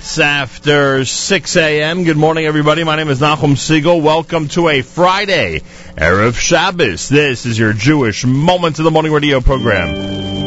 minutes after 6 a.m. Good morning, everybody. My name is Nachum Segal. Welcome to a Friday, Erev Shabbos. This is your Jewish Moment of the Morning Radio program.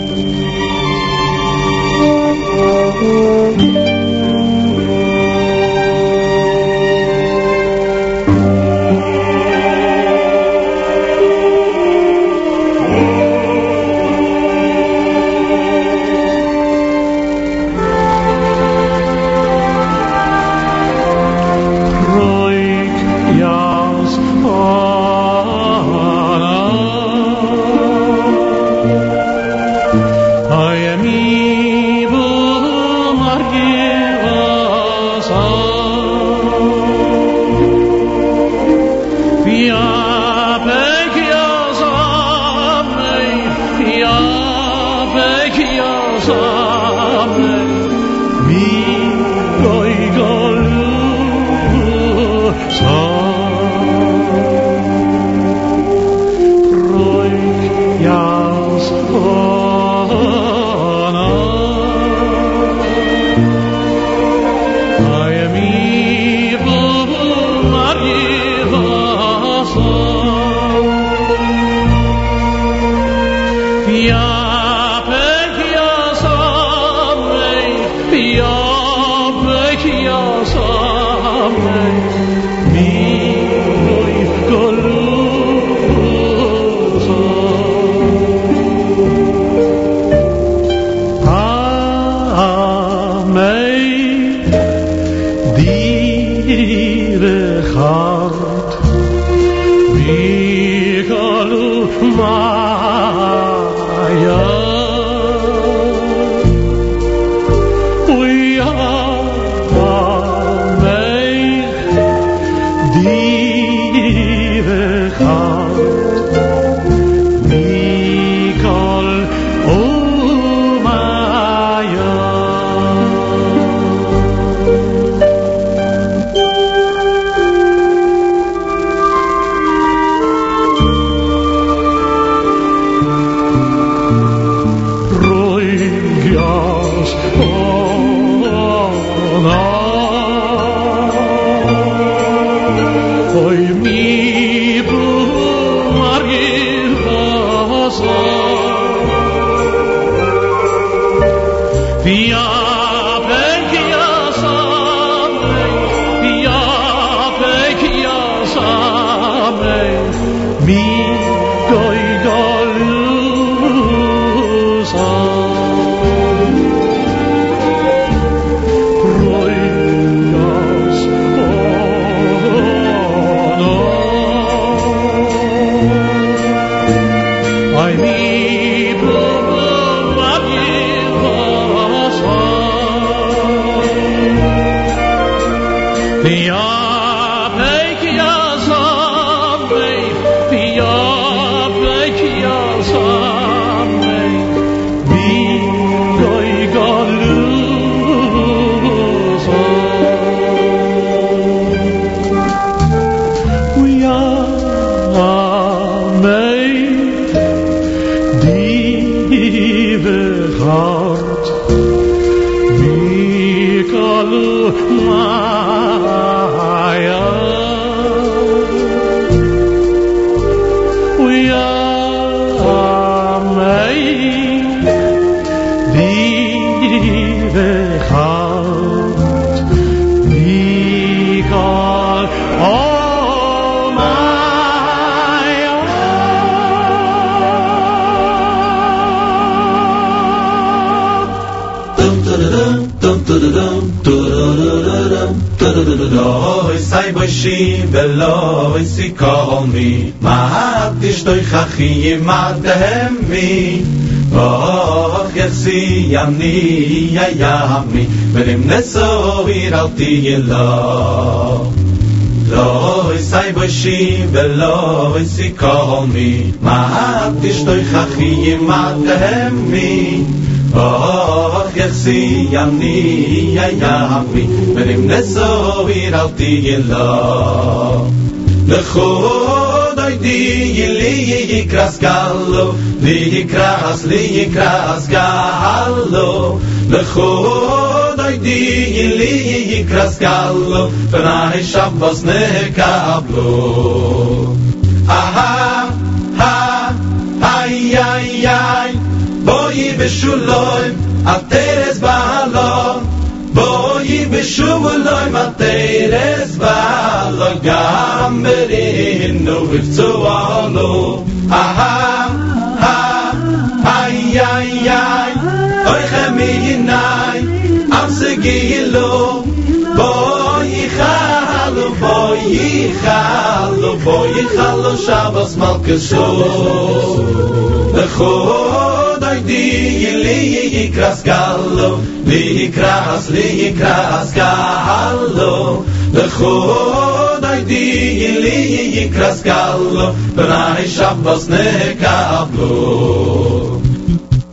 ani ya ya mi berim neso ir al ti lo lo sai bo shi si ko ma ti shtoy khachi ma tem mi Och, ich sieh an nie, ja, ja, mi, wenn so di li yikras gallo. Li yikras li yikras gallo le khod oy di li yikras gallo. Fnay shabbos ne kablo. Aha ha ay ay ay boy beshuloy ateres balon boy beshuloy materes balon gam berin no wif zu allo ha ha ha ay ay ay oy khami nay am se boy khal boy khal boy khal shabas mal kesho de khod ay di yili ikras galo li ikras li ikras galo de khod ye li ye ye kraskallo brai shabbos ne kablo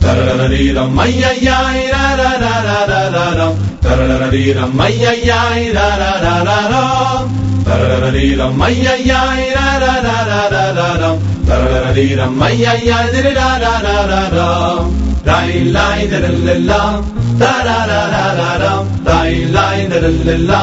tarararira maya ya ra ra ra ra ra ra ra tarararira maya ya ra ra ra ra ra tarararira maya ya ra ra ra ra ra ra ra tarararira maya ya ra ra ra ra ra ra dai lai da la la la da ra ra ra ra ra dai lai da la la la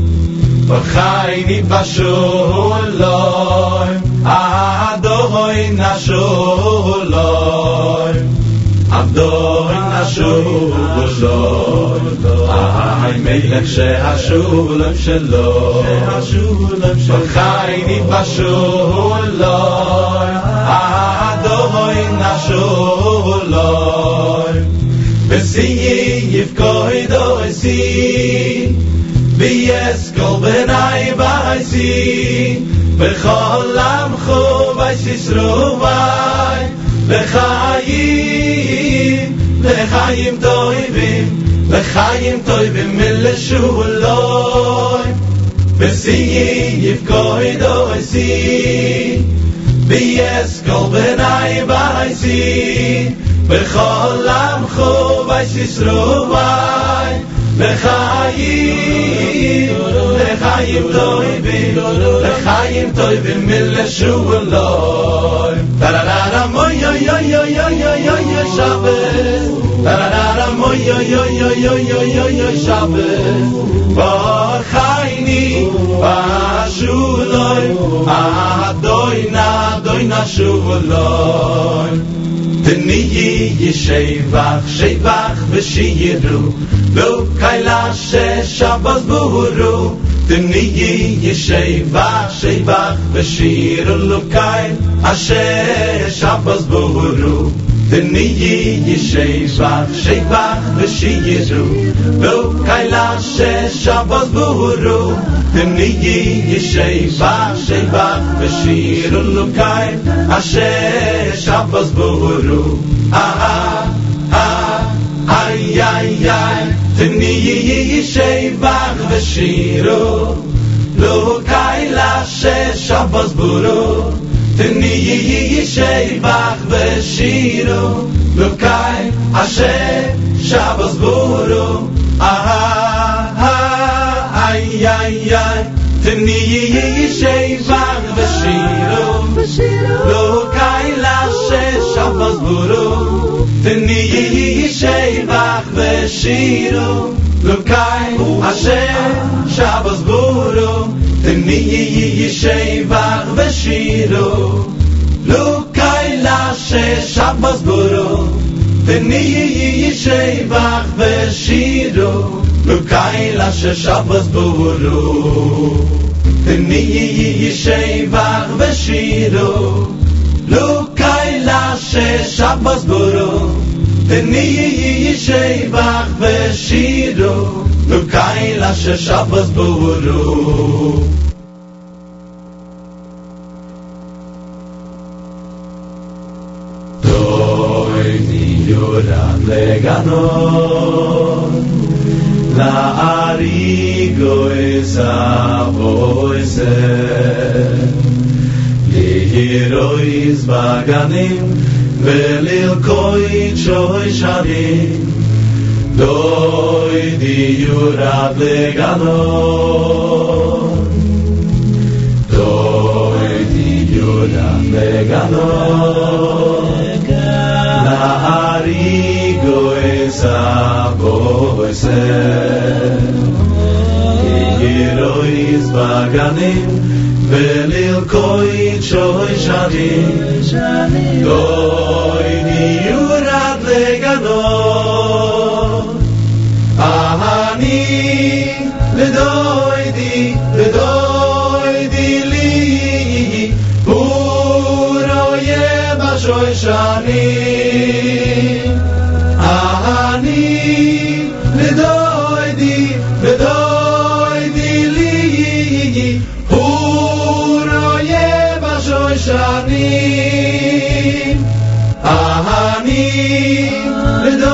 מרדכי נתבשו אלוהי, אדוי נשו אלוהי, אדוי נשו אלוהי, מלך שהשולם שלו, מרדכי נתבשו אלוהי, אדוי נשו אלוהי, וסיי דוי סיי ביס קול בנאי בייסי בכל עמכו בייס ישרו לחיים לחיים טויבים לחיים טויבים מלשולוי. בסיי יפקוי דויסי ביס קול בנאי בייסי בכל עמכו בייס ישרו לחיים, לחיים טויבים, לחיים טויבים מלשו אלוהים. טרררה מוי יוי יוי יוי יוי יוי שבס, טרררה oy oy oy oy oy oy oy oy shabe ba khayni ba shuloy a doy na doy na shuloy tni ye ye shevach shevach ve shiyru lo kayla she shabaz buru tni ye ye shevach ve shiyru lo a she shabaz buru de nige ye sheis va sheik va ve shi yezu do kaila she shabos buru de nige ye sheis va sheik va ve shi rul kai a she shabos buru aha ha ay ay ay de nige ye תני יהיה שייבח ושירו נוקאי אשר שבוס בורו אהה איי איי איי תני יהיה שייבח ושירו נוקאי לאשר שבוס בורו תני יהיה שייבח ושירו נוקאי אשר שבוס בורו דני nie ye ye shei vach ve shiro lo kai la she shabbos buro de nie ye ye shei vach ve shiro lo kai la she shabbos buro de nie ye ye shei vach ve shiro Lub kaila she shabbos buru. Doi ni yuran leganon La arigo is a voice. Lihirois baganim Velil koi choi doy di yurad le gano di yurad le gano la ari go esa boise ki gero iz bagane velil koi choy shani. Doy di yurad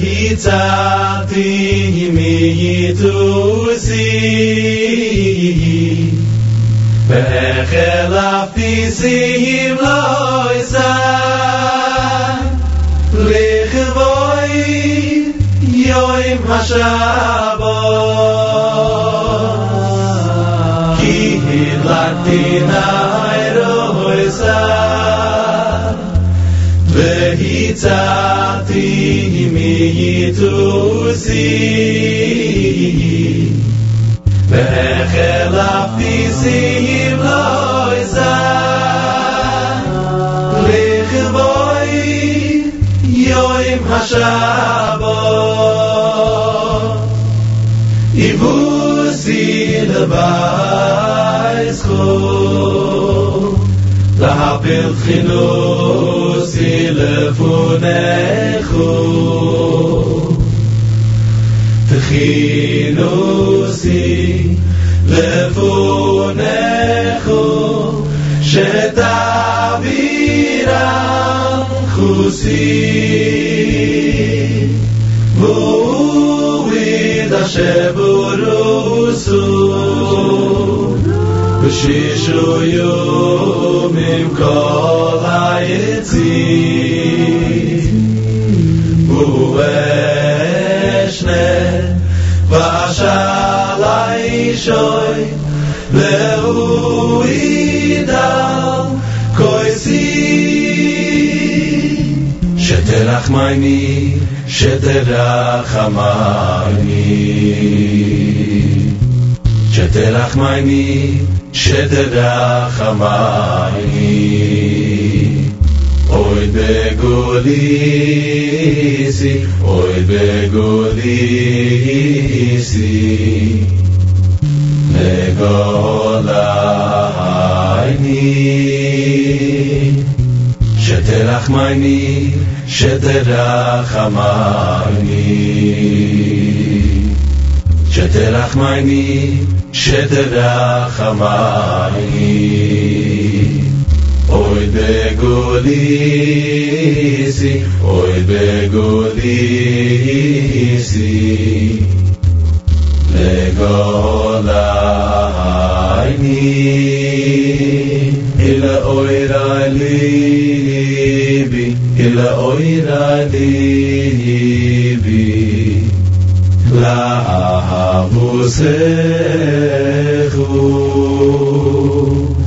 hitati mi yitusi be khala pisi himloisa le khvoi yoy masha zu sie Bechel afisi im loiza Lichboi yoim hashabo Ibusi lebaizko Lahapil chinusi lefunechu Lahapil kinu si le fon ekho shetavira khusin vu veda sheburus shishoyumim kalaitzi kuveshne v'ashalai shoy Ve'uidal koisi שתרחמני, שתרחמני, שתרחמני, שתרחמני. אוי בגוליסי, אוי בגוליסי, לגולייני. שתרחמני, שתרחמני, שתרחמני, שתרחמני. Oy de gudisi Oy be gudisi Le golai ni Ila oy ra li Ila oy ra La ha ha khu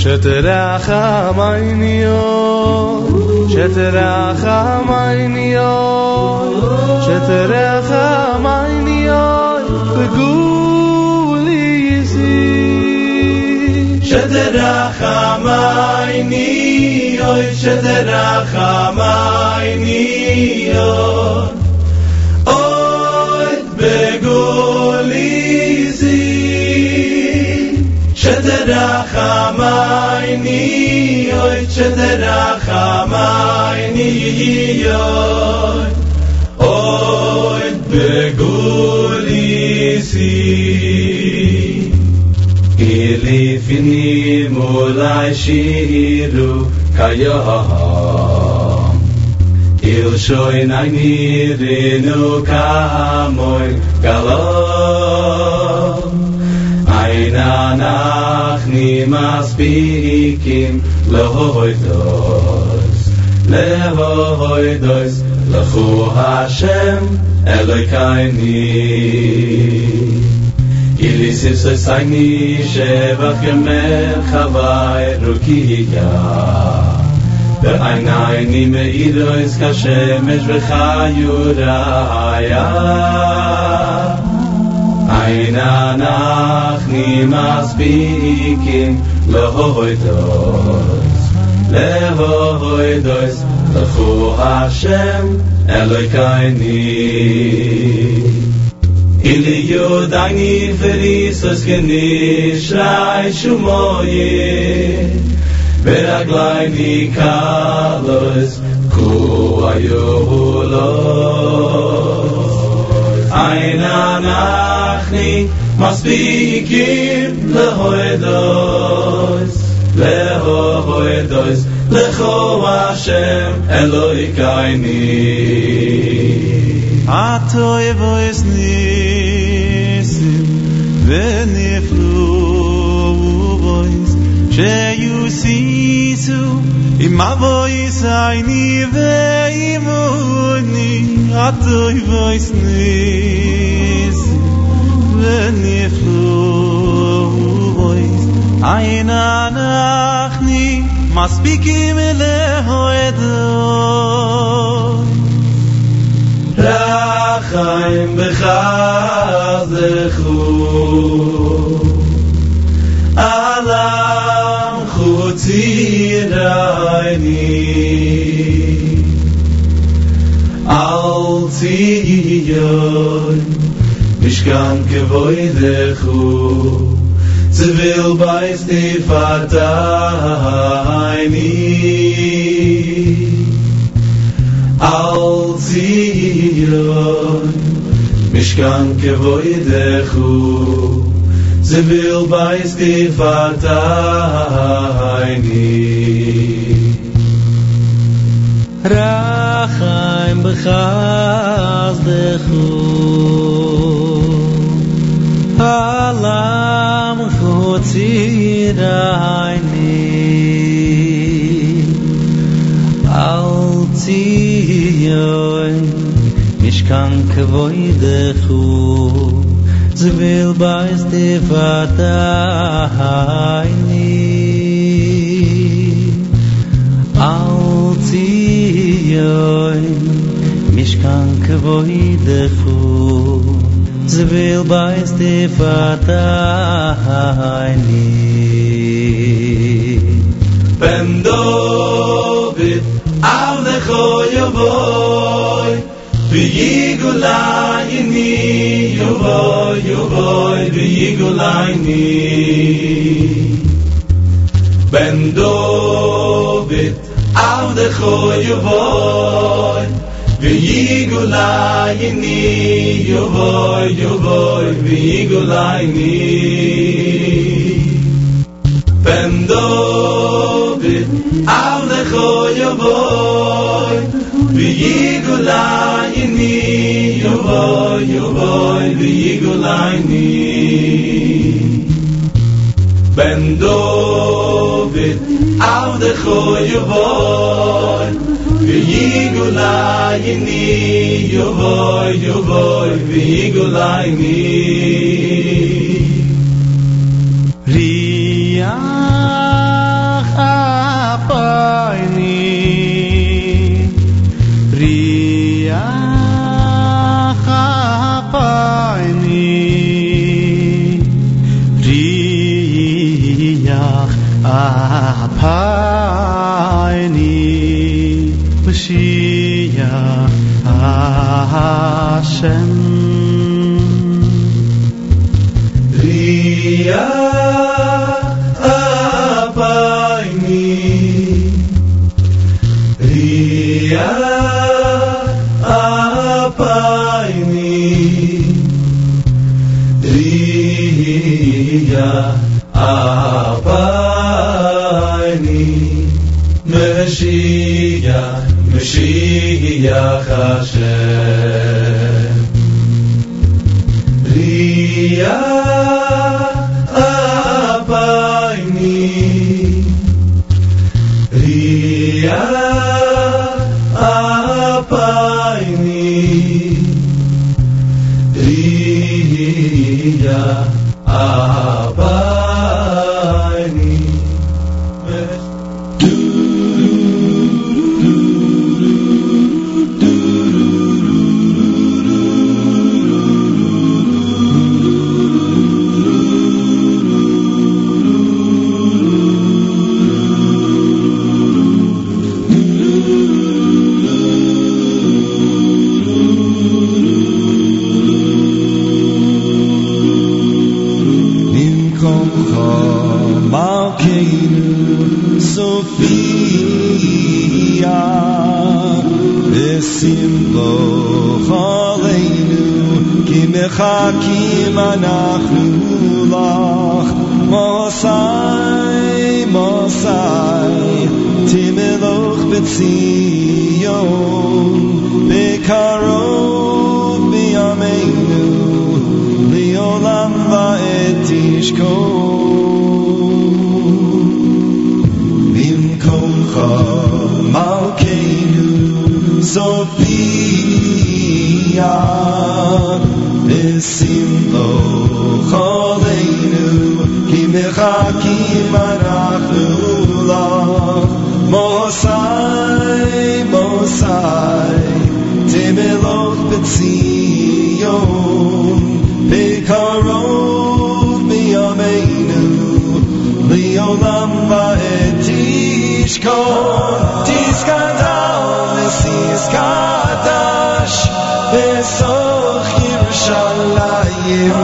שתרחמייני אוי, שתרחמייני אוי, שתרחמייני אוי, בגוליסי. rachamayni oy chad rachamayni oy oy beguli si. Ili fini mulashiru kayaha il shoy nayni renu kamoy galo. אין אנאך ני מספיקים לאהוי דויס לאהוי דויס לחו השם אלוי קייני אילי סיסוי סייני שבח ימר חווי רוקיה ואיני ני מאידו איסקה שמש וחיורה היה Aina nach nimas bikin lehoidos lehoidos lechu Hashem eloi kaini. Ili yudani ferisos genishrai shumoyi beraglai nikalos ku ayuhulos. Aina nach must be given hoydos ve hoydos le khoma shem en lo ikayni atoy voysni ven iflu vois she you see su imavo isai ni ni flu vois aina nachni mas bikim le hoedo rachaim bechazechu alam chutzi raini al tziyoy Mishkan kevoi dechu Zivil bais nifata haini Al zion Mishkan kevoi dechu Zivil bais nifata haini Rachaim b'chaz dechu. alam khotsirayni al tiyoy mishkan o khu zvil bayz de vatayni al tiyoy mishkan a khu t z i zvil bei stefata hayni bem dovit al de khoyo voy bi igulayni yo voy yo voy bi igulayni bem dovit al de khoyo ויגולי ני יובוי יובוי ויגולי ני פן דוביד אב לכו יובוי ויגולי ני יובוי יובוי ויגולי פן דוביד אב יובוי ויגולייני יובוי יובוי ויגולייני ריח אפוי Διος ημέρα ασημ Ριά απαίνη Ριά απαίνη Ριή ημέρα Mashiach Hashem. Ria Abayni Ria Abayni Ria Abayni ושמלוך עלינו כי מחכים אנחנו לך מוסי מוסי תמלוך בציון בקרוב בימינו לעולם ועד תשכון Sophia Besim lo choleinu Ki mechakim arachnu lach Mosai, Mosai Temeloch betzion Bekarov miyameinu Leolam va'et tishkon Tishkan Ois Kadash Besoch Yerushalayim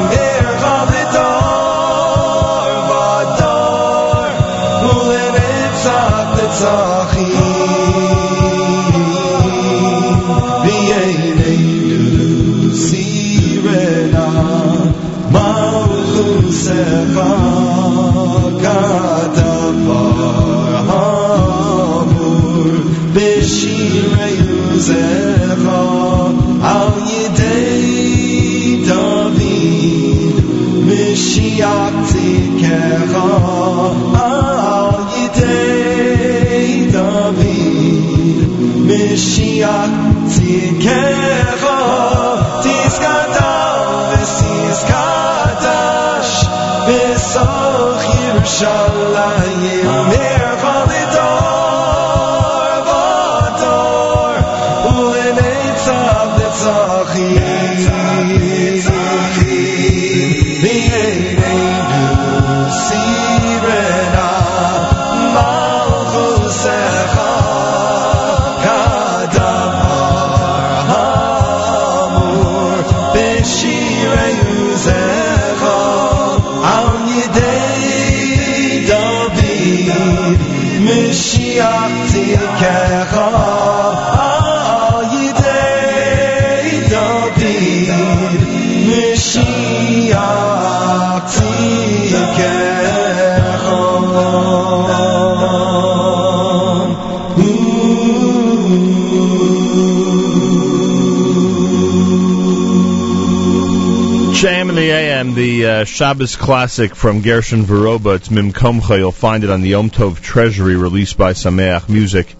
uh, Shabbos classic from Gershon Veroba. It's Mimkomcha. You'll find it on the Yom Tov Treasury released by Sameach Music,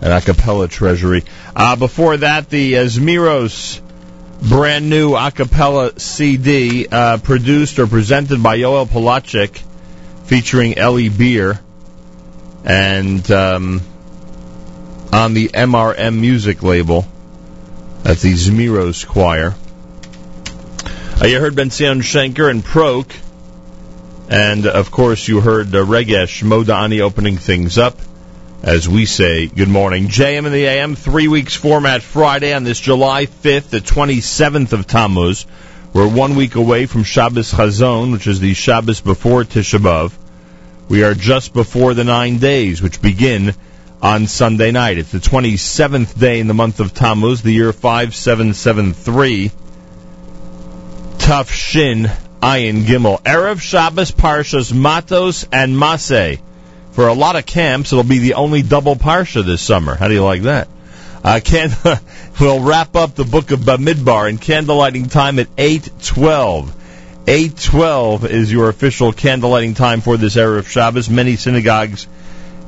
an a cappella treasury. Uh, before that, the uh, brand new a cappella CD uh, produced or presented by Yoel Polachek featuring Ellie Beer and um, on the MRM music label. That's the Zmiros Choir. Uh, you heard Ben Zion Schenker and Prok. And of course, you heard uh, Regesh Modani opening things up. As we say, good morning. JM and the AM, three weeks format Friday on this July 5th, the 27th of Tammuz. We're one week away from Shabbos Chazon, which is the Shabbos before Tisha B'Av. We are just before the nine days, which begin on Sunday night. It's the 27th day in the month of Tammuz, the year 5773. Tuf Shin Ayin Gimel. Erev Shabbos Parshas Matos and Maseh. for a lot of camps, it'll be the only double parsha this summer. How do you like that? Uh, can, we'll wrap up the book of Bamidbar in candlelighting time at 8.12. 8.12 is your official candlelighting time for this of Shabbos. Many synagogues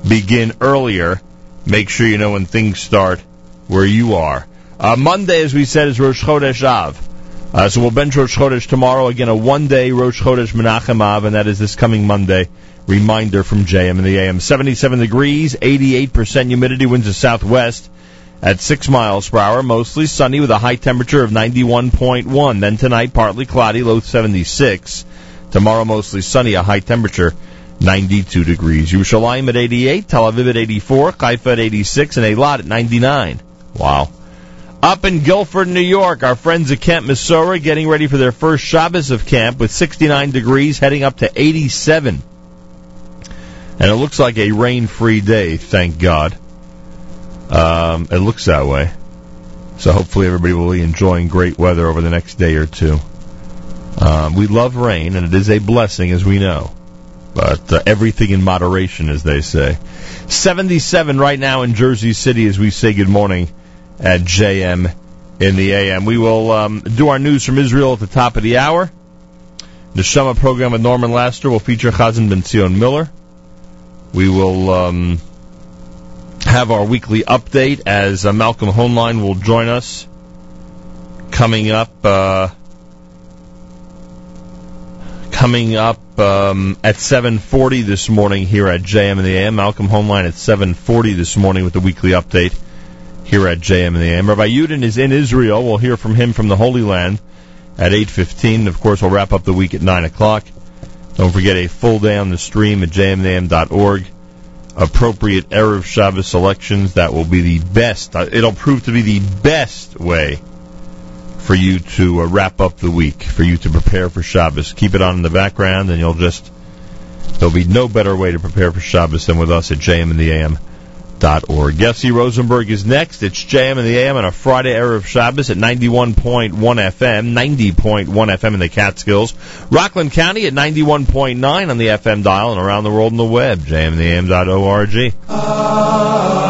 begin earlier. Make sure you know when things start where you are. Uh, Monday, as we said, is Rosh Chodesh Av. Uh, so we'll bench Rosh Chodesh tomorrow. Again, a one-day Rosh Chodesh Menachem Av, and that is this coming Monday. Reminder from JM and the AM. 77 degrees, 88% humidity, winds of southwest at 6 miles per hour. Mostly sunny with a high temperature of 91.1. Then tonight, partly cloudy, low 76. Tomorrow, mostly sunny, a high temperature 92 degrees. Yerushalayim at 88, Tel Aviv at 84, Haifa at 86, and Eilat at 99. Wow. Up in Guilford, New York, our friends at Camp Mesorah getting ready for their first Shabbos of camp with 69 degrees, heading up to 87. And it looks like a rain-free day, thank God. Um, it looks that way. So hopefully everybody will be enjoying great weather over the next day or two. Um, we love rain, and it is a blessing, as we know. But uh, everything in moderation, as they say. 77 right now in Jersey City as we say good morning at JM in the AM. We will um, do our news from Israel at the top of the hour. The Shema program with Norman Laster will feature Chazan Ben Zion Miller. We will um, have our weekly update as uh, Malcolm Hoenlein will join us coming up. Uh, coming up um, at 7:40 this morning here at JM and the AM. Malcolm Hoenlein at 7:40 this morning with the weekly update here at JM and the AM. Rabbi Yudin is in Israel. We'll hear from him from the Holy Land at 8:15. Of course, we'll wrap up the week at 9 o'clock. Don't forget a full day on the stream at jmandam.org. Appropriate Erev Shabbos selections. That will be the best. Uh, it'll prove to be the best way for you to uh, wrap up the week, for you to prepare for Shabbos. Keep it on in the background, and you'll just there'll be no better way to prepare for Shabbos than with us at JM and the AM. Org. Jesse Rosenberg is next. It's JM and the AM on a Friday era of Shabbos at 91.1 FM, 90.1 FM in the Catskills. Rockland County at 91.9 on the FM dial and around the world on the web, jmandtheam.org. V'lu ah.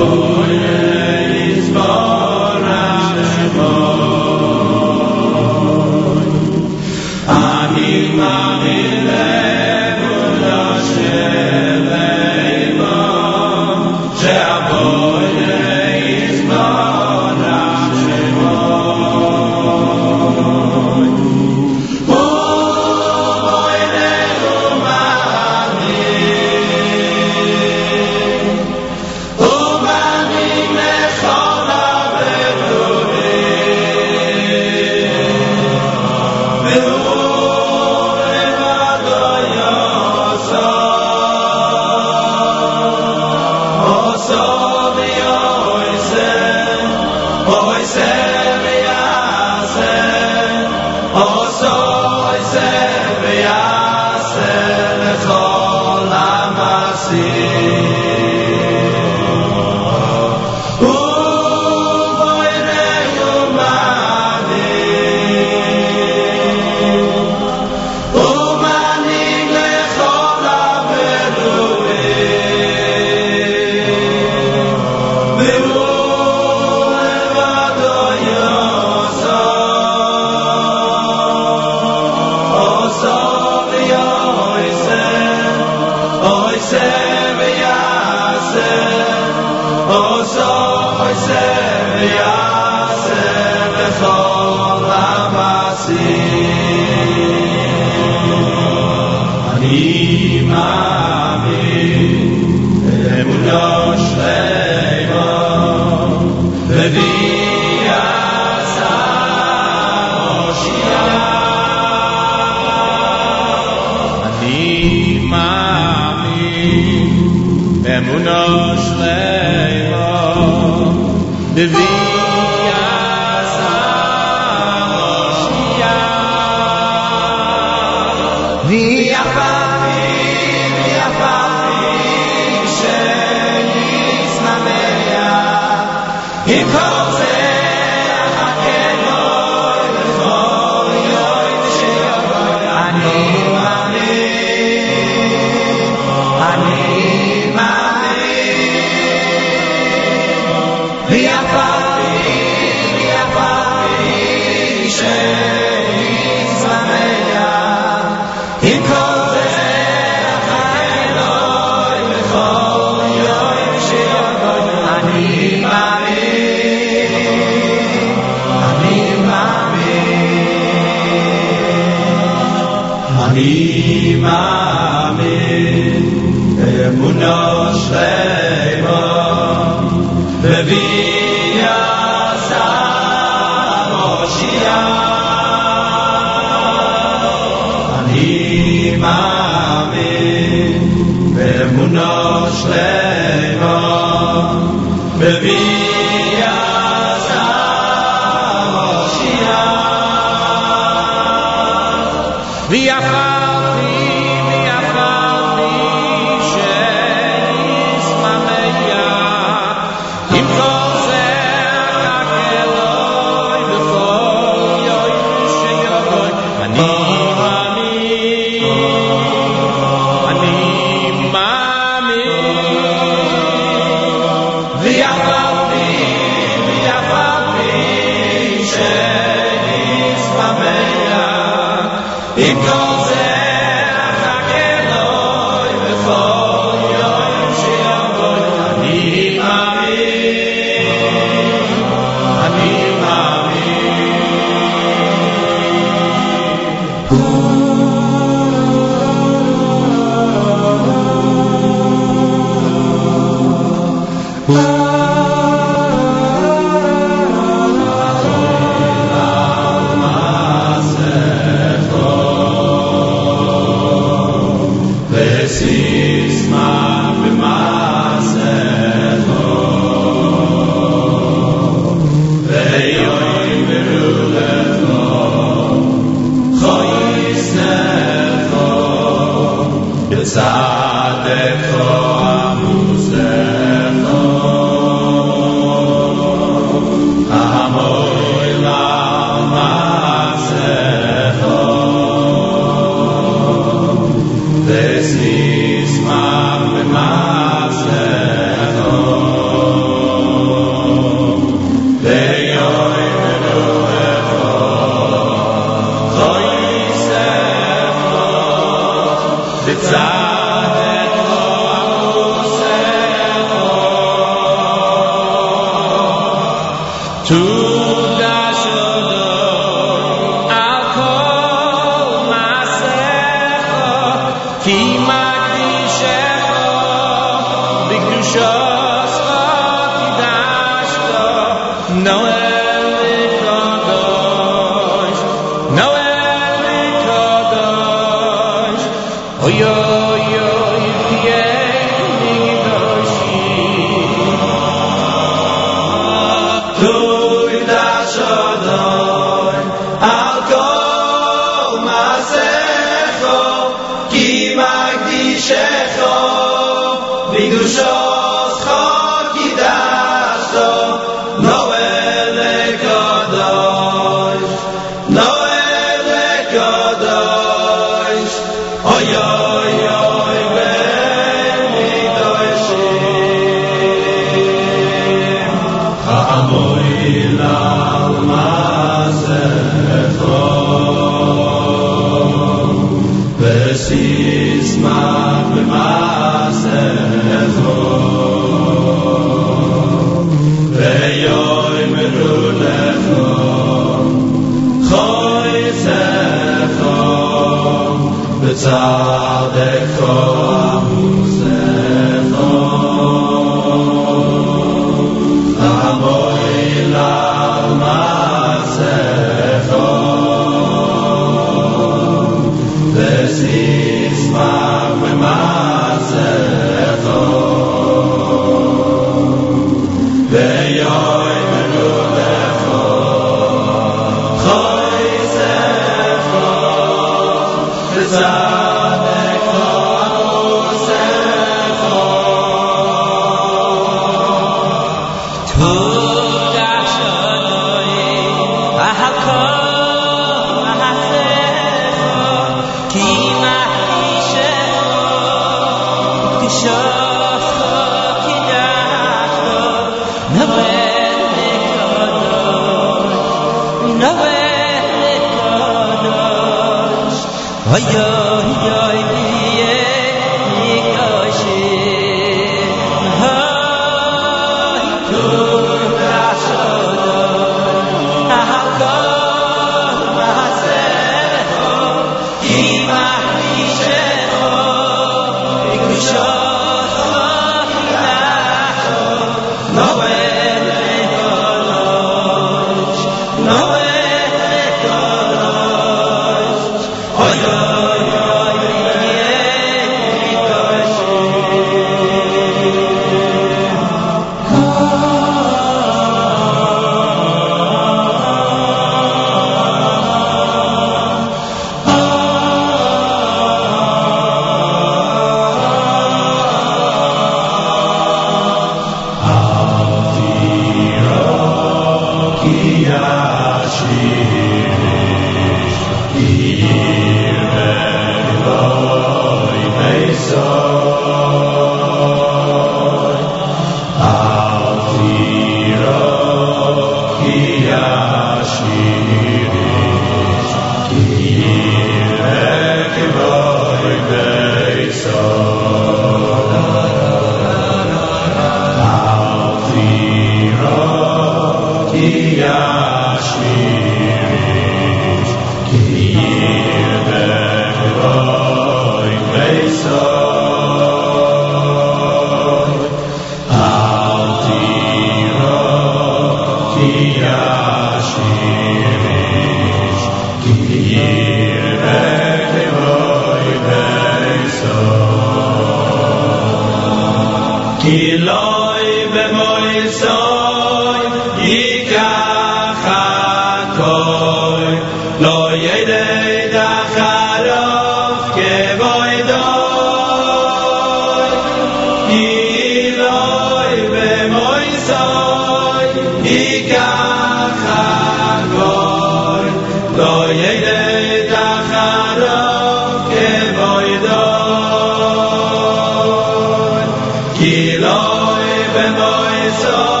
Eloi ben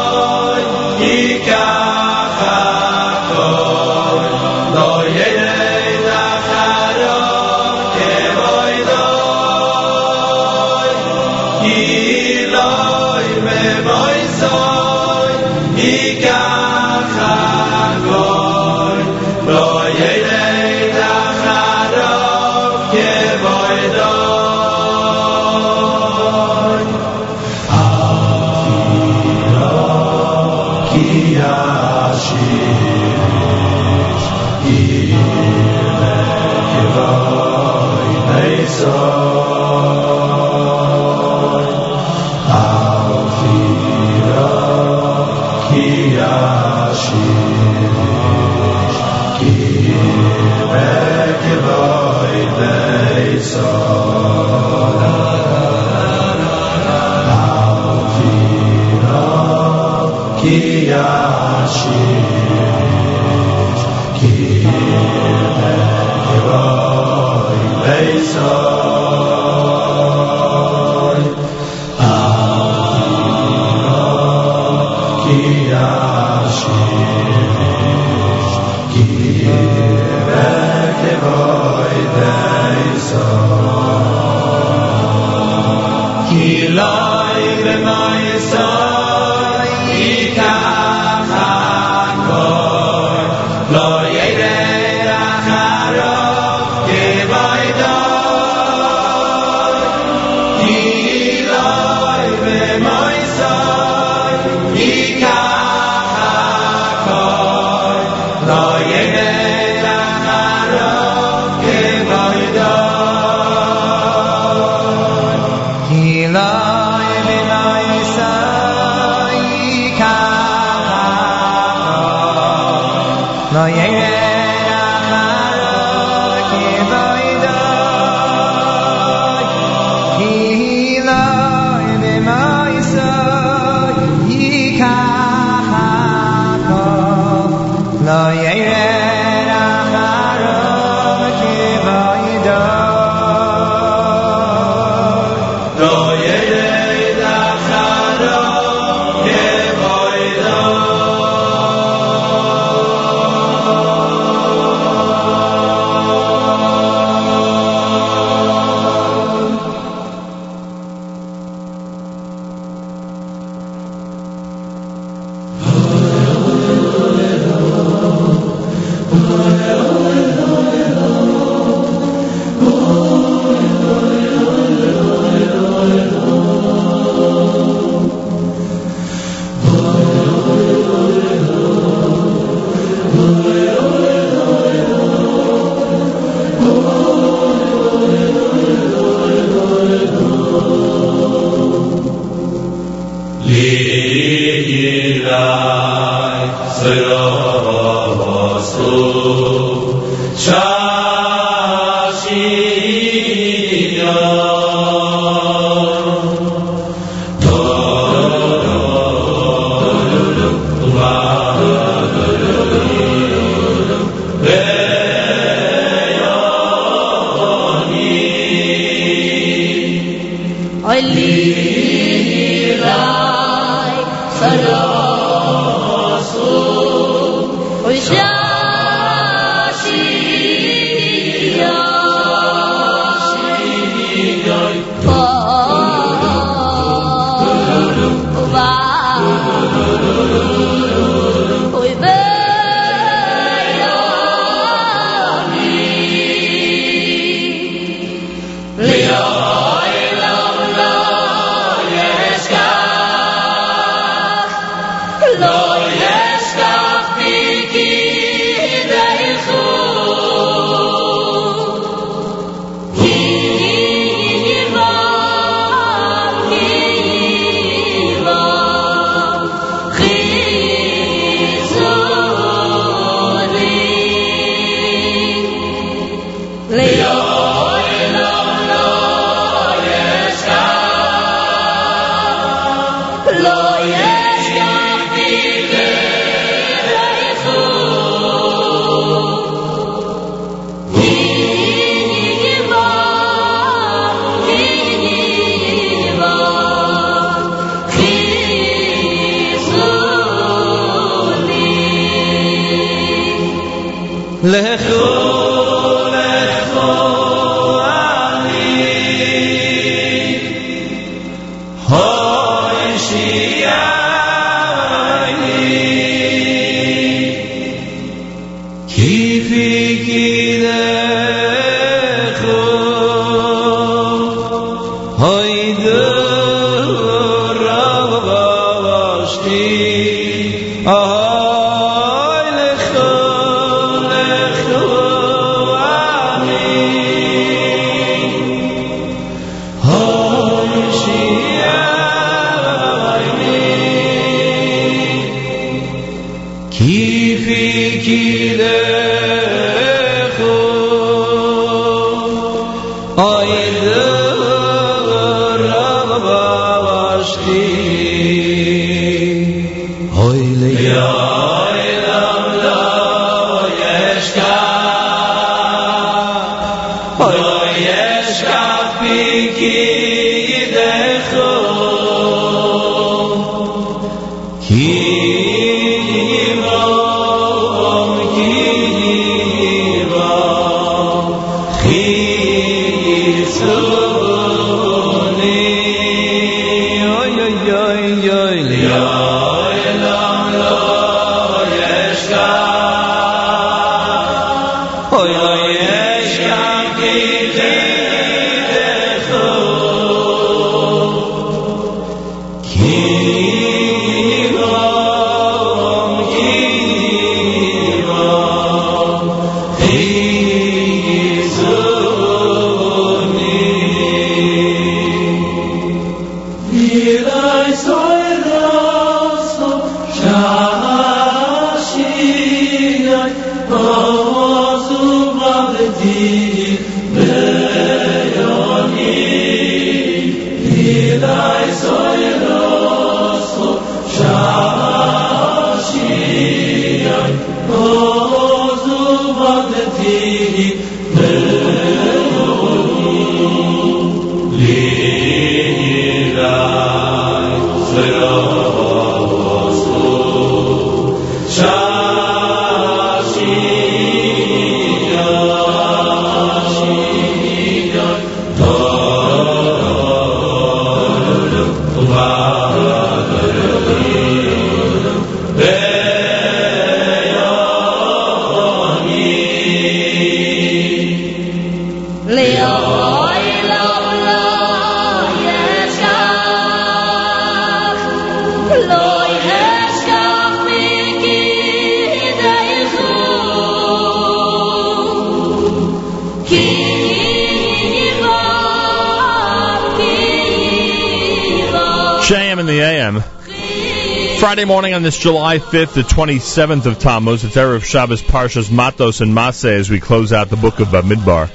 Friday morning on this July 5th, the 27th of Tammuz. It's Erev Shabbos Parshas Matos and Maseh as we close out the book of Midbar.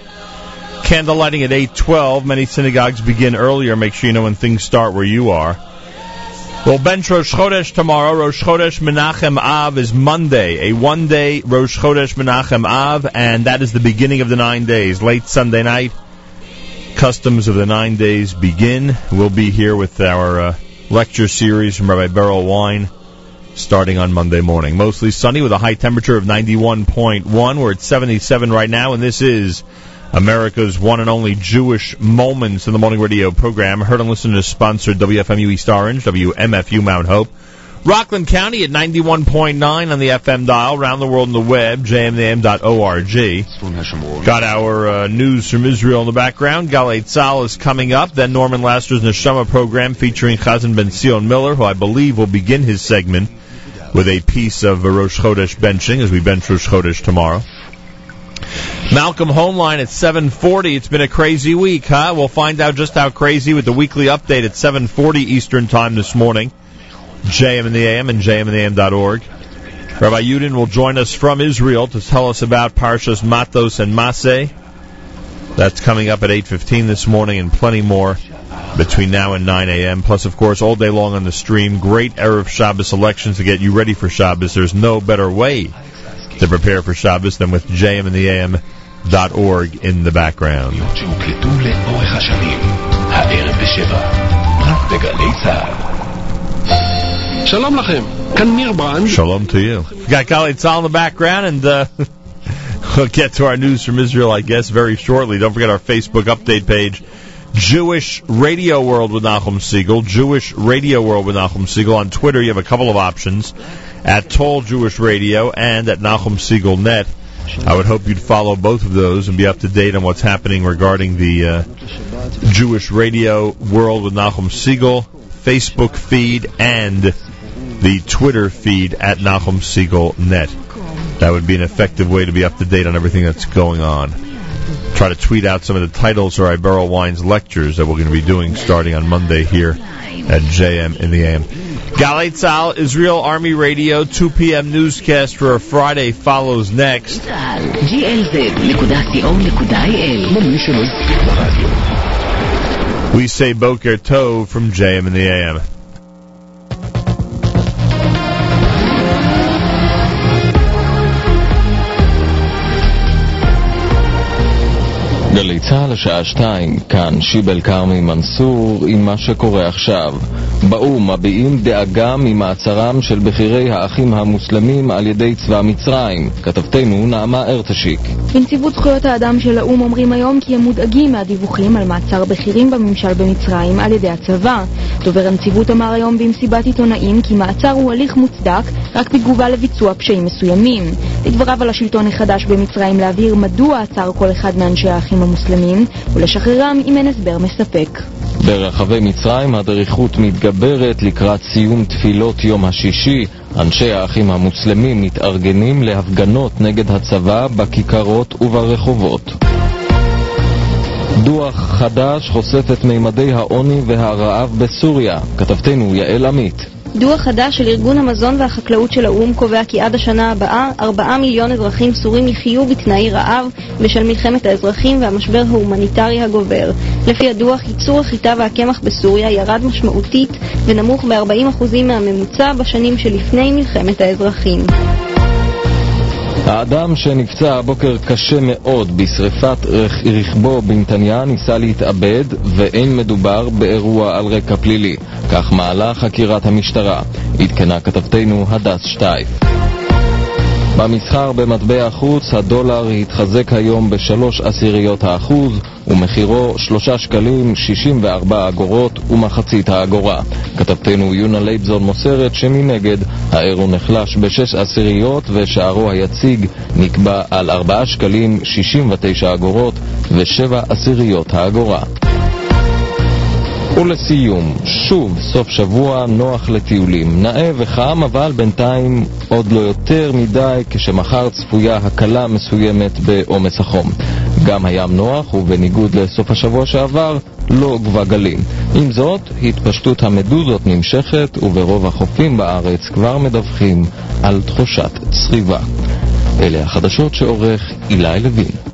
Candle lighting at 8:12. Many synagogues begin earlier. Make sure you know when things start where you are. Well, bench Rosh Chodesh tomorrow. Rosh Chodesh Menachem Av is Monday, a one-day Rosh Chodesh Menachem Av, and that is the beginning of the nine days. Late Sunday night, customs of the nine days begin. We'll be here with our uh, lecture series from Rabbi Berel Wein starting on Monday morning. Mostly sunny with a high temperature of 91.1. We're at 77 right now, and this is America's one and only Jewish Moments in the Morning Radio program. Heard and listened to sponsored WFMU East Orange, WMFU Mount Hope. Rockland County at 91.9 on the FM dial, around the world on the web, jmnam.org. Got our uh, news from Israel in the background. Galei Tzahal is coming up. Then Norman Laster's Neshama program featuring Chazan Ben Zion Miller, who I believe will begin his segment with a piece of uh, Rosh Chodesh benching as we bench Rosh Chodesh tomorrow. Malcolm Hoenlein at 7:40. It's been a crazy week, huh? We'll find out just how crazy with the weekly update at 7:40 Eastern Time this morning. JM and the AM and jmandtheam.org. Rabbi Yudin will join us from Israel to tell us about Parshas Matos and Maseh. That's coming up at 8.15 this morning and plenty more between now and 9 a.m. Plus, of course, all day long on the stream, great Erev Shabbos selections to get you ready for Shabbos. There's no better way to prepare for Shabbos than with JM and the AM dot org in the background. Shalom Lachem. Kan Mirbrand. Shalom to you. We got Khalid Sal in the background, and uh, we'll get to our news from Israel, I guess, very shortly. Don't forget our Facebook update page. Jewish Radio World with Nachum Segal, Jewish Radio World with Nachum Segal. On Twitter, you have a couple of options at Tall Jewish Radio and at Nachum Segal Net. I would hope you'd follow both of those and be up to date on what's happening regarding the uh, Jewish Radio World with Nachum Segal Facebook feed and the Twitter feed at Nachum Segal Net. That would be an effective way to be up to date on everything that's going on. Try to tweet out some of the titles or Berel Wein's lectures that we're going to be doing starting on Monday here at JM in the AM. Galei Tzahal, Israel Army Radio, 2 p.m. newscast for a Friday follows next. We say Boker Tov from JM in the AM. צה"ל השעה שתיים, כאן שיבל כרמי מנסור עם מה שקורה עכשיו. באו"ם מביעים דאגה ממעצרם של בכירי האחים המוסלמים על ידי צבא מצרים. כתבתנו נעמה ארטשיק. בנציבות זכויות האדם של האו"ם אומרים היום כי הם מודאגים מהדיווחים על מעצר בכירים בממשל במצרים על ידי הצבא. דובר הנציבות אמר היום במסיבת עיתונאים כי מעצר הוא הליך מוצדק רק בתגובה לביצוע פשעים מסוימים. לדבריו על השלטון החדש במצרים להבהיר מדוע עצר כל אחד מאנשי האחים המוסלמים ולשחררם אם אין הסבר מספק. ברחבי מצרים הדריכות מתגברת לקראת סיום תפילות יום השישי. אנשי האחים המוסלמים מתארגנים להפגנות נגד הצבא בכיכרות וברחובות. דוח חדש חושף את מימדי העוני והרעב בסוריה. כתבתנו יעל עמית. דוח חדש של ארגון המזון והחקלאות של האו"ם קובע כי עד השנה הבאה 4 מיליון אזרחים סורים יחיו בתנאי רעב בשל מלחמת האזרחים והמשבר ההומניטרי הגובר. לפי הדוח, ייצור החיטה והקמח בסוריה ירד משמעותית ונמוך ב-40% מהממוצע בשנים שלפני מלחמת האזרחים. האדם שנפצע הבוקר קשה מאוד בשריפת רכבו בנתניה ניסה להתאבד ואין מדובר באירוע על רקע פלילי. כך מעלה חקירת המשטרה. עדכנה כתבתנו הדס שטייף. במסחר במטבע החוץ הדולר התחזק היום בשלוש עשיריות האחוז ומחירו שלושה שקלים שישים וארבע אגורות ומחצית האגורה. כתבתנו יונה לייבזון מוסרת שמנגד האירו נחלש בשש עשיריות ושערו היציג נקבע על ארבעה שקלים שישים ותשע אגורות ושבע עשיריות האגורה. ולסיום, שוב סוף שבוע נוח לטיולים. נאה וחם, אבל בינתיים עוד לא יותר מדי, כשמחר צפויה הקלה מסוימת בעומס החום. גם הים נוח, ובניגוד לסוף השבוע שעבר, לא גבה גלים. עם זאת, התפשטות המדוזות נמשכת, וברוב החופים בארץ כבר מדווחים על תחושת צריבה. אלה החדשות שעורך אילי לוין.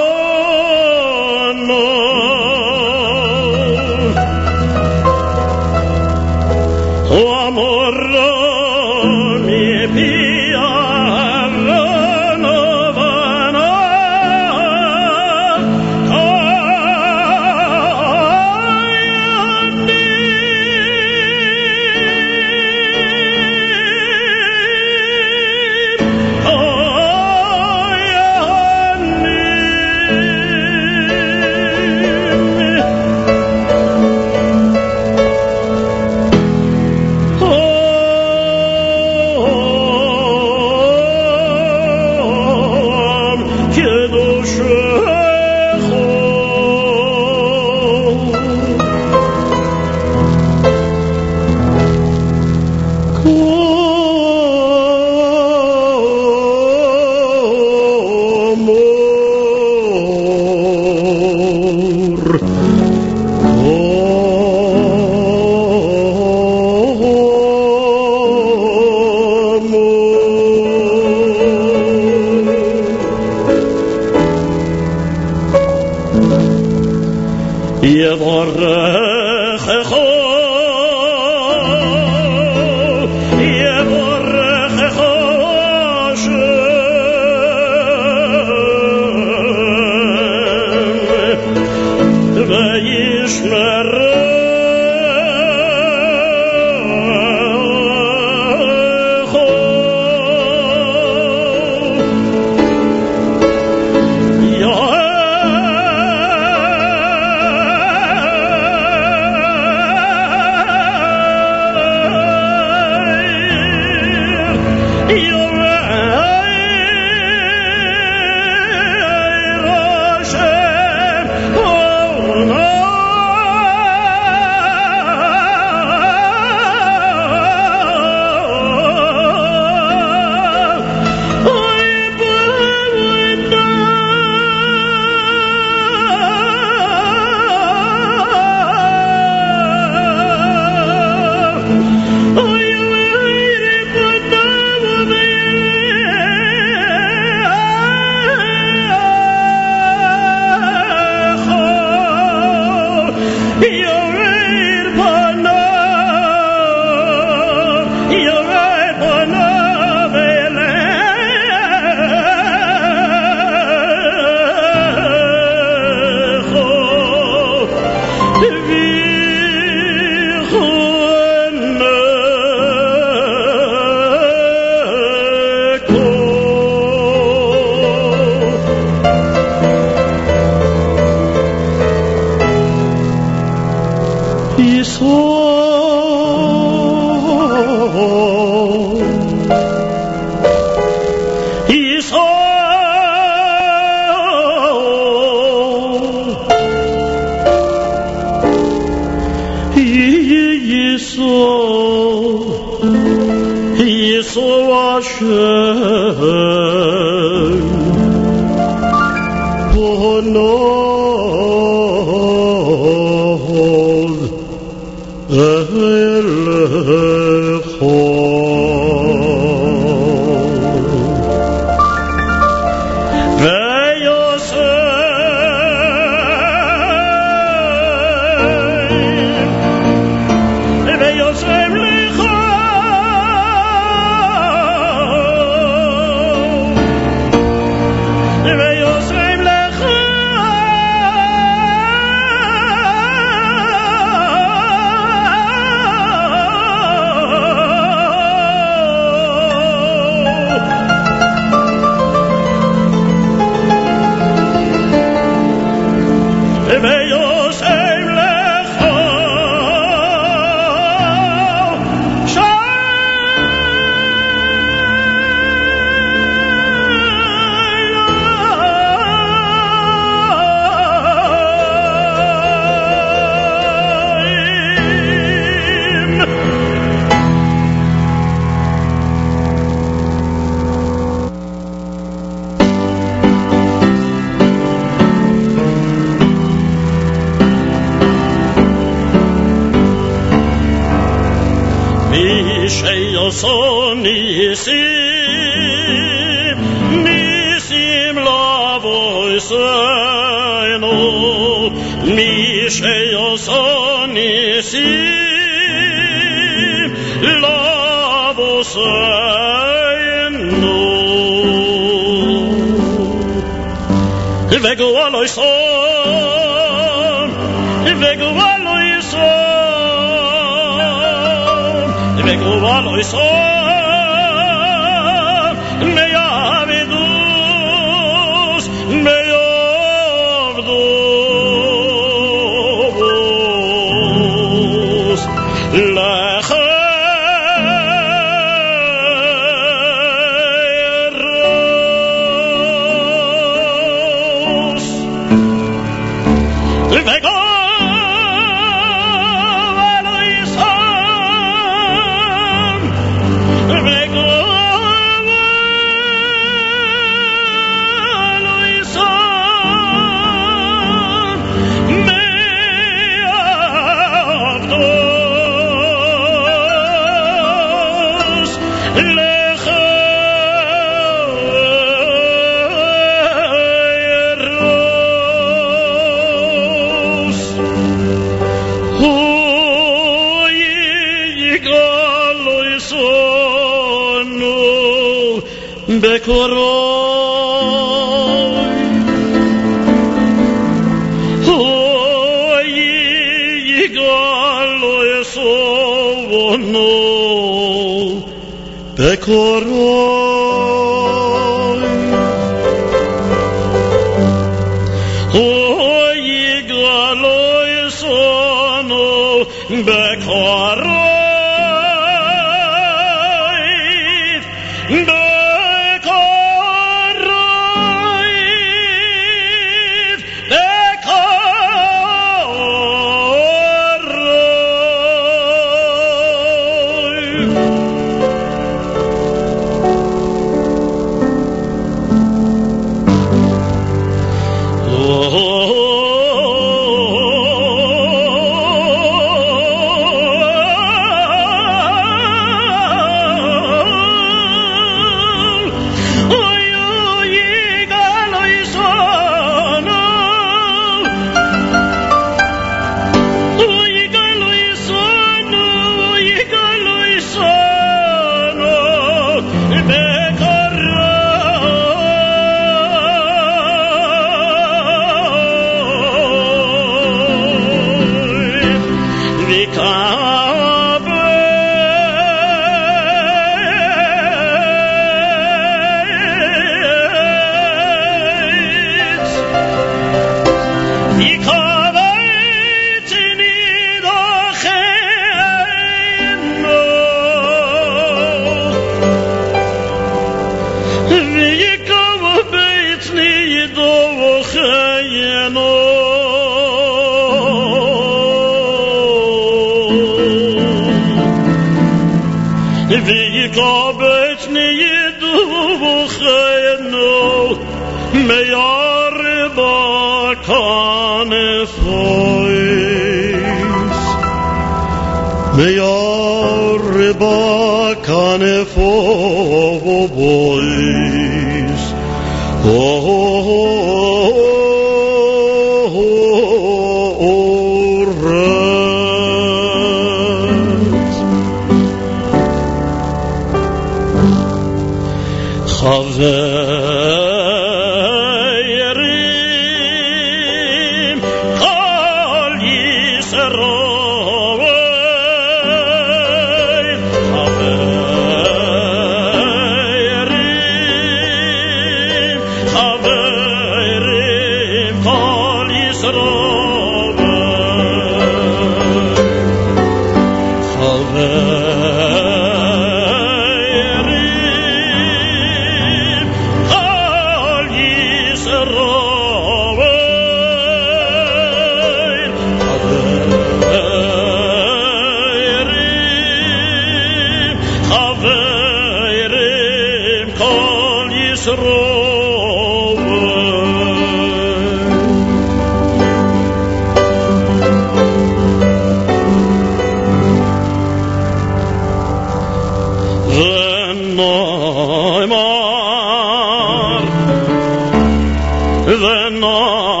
the north.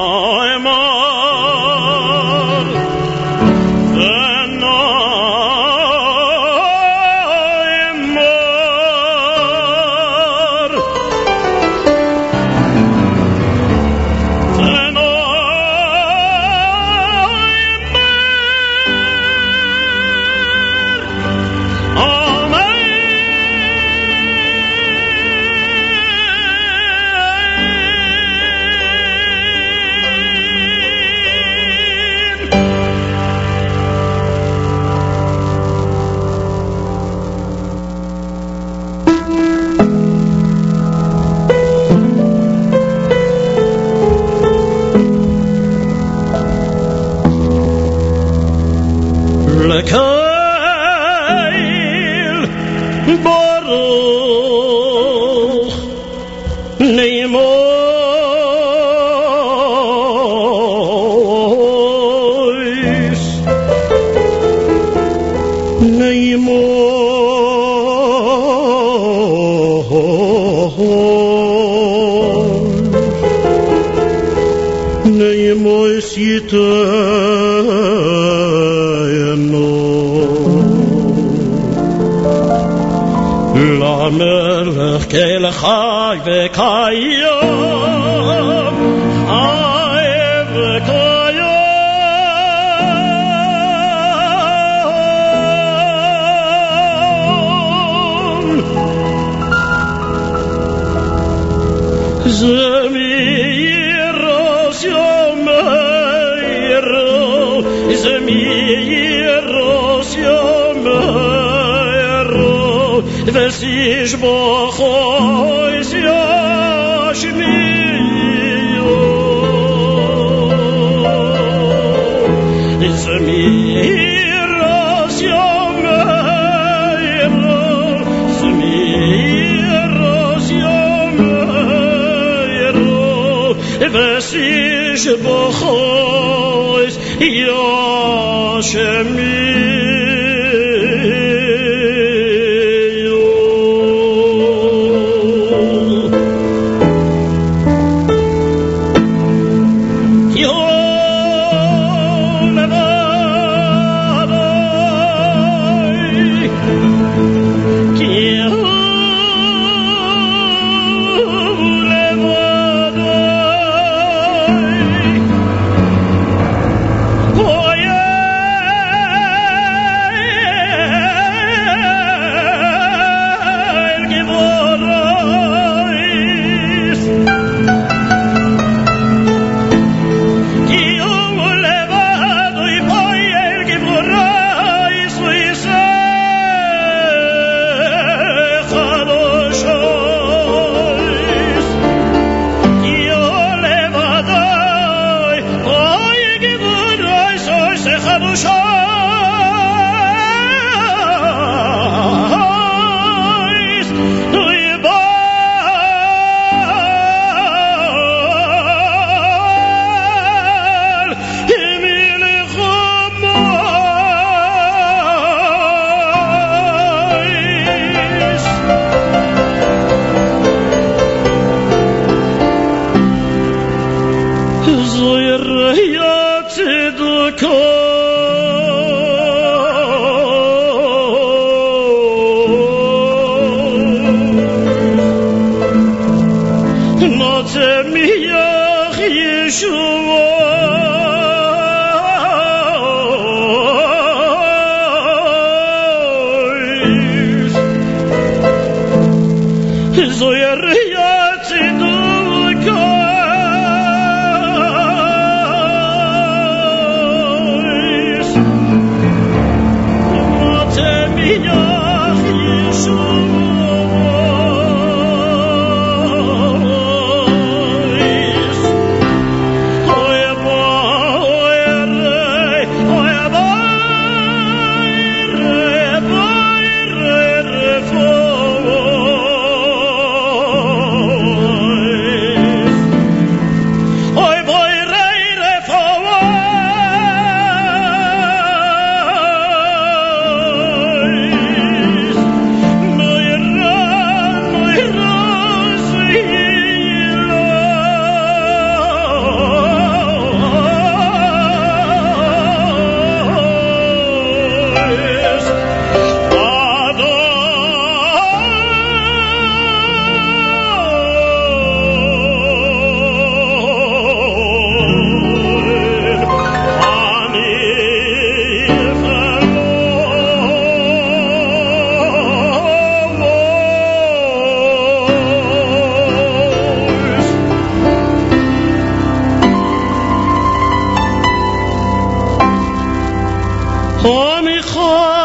哈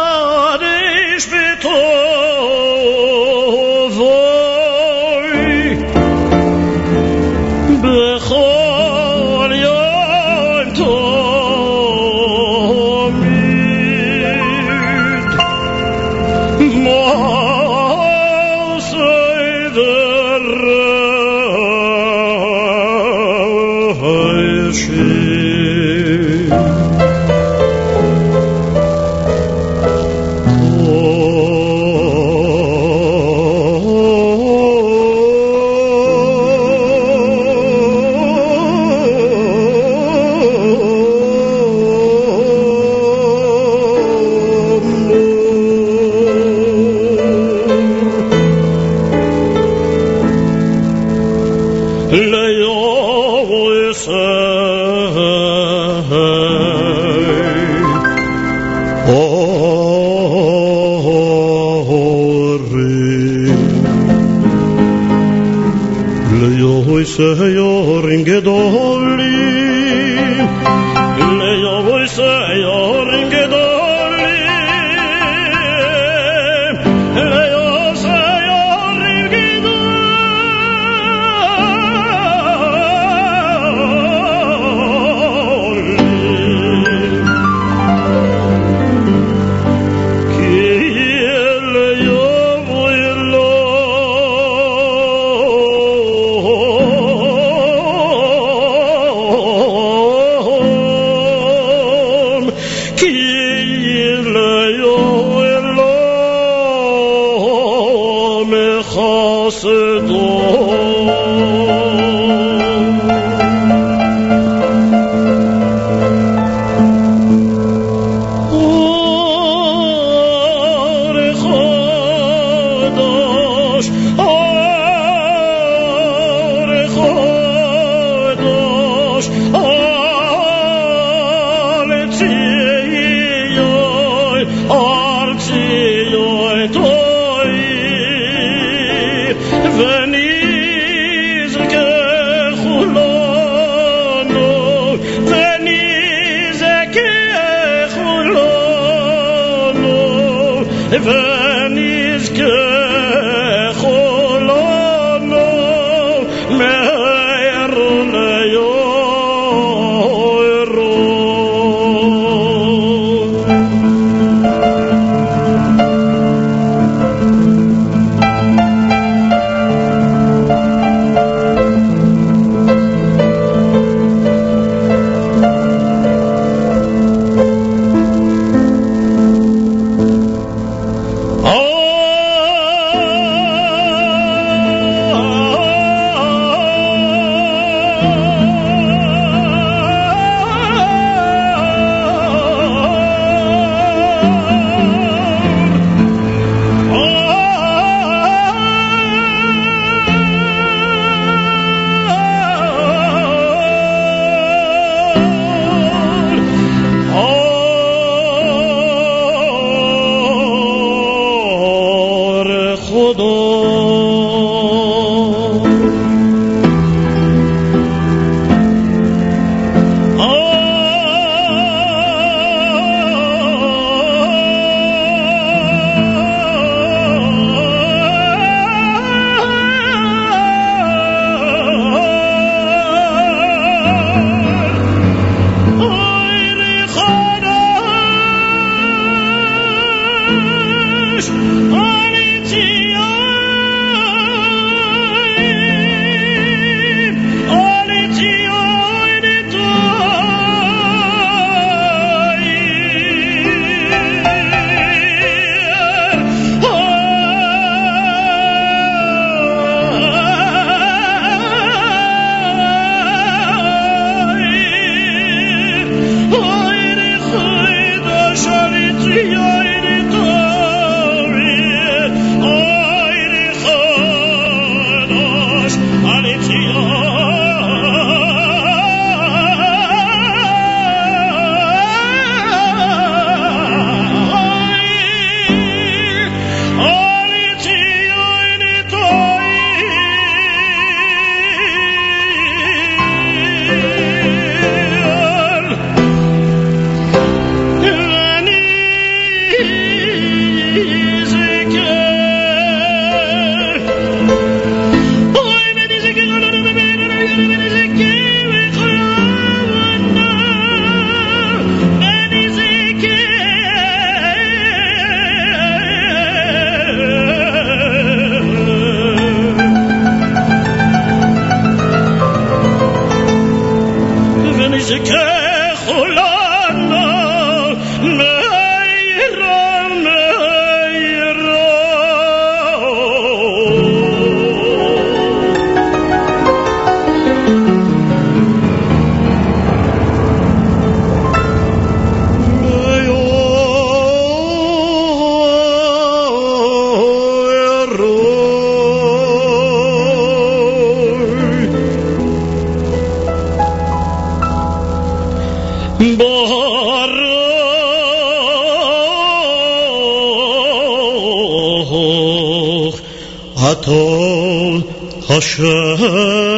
Hashem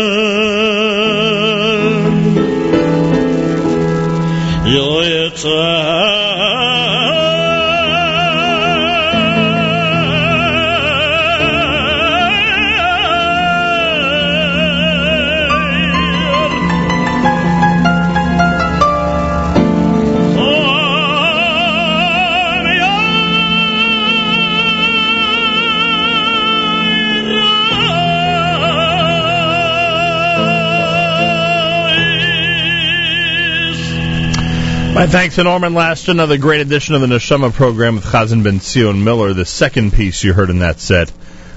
My thanks to Norman Last, another great edition of the Neshama program with Chazan Ben Zion Miller. The second piece you heard in that set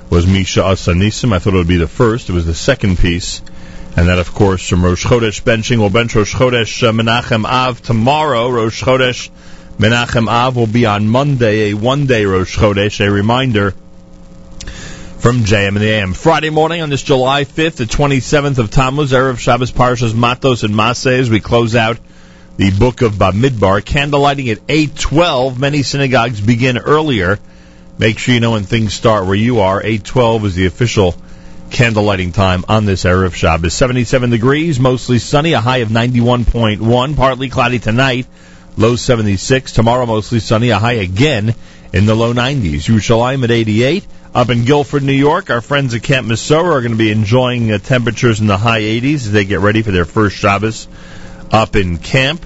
was Misha Asanisim. I thought it would be the first. It was the second piece. And that, of course, from Rosh Chodesh benching. We'll bench Rosh Chodesh uh, Menachem Av tomorrow. Rosh Chodesh Menachem Av will be on Monday, a one-day Rosh Chodesh. A reminder from JM and the AM. Friday morning on this July 5th, the 27th of Tammuz, Erev Shabbos Parshas Matos and Mases, we close out the book of Bamidbar. Candlelighting at 8.12. Many synagogues begin earlier. Make sure you know when things start where you are. 8.12 is the official candlelighting time on this Erev Shabbos. 77 degrees, mostly sunny, a high of 91.1. Partly cloudy tonight, low 76. Tomorrow, mostly sunny, a high again in the low 90s. Yerushalayim at 88. Up in Guilford, New York, our friends at Camp Mesorah are going to be enjoying uh, temperatures in the high 80s as they get ready for their first Shabbos up in camp.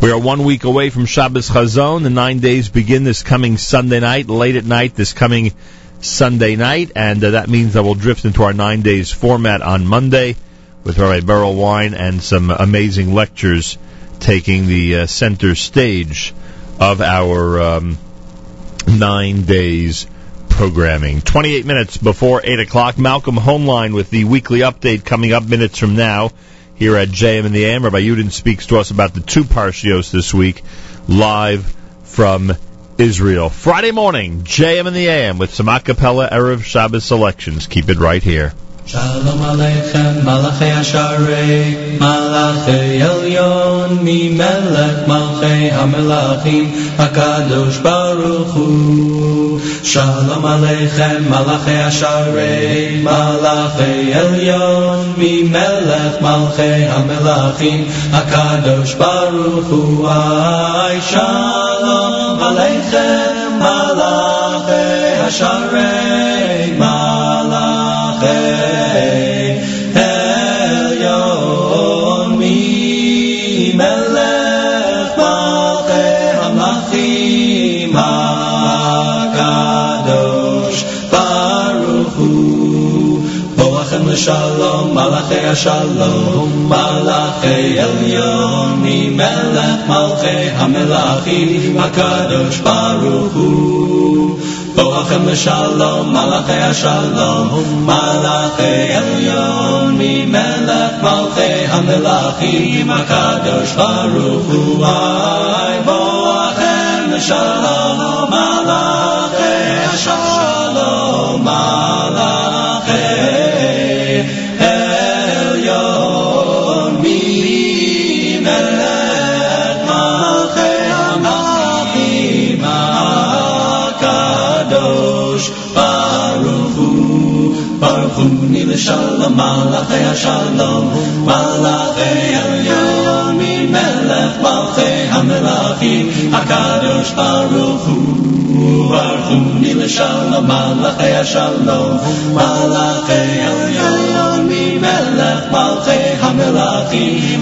We are one week away from Shabbos Chazon. The nine days begin this coming Sunday night, late at night this coming Sunday night, and uh, that means that we'll drift into our nine days format on Monday with Rabbi Berel Wein and some amazing lectures taking the uh, center stage of our um, nine days programming. 28 minutes before 8 o'clock, Malcolm Hoenlein with the weekly update coming up minutes from now here at JM in the AM. Rabbi Yudin speaks to us about the two parshios this week, live from Israel. Friday morning, JM in the AM with some acapella Erev Shabbos selections. Keep it right here. Shalom Aleichem, Malachi Asharei, Malachi Elyon, Mi Melech, Malchei HaMelachim, HaKadosh Baruch Hu. Shalom Aleichem, Malachi Asharei, Malachi Elyon, Mi Melech, Malchei HaMelachim, HaKadosh Baruch Hu. Ay, Shalom Aleichem, השלום, מלאכי השלום, מלאכי עליון, ממלך מלכי המלאכים, הקדוש ברוך הוא. בואכם לשלום, מלאכי השלום, מלאכי עליון, ממלך מלכי המלאכים, הקדוש ברוך הוא. בואכם לשלום, מלאכי השלום. Hu, Shalom, Malachei HaShalom, Malachei Mi Melech, Malchei HaMelachim, HaKadosh Baruch Hu. Baruch Hu, Nil Shalom, Malachei HaShalom, Malachei Mi Melech, Malchei HaMelachim,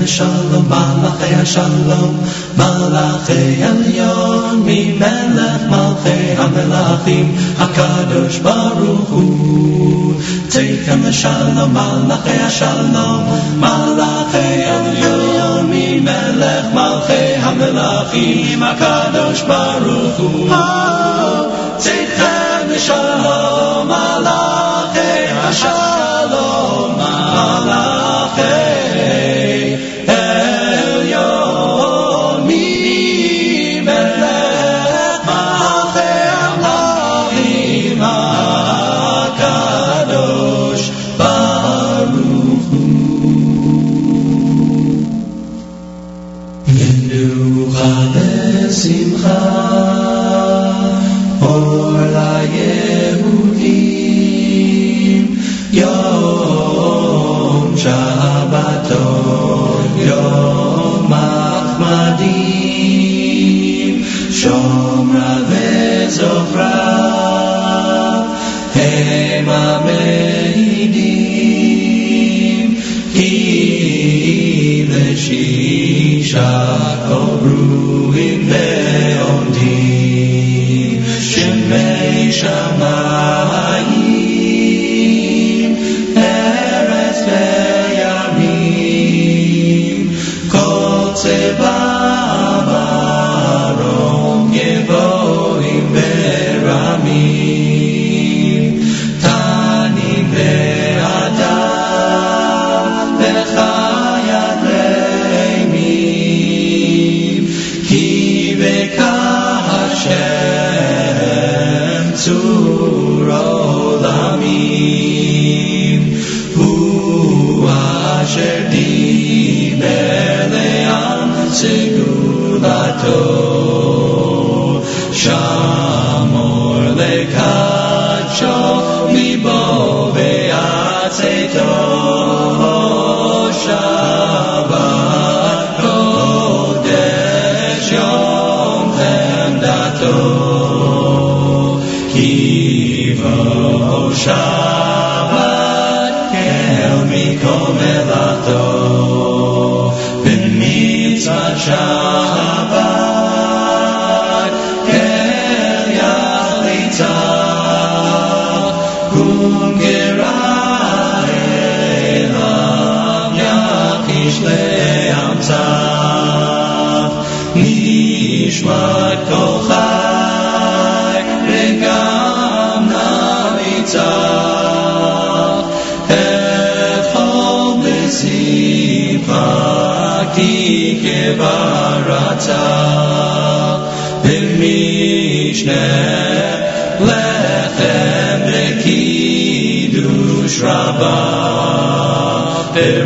השלום, מלאכי השלום, מלאכי עליון, ממלך מלכי המלאכים, הקדוש ברוך הוא. צאתם לשלום, מלאכי השלום, מלאכי עליון, ממלך מלכי המלאכים, הקדוש ברוך הוא. צאתם לשלום, מלאכי השלום, מלאכי El Yon.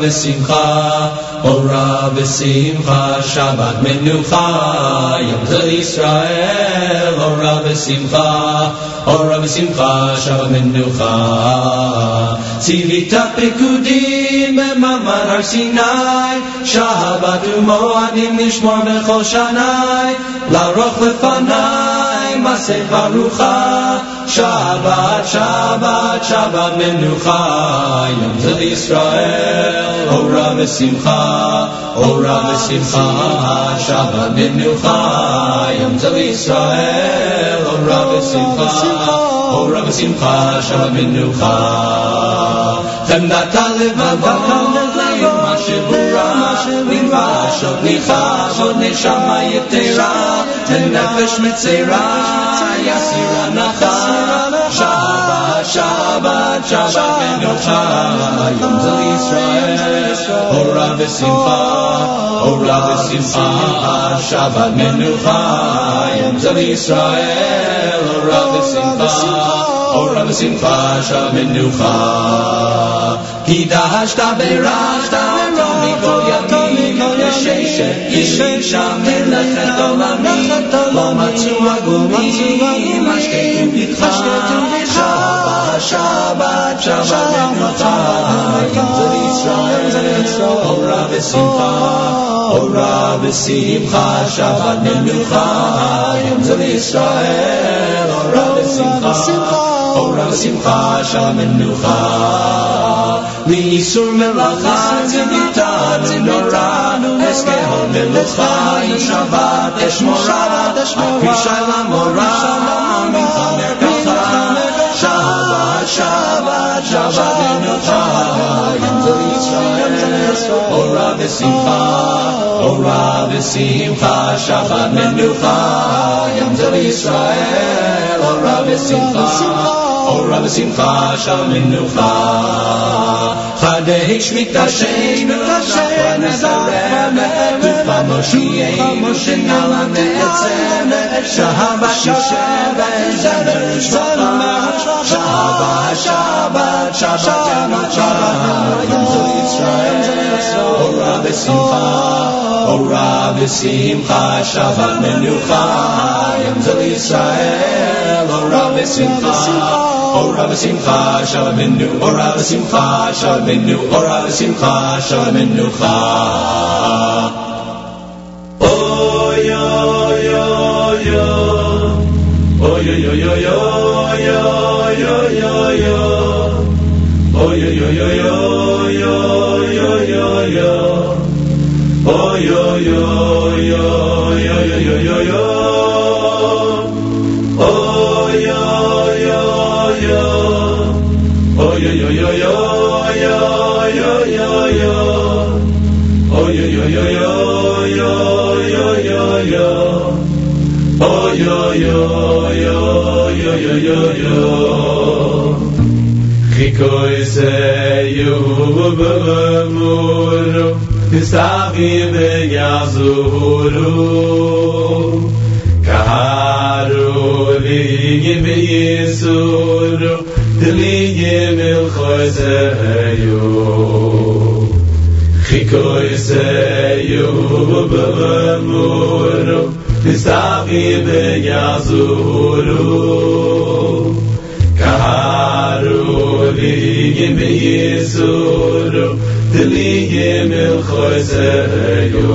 v'simcha, Ora v'simcha, Shabbat menucha. Yom Zel Yisrael, Ora v'simcha, Ora v'simcha, Shabbat menucha. Tzivita pekudim במעמד הר סיני, שבת ומועדים לשמור בכל שני, לערוך לפניי מסך ברוכה, Shabbat, Shabbat, Shabbat Menucha, Yom Tov Yisrael, Ora V'Simcha, Ora V'Simcha, Shabbat Menucha, Yom Tov Yisrael, Ora V'Simcha, Ora V'Simcha, Shabbat Menucha. Chemdat HaLevavot, Ma Shebura, Nilvash, Od Nicha, Od Neshama Yetera, Nefesh Metzera, יסיר הנחה, שבת, שבת, שבת מנוחה, יום זה ישראל, אורה ושמחה, אורה ושמחה, שבת מנוחה, יום זה ישראל, אורה ושמחה, אורה ושמחה, שבת מנוחה. קידשת בירכת אותו מכל ימים, השם שהגישה מלאכת עולמי לא מצאו הגומים השקטים בתך Shabbat, Shalom Lecha, Yimzel Yisrael, Ora V'Simcha, Ora V'Simcha, Shabbat Menucha, Yimzel Yisrael, Ora V'Simcha, Ora Shabbat, Shalom Menucha, L'Yisur Melacha, Tzivita, Tzidora, Eskeon Melucha, Shabbat, Eshmora, Akrisha Lamora, Shabbat Yonotai, Yom Tov Yisrael, Ora Besimcha. אורה ושמחה, שחר מנוחה, ים זה לישראל, אורה ושמחה. אורה ושמחה שם מנוחה. חדי שמיטה שינו אשר נזרמת, תופה מושיענו שנעלה מעצמת, שהבה שושבת שבר שבת, שהבה שבת שבת שבת שבת, אם זו ישראל, אורה ושמחה. Ora b'simcha, Shabbat menucha, Yom Zel Yisrael, Ora b'simcha, Ora b'simcha, Shabbat menu, Ora b'simcha, Shabbat menu, Ora b'simcha, Shabbat menucha. Oh, yo, yo, yo, oh, yo, yo, yo, yo. yo yo khikoy se yo bo bo bo mur tsavi be yazuru kharu li ye be yesur tli se yo khikoy se yo bo bo bo be yazuru Holige me Jesuru, delige me Choyse Yo.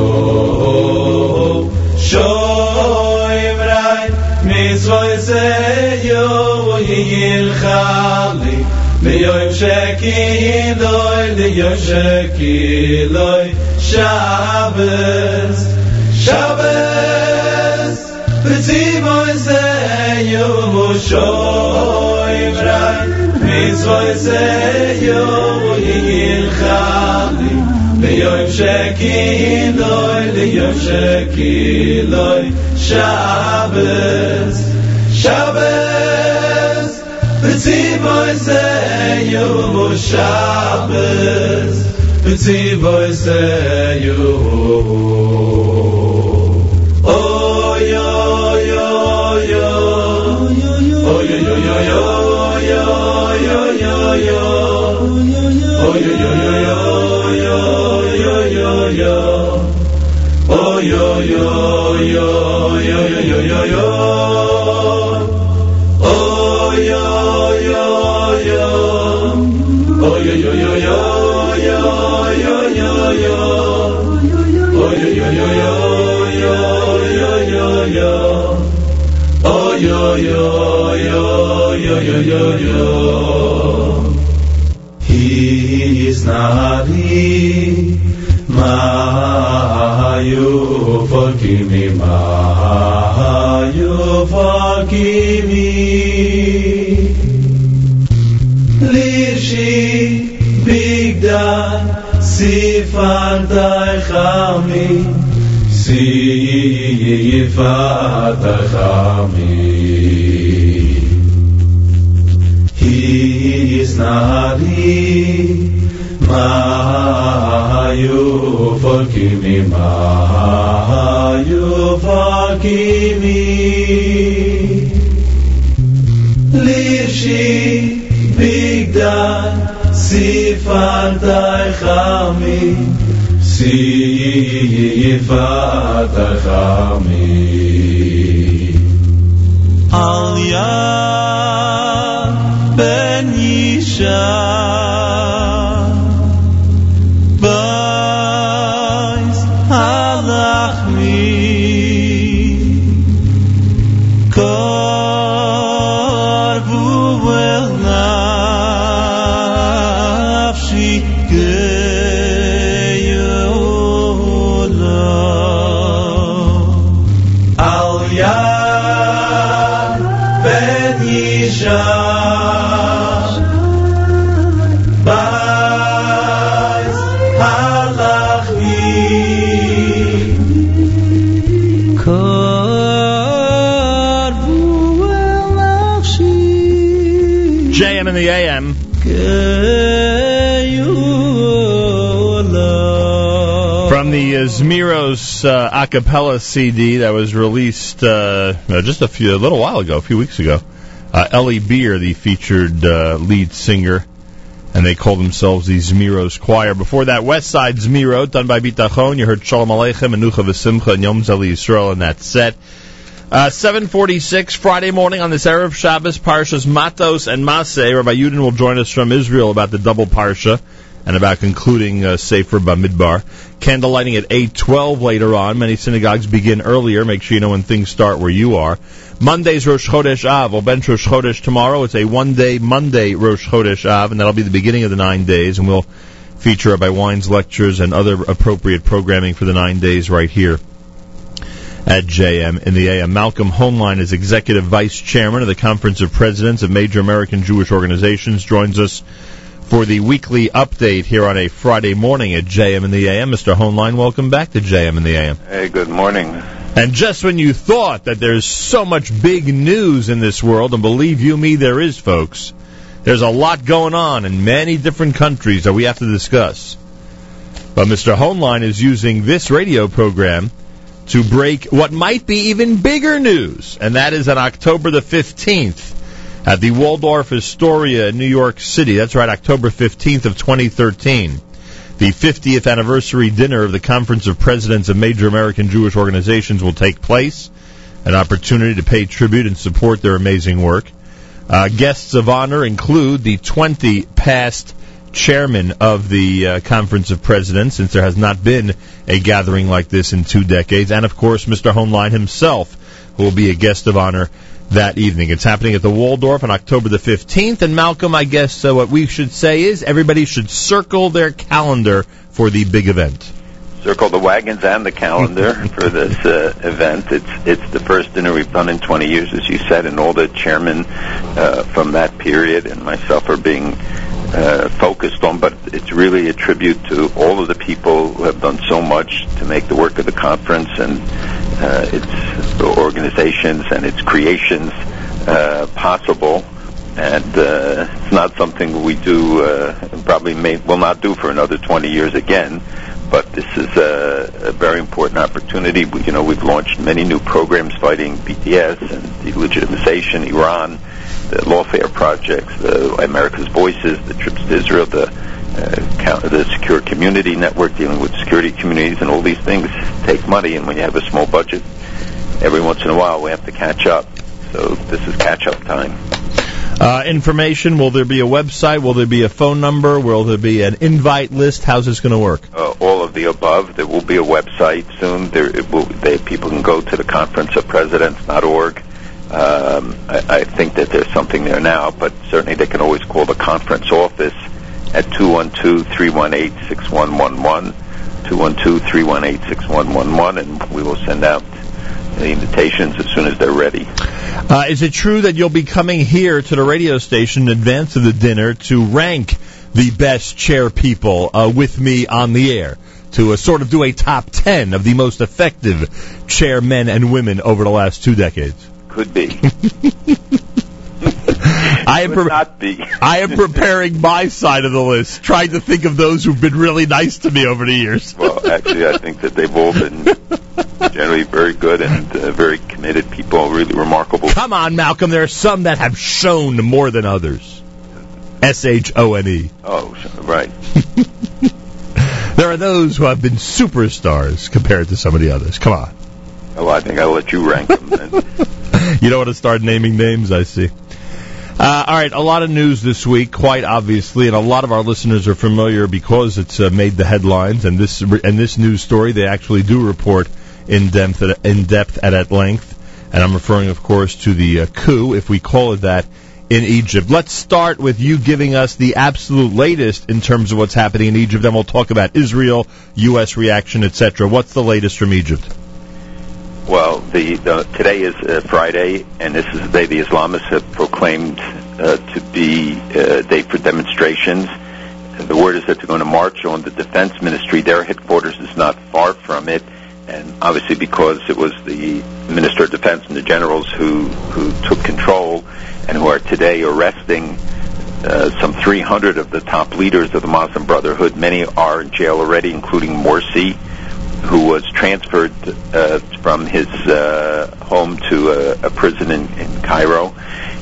Shoy Imrai, me Choyse Yo, Yil Chali, me Yoim Sheki Loi, le Yoim Sheki Loi, Shabbos, Shabbos, Bezivoy Ze מצווה זה יום יילחלי ביום שקילוי ליום שקילוי שבס שבס בציבוי זה יום שבס בציבוי זה יום yo. Oh yo yo yo yo yo yo yo yo. Oh yo yo yo. Oh yo yo yo yo yo yo yo yo. Oh yo yo yo yo yo yo yo yo. Oh yo yo yo yo yo yo yo. He is not he. Ma you forgive me Ma you forgive me Bigdan Sifar Daichami Sifar Daichami He is not he Ma you forgive me Ma you forgive me Bigdan Sifar Daichami Sifar Daichami Al Yad Ben Yisha Zmiros uh, a cappella CD that was released uh, uh, just a few, a little while ago, a few weeks ago. Uh, Ellie Beer, the featured uh, lead singer, and they call themselves the Zmiros Choir. Before that, West Side Zmiro, done by Bitachon. You heard Shalom Aleichem, Anucha V'Simcha, and Yom Zali Yisrael in that set. Uh, 746, Friday morning on this Erev Shabbos, Parshas Matos and Maseh. Rabbi Yudin will join us from Israel about the double Parsha and about concluding uh, Sefer Bamidbar. Candle lighting at 8.12 later on. Many synagogues begin earlier. Make sure you know when things start where you are. Monday's Rosh Chodesh Av. We'll bench Rosh Chodesh tomorrow. It's a one-day Monday Rosh Chodesh Av, and that'll be the beginning of the nine days, and we'll feature Rabbi Wein's lectures and other appropriate programming for the nine days right here at JM in the AM. Malcolm Hoenlein is Executive Vice Chairman of the Conference of Presidents of Major American Jewish Organizations. Joins us for the weekly update here on a Friday morning at JM and the AM. Mr. Hoenlein, welcome back to JM and the AM. Hey, good morning. And just when you thought that there's so much big news in this world, and believe you me, there is, folks, there's a lot going on in many different countries that we have to discuss. But Mr. Hoenlein is using this radio program to break what might be even bigger news, and that is on October the 15th at the Waldorf Astoria in New York City. That's right, October 15th of 2013. The 50th anniversary dinner of the Conference of Presidents of Major American Jewish Organizations will take place, an opportunity to pay tribute and support their amazing work. Uh, guests of honor include the 20 past chairman of the uh, Conference of Presidents, since there has not been a gathering like this in two decades, and of course Mr. Hoenlein himself, who will be a guest of honor that evening. It's happening at the Waldorf on October the 15th, and Malcolm, I guess uh, what we should say is everybody should circle their calendar for the big event. Circle the wagons and the calendar for this uh, event. It's it's the first dinner we've done in 20 years, as you said, and all the chairmen uh, from that period and myself are being uh, focused on. But it's really a tribute to all of the people who have done so much to make the work of the conference and uh, its organizations and its creations uh, possible. And uh, it's not something we do, uh, probably may, will not do for another 20 years again. But this is a, a very important opportunity. We, you know, we've launched many new programs fighting BDS and delegitimization, Iran, the lawfare projects, the America's Voices, the trips to Israel, the uh, the secure community network dealing with security communities, and all these things take money. And when you have a small budget, every once in a while we have to catch up. So this is catch-up time. Uh, information, will there be a website? Will there be a phone number? Will there be an invite list? How's this going to work? uh, all of the above. There will be a website soon. There it will, they, people can go to the conference of presidents.org Um, I, I think that there's something there now, but certainly they can always call the conference office at 212-318-6111, 212-318-6111, and we will send out the invitations as soon as they're ready. Uh, is it true that you'll be coming here to the radio station in advance of the dinner to rank the best chair people uh, with me on the air? To uh, sort of do a top 10 of the most effective chairmen and women over the last two decades? Could be. I am be. I am preparing my side of the list, trying to think of those who've been really nice to me over the years. Well, actually, I think that they've all been generally very good and uh, very committed people, really remarkable. Come on, Malcolm. There are some that have shown more than others. S H O N E. Oh, right. There are those who have been superstars compared to some of the others. Come on. Oh, I think I'll let you rank them. You don't want to start naming names, I see. Uh, all right, a lot of news this week, quite obviously, and a lot of our listeners are familiar because it's uh, made the headlines. And this and this news story, they actually do report in depth at, in depth and at length. And I'm referring, of course, to the uh, coup, if we call it that, in Egypt. Let's start with you giving us the absolute latest in terms of what's happening in Egypt. Then we'll talk about Israel, U.S. reaction, etc. What's the latest from Egypt? Well, the, the today is uh, Friday, and this is the day the Islamists have proclaimed uh, to be uh, a day for demonstrations. The word is that they're going to march on the defense ministry. Their headquarters is not far from it, and obviously because it was the minister of defense and the generals who who took control and who are today arresting uh, some 300 of the top leaders of the Muslim Brotherhood. Many are in jail already, including Morsi, who was transferred uh, from his uh, home to a, a prison in, in Cairo.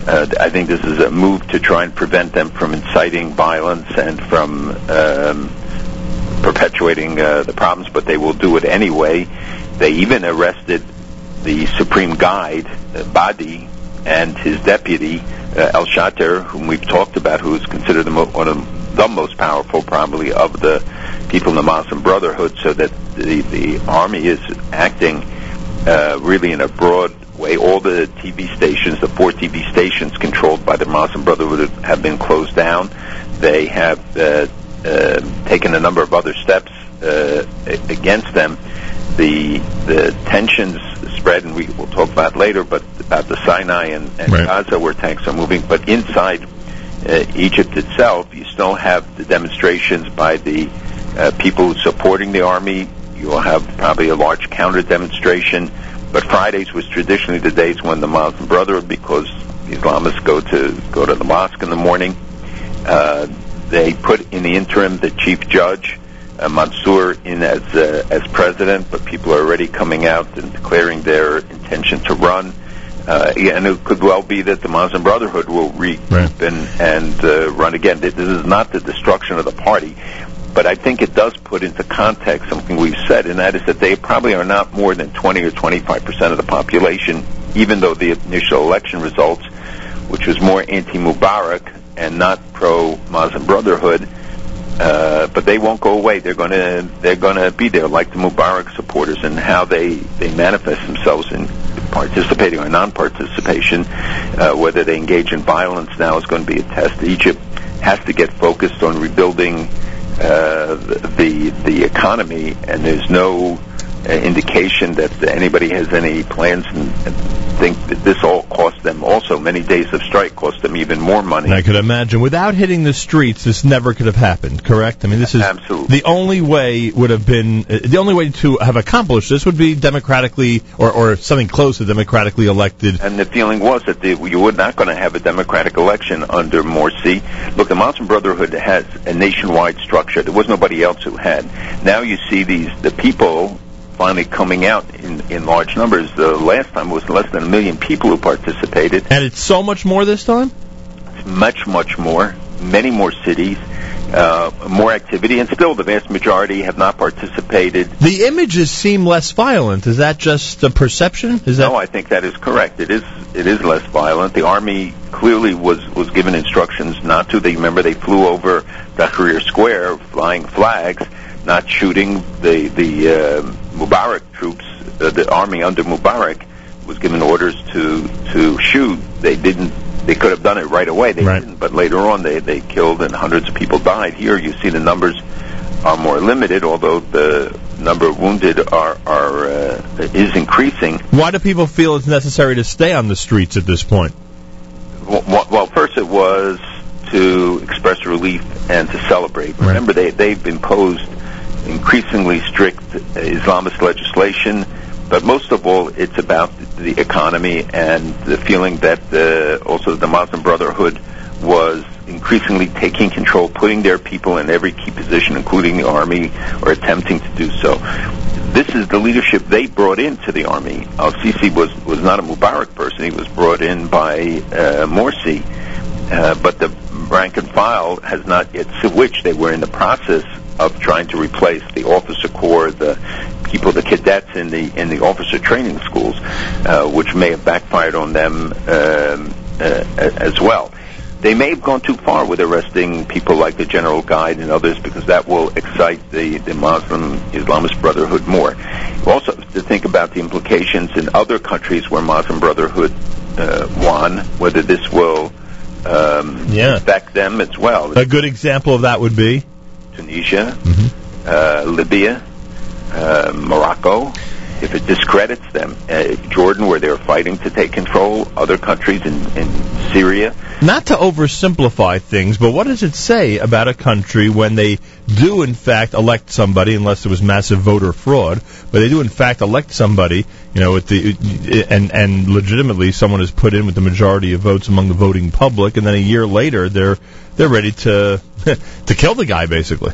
Uh, I think this is a move to try and prevent them from inciting violence and from um, perpetuating uh, the problems, but they will do it anyway. They even arrested the supreme guide, uh, Badi, and his deputy, uh, El Shater, whom we've talked about, who is considered the mo- one of the most powerful, probably, of the people in the Muslim Brotherhood, so that the, the army is acting uh, really in a broad way. All the TV stations, the four TV stations controlled by the Muslim Brotherhood, have been closed down. They have uh, uh, taken a number of other steps uh, against them. The the tensions spread, and we will talk about later, but about the Sinai and, and Right. Gaza, where tanks are moving. But inside uh, Egypt itself, you still have the demonstrations by the uh, people supporting the army. You will have probably a large counter demonstration. But Fridays was traditionally the days when the Muslim Brotherhood, because Islamists go to go to the mosque in the morning, uh, they put in the interim the chief judge, uh, Mansour, in as uh, as president. But people are already coming out and declaring their intention to run. Uh, yeah, and it could well be that the Muslim Brotherhood will regroup and and uh, run again. This is not the destruction of the party, but I think it does put into context something we've said, and that is that they probably are not more than 20 or 25 percent of the population, even though the initial election results, which was more anti-Mubarak and not pro-Muslim Brotherhood, uh, but they won't go away. They're going to they're going to be there, like the Mubarak supporters, and how they they manifest themselves in participating or non-participation, uh, whether they engage in violence now is going to be a test. Egypt has to get focused on rebuilding uh, the the economy, and there's no uh, indication that anybody has any plans and think that this all cost them also many days of strike cost them even more money. I could imagine without hitting the streets, this never could have happened. Correct? I mean, this is Absolutely. the only way would have been uh, the only way to have accomplished this would be democratically or or something close to democratically elected. And the feeling was that the, you were not going to have a democratic election under Morsi. Look, the Muslim Brotherhood has a nationwide structure. There was nobody else who had. Now you see these the people finally coming out in, in large numbers. The last time was less than a million people who participated. And it's so much more this time. It's much, much more. Many more cities, uh, more activity, and still the vast majority have not participated. The images seem less violent. Is that just a perception? Is that No, I think that is correct. It is it is less violent. The army clearly was was given instructions not to. They remember they flew over Tahrir Square, flying flags, not shooting. The the uh, Mubarak troops, uh, the army under Mubarak, was given orders to to shoot, they didn't. They could have done it right away. They Right. didn't. But later on, they they killed and hundreds of people died. Here, you see the numbers are more limited, although the number of wounded are are uh, is increasing. Why do people feel it's necessary to stay on the streets at this point? Well, well, first it was to express relief and to celebrate. Remember, they they've imposed increasingly strict Islamist legislation, but most of all, it's about the economy and the feeling that uh, also the Muslim Brotherhood was increasingly taking control, putting their people in every key position, including the army, or attempting to do so. This is the leadership they brought into the army. Al Sisi was was not a Mubarak person; he was brought in by uh, Morsi, uh, but the rank and file has not yet switched. They were in the process of trying to replace the officer corps, the people, the cadets in the in the officer training schools, uh, which may have backfired on them um, uh, as well. They may have gone too far with arresting people like the General Guide and others because that will excite the, the Muslim Islamist Brotherhood more. Also, to think about the implications in other countries where Muslim Brotherhood uh, won, whether this will um, Yeah. affect them as well. A good example of that would be Tunisia, uh, Libya, uh, Morocco. If it discredits them, uh, Jordan, where they're fighting to take control, other countries in, in Syria. not to oversimplify things, but what does it say about a country when they do in fact elect somebody, unless there was massive voter fraud, but they do in fact elect somebody, you know, with the and and legitimately someone is put in with the majority of votes among the voting public, and then a year later they're they're ready to to kill the guy basically.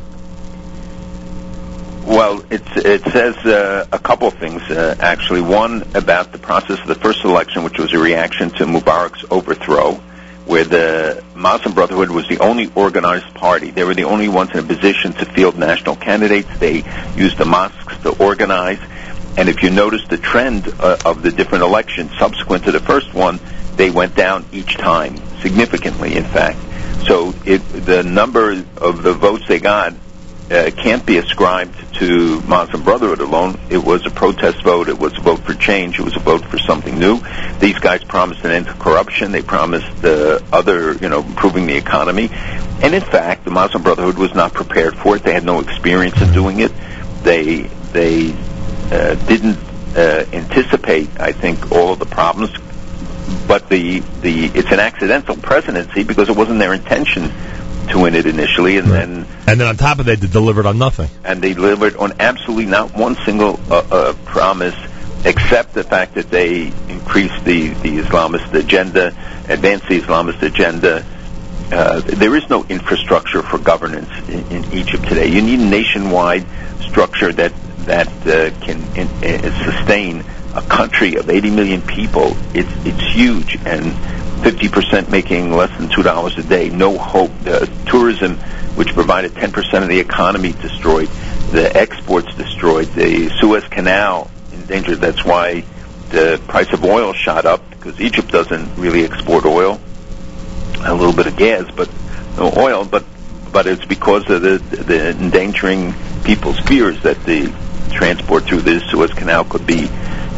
Well, it says uh, a couple of things, uh, actually. One about the process of the first election, which was a reaction to Mubarak's overthrow, where the Muslim Brotherhood was the only organized party. They were the only ones in a position to field national candidates. They used the mosques to organize. And if you notice the trend uh, of the different elections subsequent to the first one, they went down each time, significantly, in fact. So it, the number of the votes they got uh, can't be ascribed to Muslim Brotherhood alone. It was a protest vote. It was a vote for change. It was a vote for something new. These guys promised an end to corruption. They promised uh, other, you know, improving the economy. And in fact, the Muslim Brotherhood was not prepared for it. They had no experience in doing it. They they uh, didn't uh, anticipate, I think, all of the problems. But the the it's an accidental presidency because it wasn't their intention to win it initially, and then And then on top of that, they delivered on nothing. and they delivered on absolutely not one single uh, uh, promise, except the fact that they increased the the Islamist agenda, advanced the Islamist agenda. Uh, there is no infrastructure for governance in, in Egypt today. You need a nationwide structure that that uh, can in, uh, sustain a country of 80 million people. It's it's huge and 50% making less than two dollars a day. No hope. Uh, tourism, which provided 10% of the economy, destroyed. The exports destroyed. The Suez Canal endangered. That's why the price of oil shot up because Egypt doesn't really export oil. A little bit of gas, but no oil. But but it's because of the the endangering people's fears that the transport through the Suez Canal could be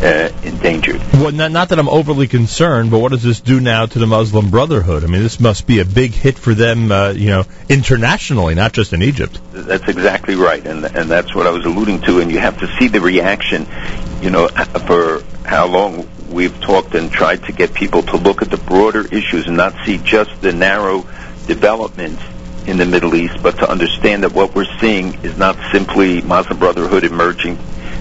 uh, endangered. Well, not, not that I'm overly concerned, but what does this do now to the Muslim Brotherhood? I mean, this must be a big hit for them, uh, you know, internationally, not just in Egypt. That's exactly right, and and that's what I was alluding to. And you have to see the reaction. You know, for how long we've talked and tried to get people to look at the broader issues and not see just the narrow developments in the Middle East, but to understand that what we're seeing is not simply Muslim Brotherhood emerging.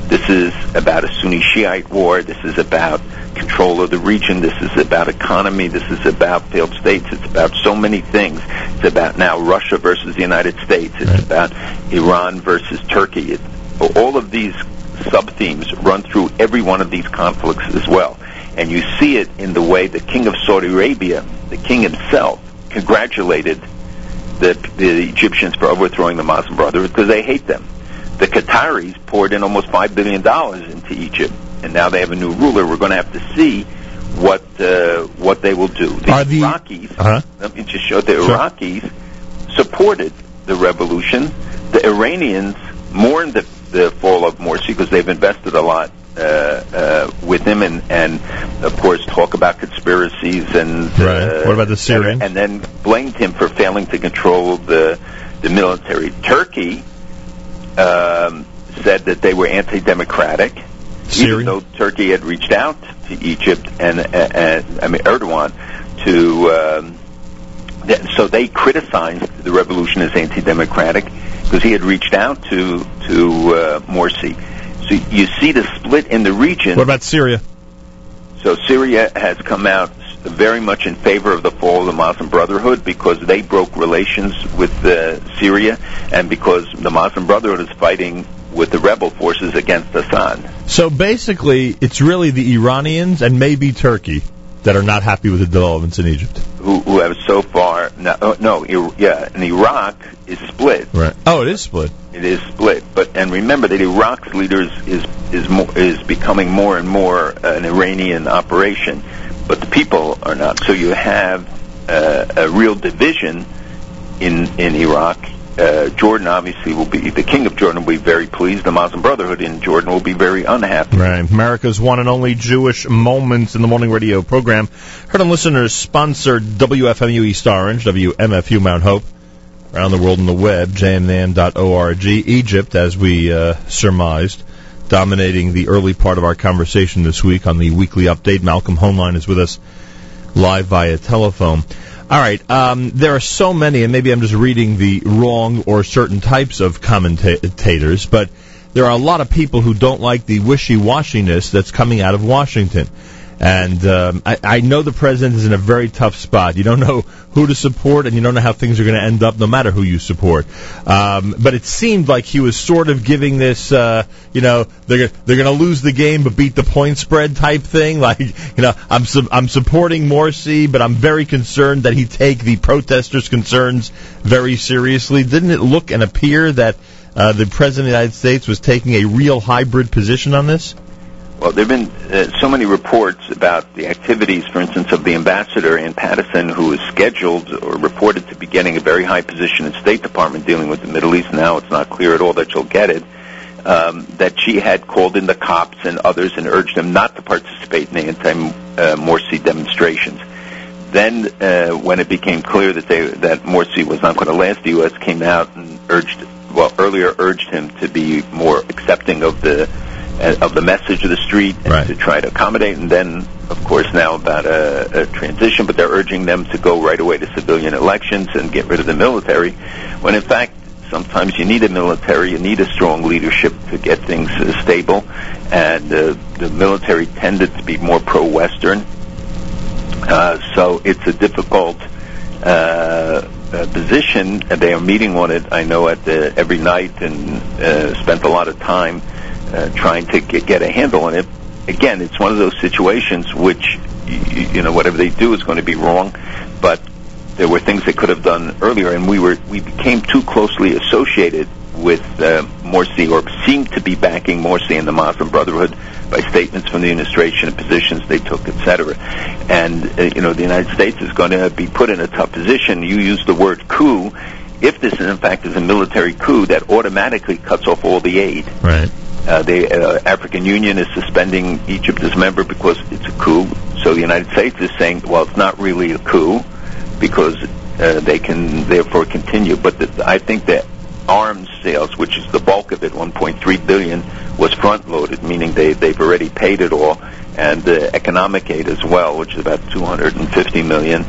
This is about a Sunni Shiite war. This is about control of the region. This is about economy. This is about failed states. It's about so many things. It's about now Russia versus the United States. It's about Iran versus Turkey. It, all of these sub themes run through every one of these conflicts as well. And you see it in the way the king of Saudi Arabia, the king himself, congratulated the, the Egyptians for overthrowing the Muslim Brotherhood because they hate them. The Qataris poured in almost five billion dollars into Egypt, and now they have a new ruler. We're going to have to see what uh, what they will do. The Iraqis, Uh-huh. let me just show the Sure. Iraqis supported the revolution. The Iranians mourned the, the fall of Morsi because they've invested a lot uh, uh, with him, and and of course talk about conspiracies and Right. uh, What about the Syrians? and then blamed him for failing to control the the military. Turkey um, said that they were anti-democratic, Syria? even though Turkey had reached out to Egypt and, and I mean Erdogan to. Um, that- so they criticized the revolution as anti-democratic because he had reached out to to uh, Morsi. So you see the split in the region. What about Syria? So Syria has come out very much in favor of the fall of the Muslim Brotherhood because they broke relations with uh, Syria and because the Muslim Brotherhood is fighting with the rebel forces against Assad. So basically, it's really the Iranians and maybe Turkey that are not happy with the developments in Egypt. Who, who have so far no, oh, no yeah and Iraq is split Right. Oh, it is split. it is split but and remember that Iraq's leaders is is more, is becoming more and more an Iranian operation but the people are not so you have uh, a real division in in Iraq uh, Jordan obviously will be the king of Jordan will be very pleased the Muslim Brotherhood in Jordan will be very unhappy Right. America's one and only Jewish Moments in the Morning Radio program. Heard on listeners sponsored WFMU East Orange, WMFU Mount Hope. Around the world on the web, jmintheam.org. Egypt, as we uh, surmised, dominating the early part of our conversation this week on the weekly update. Malcolm Hoenlein is with us live via telephone. All right, um, there are so many, and maybe I'm just reading the wrong or certain types of commentators, but there are a lot of people who don't like the wishy-washiness that's coming out of Washington. And um, I, I know the president is in a very tough spot. You don't know who to support, and you don't know how things are going to end up, no matter who you support. Um, but it seemed like he was sort of giving this, uh, you know, they're they're going to lose the game but beat the point spread type thing. Like, you know, I'm su- I'm supporting Morsi, but I'm very concerned that he take the protesters' concerns very seriously. Didn't it look and appear that uh, the president of the United States was taking a real hybrid position on this? Well, there have been uh, so many reports about the activities, for instance, of the ambassador Anne Patterson, who is scheduled or reported to be getting a very high position in State Department dealing with the Middle East. Now it's not clear at all that she'll get it. Um, that she had called in the Copts and others and urged them not to participate in the anti-Morsi demonstrations. Then, uh, when it became clear that they that Morsi was not going to last, the U.S. came out and urged, well, earlier urged him to be more accepting of the uh, of the message of the street and Right. to try to accommodate. And then, of course, now about a, a transition, but they're urging them to go right away to civilian elections and get rid of the military. When in fact, sometimes you need a military, you need a strong leadership to get things uh, stable. And uh, the military tended to be more pro-Western. Uh, so it's a difficult uh, uh, position. And They are meeting on it, I know, at the, every night and uh, spent a lot of time uh, trying to get, get a handle on it. Again, it's one of those situations which, you, you know, whatever they do is going to be wrong, but there were things they could have done earlier, and we were we became too closely associated with uh, Morsi, or seemed to be backing Morsi and the Muslim Brotherhood by statements from the administration and positions they took, etc. And uh, you know, the United States is going to be put in a tough position. You use the word coup. If this, in fact, is a military coup, that automatically cuts off all the aid. Right. Uh, the uh, African Union is suspending Egypt as a member because it's a coup. So the United States is saying, well, it's not really a coup because uh, they can therefore continue. But the, I think that arms sales, which is the bulk of it, 1.3 billion, was front loaded, meaning they they've already paid it all, and the economic aid as well, which is about 250 million,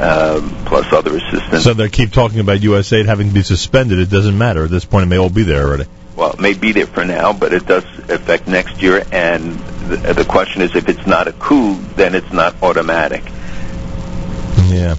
um, plus other assistance. So they keep talking about USAID having to be suspended. It doesn't matter at this point. It may all be there already. Well, it may be there for now, but it does affect next year. And the, the question is, if it's not a coup, then it's not automatic. Yeah.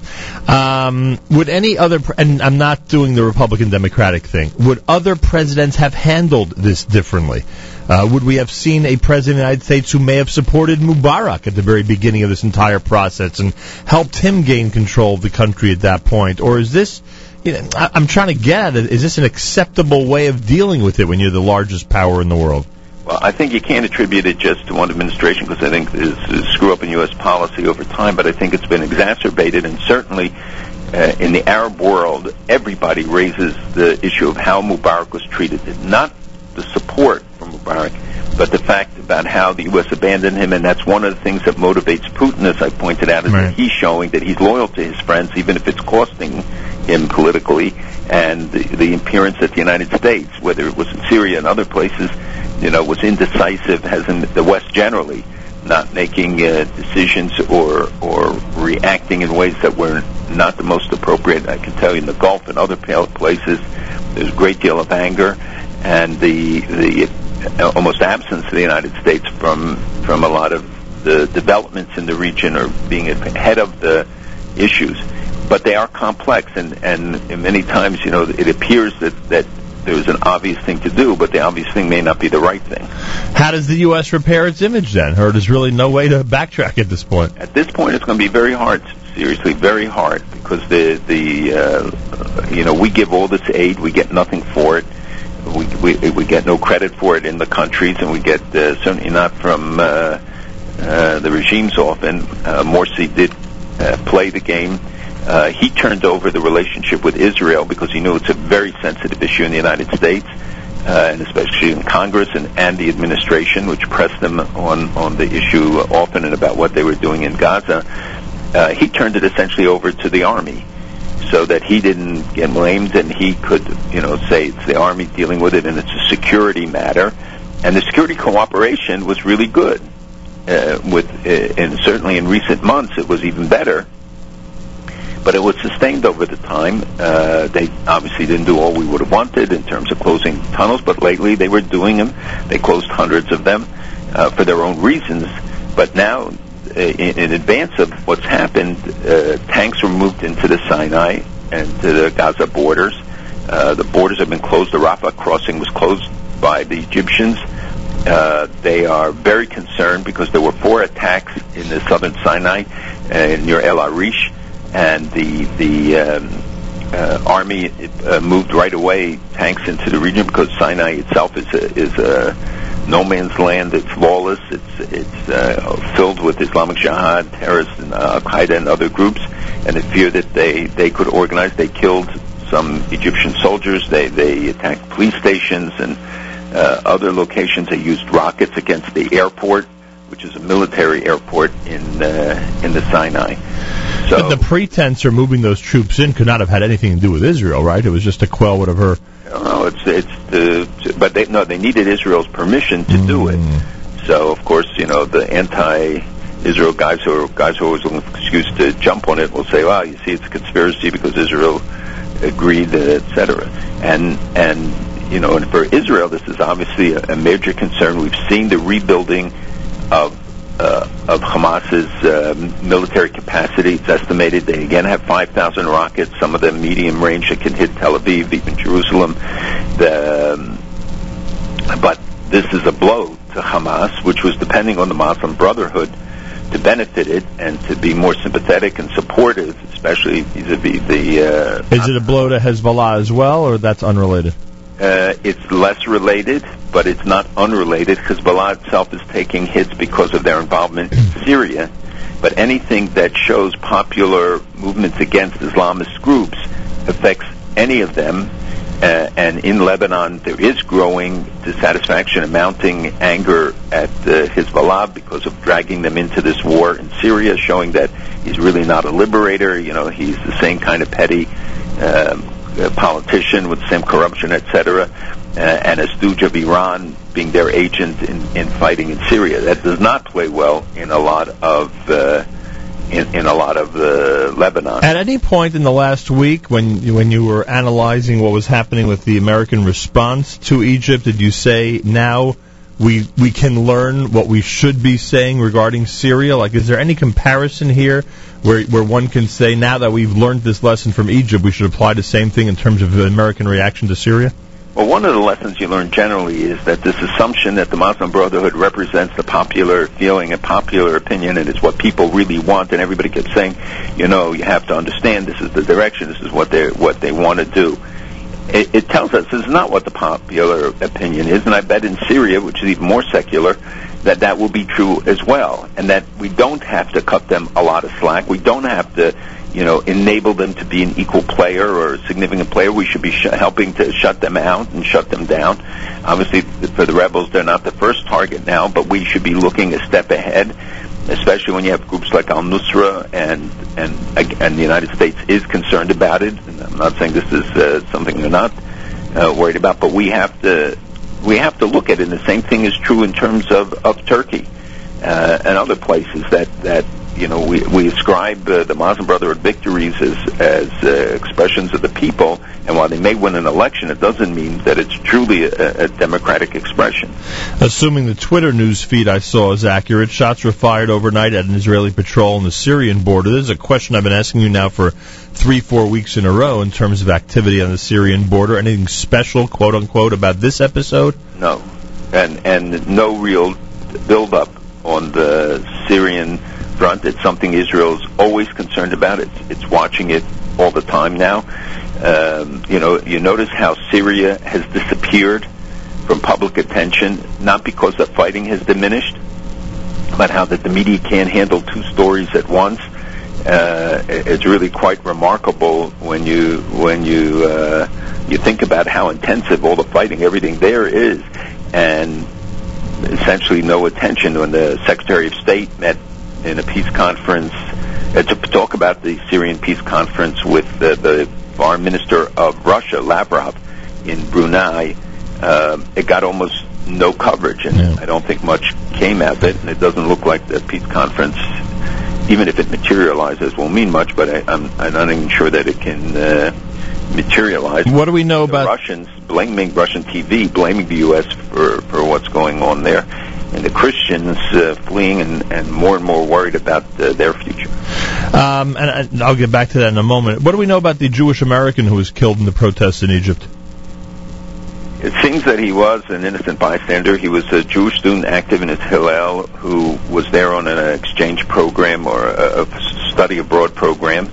Um, would any other, pre- and I'm not doing the Republican Democratic thing, would other presidents have handled this differently? Uh, would we have seen a president of the United States who may have supported Mubarak at the very beginning of this entire process and helped him gain control of the country at that point? Or is this, you know, I, I'm trying to get at it, is this an acceptable way of dealing with it when you're the largest power in the world? Well, I think you can't attribute it just to one administration because I think there's a screw up in U.S. policy over time, but I think it's been exacerbated and certainly uh, in the Arab world, everybody raises the issue of how Mubarak was treated. Not the support from Mubarak, but the fact about how the U.S. abandoned him, and that's one of the things that motivates Putin, as I pointed out, is that he's showing that he's loyal to his friends, even if it's costing him politically, and the, the appearance that the United States, whether it was in Syria and other places, you know, was indecisive, has in the West generally, not making uh, decisions or or reacting in ways that were not the most appropriate. I can tell you in the Gulf and other places, there's a great deal of anger, and the the almost absence of the United States from from a lot of the developments in the region or being ahead of the issues. But they are complex, and and many times, you know, it appears that that there's an obvious thing to do, but the obvious thing may not be the right thing. How does the U.S. repair its image then? Or there's really no way to backtrack at this point? At this point, it's going to be very hard. Seriously, very hard because the the uh, you know we give all this aid, we get nothing for it. We we we get no credit for it in the countries, and we get uh, certainly not from uh, uh, the regimes often. Uh, Morsi did uh, play the game. Uh, he turned over the relationship with Israel because he knew it's a very sensitive issue in the United States, uh, and especially in Congress and, and the administration, which pressed them on, on the issue often and about what they were doing in Gaza. Uh, he turned it essentially over to the army so that he didn't get blamed and he could, you know, say it's the army dealing with it and it's a security matter. And the security cooperation was really good. Uh, with, uh, and certainly in recent months it was even better but it was sustained over the time. Uh, they obviously didn't do all we would have wanted in terms of closing tunnels, but lately they were doing them. They closed hundreds of them uh, for their own reasons. But now, uh, in, in advance of what's happened, uh, tanks were moved into the Sinai and to the Gaza borders. Uh, the borders have been closed. The Rafah crossing was closed by the Egyptians. Uh, they are very concerned because there were four attacks in the southern Sinai uh, near El Arish and the the um, uh, army uh, moved right away tanks into the region because Sinai itself is a, is a no man's land. It's lawless. It's it's uh, filled with Islamic Jihad, terrorists, and uh, Al Qaeda and other groups, and the fear that they they could organize. They killed some Egyptian soldiers. They they attacked police stations and uh, other locations. They used rockets against the airport is a military airport in uh, in the Sinai. So but the pretense of moving those troops in could not have had anything to do with Israel, right? It was just to quell whatever. No, it's it's the but they no they needed Israel's permission to mm. do it. So of course you know the anti-Israel guys who are guys who are always looking for excuse to jump on it will say, well, you see, it's a conspiracy because Israel agreed, etc. And and you know, and for Israel, this is obviously a, a major concern. We've seen the rebuilding of uh, of Hamas's uh, military capacity. It's estimated they again have 5,000 rockets, some of them medium range that can hit Tel Aviv, even Jerusalem. The, um, but this is a blow to Hamas, which was depending on the Muslim Brotherhood to benefit it and to be more sympathetic and supportive, especially vis-a-vis the. Uh, is it a blow to Hezbollah as well, or that's unrelated? Uh, it's less related, but it's not unrelated. Hezbollah itself is taking hits because of their involvement in Syria. But anything that shows popular movements against Islamist groups affects any of them. Uh, and in Lebanon, there is growing dissatisfaction and mounting anger at uh, Hezbollah because of dragging them into this war in Syria, showing that he's really not a liberator. You know, he's the same kind of petty um, politician with the same corruption, etc., uh, and a stooge of Iran being their agent in, in fighting in Syria. That does not play well in a lot of uh, in, in a lot of uh, Lebanon. At any point in the last week, when when you were analyzing what was happening with the American response to Egypt, did you say now? We we can learn what we should be saying regarding Syria. Like, is there any comparison here where where one can say now that we've learned this lesson from Egypt, we should apply the same thing in terms of American reaction to Syria? Well, one of the lessons you learn generally is that this assumption that the Muslim Brotherhood represents the popular feeling and popular opinion and it's what people really want, and everybody keeps saying, you know, you have to understand this is the direction, this is what they what they want to do. It, it tells us this is not what the popular opinion is, and I bet in Syria, which is even more secular, that that will be true as well, and that we don't have to cut them a lot of slack. We don't have to, you know, enable them to be an equal player or a significant player. We should be sh- helping to shut them out and shut them down. Obviously, for the rebels, they're not the first target now, but we should be looking a step ahead especially when you have groups like Al Nusra and and and the United States is concerned about it. And I'm not saying this is uh, something they're not uh, worried about, but we have to we have to look at it. And the same thing is true in terms of of Turkey uh, and other places that that you know we we ascribe uh, the Muslim Brotherhood victories as as uh, expressions of the people, and while they may win an election, it doesn't mean that it's truly a, a democratic expression. Assuming the Twitter news feed I saw is accurate, shots were fired overnight at an Israeli patrol on the Syrian border. This is a question I've been asking you now for three, four weeks in a row in terms of activity on the Syrian border. Anything special, quote unquote, about this episode? No, and and no real build up on the Syrian front. It's something Israel's always concerned about. It's it's watching it all the time now. Um, you know, you notice how Syria has disappeared from public attention, not because the fighting has diminished, but how that the media can't handle two stories at once. Uh, it's really quite remarkable when you when you uh, you think about how intensive all the fighting, everything there is, and essentially no attention when the Secretary of State met in a peace conference uh, to talk about the Syrian peace conference with the, the foreign minister of Russia, Lavrov, in Brunei. Um, it got almost no coverage, and Yeah. I don't think much came out of it. And it doesn't look like the peace conference, even if it materializes, won't mean much. But I, I'm, I'm not even sure that it can uh, materialize. What do we know the about Russians blaming Russian TV, blaming the U.S. for for what's going on there, and the Christians uh, fleeing and, and more and more worried about uh, their future. Um, and, and I'll get back to that in a moment. What do we know about the Jewish American who was killed in the protests in Egypt? It seems that he was an innocent bystander. He was a Jewish student active in his Hillel who was there on an exchange program or a, a study abroad program,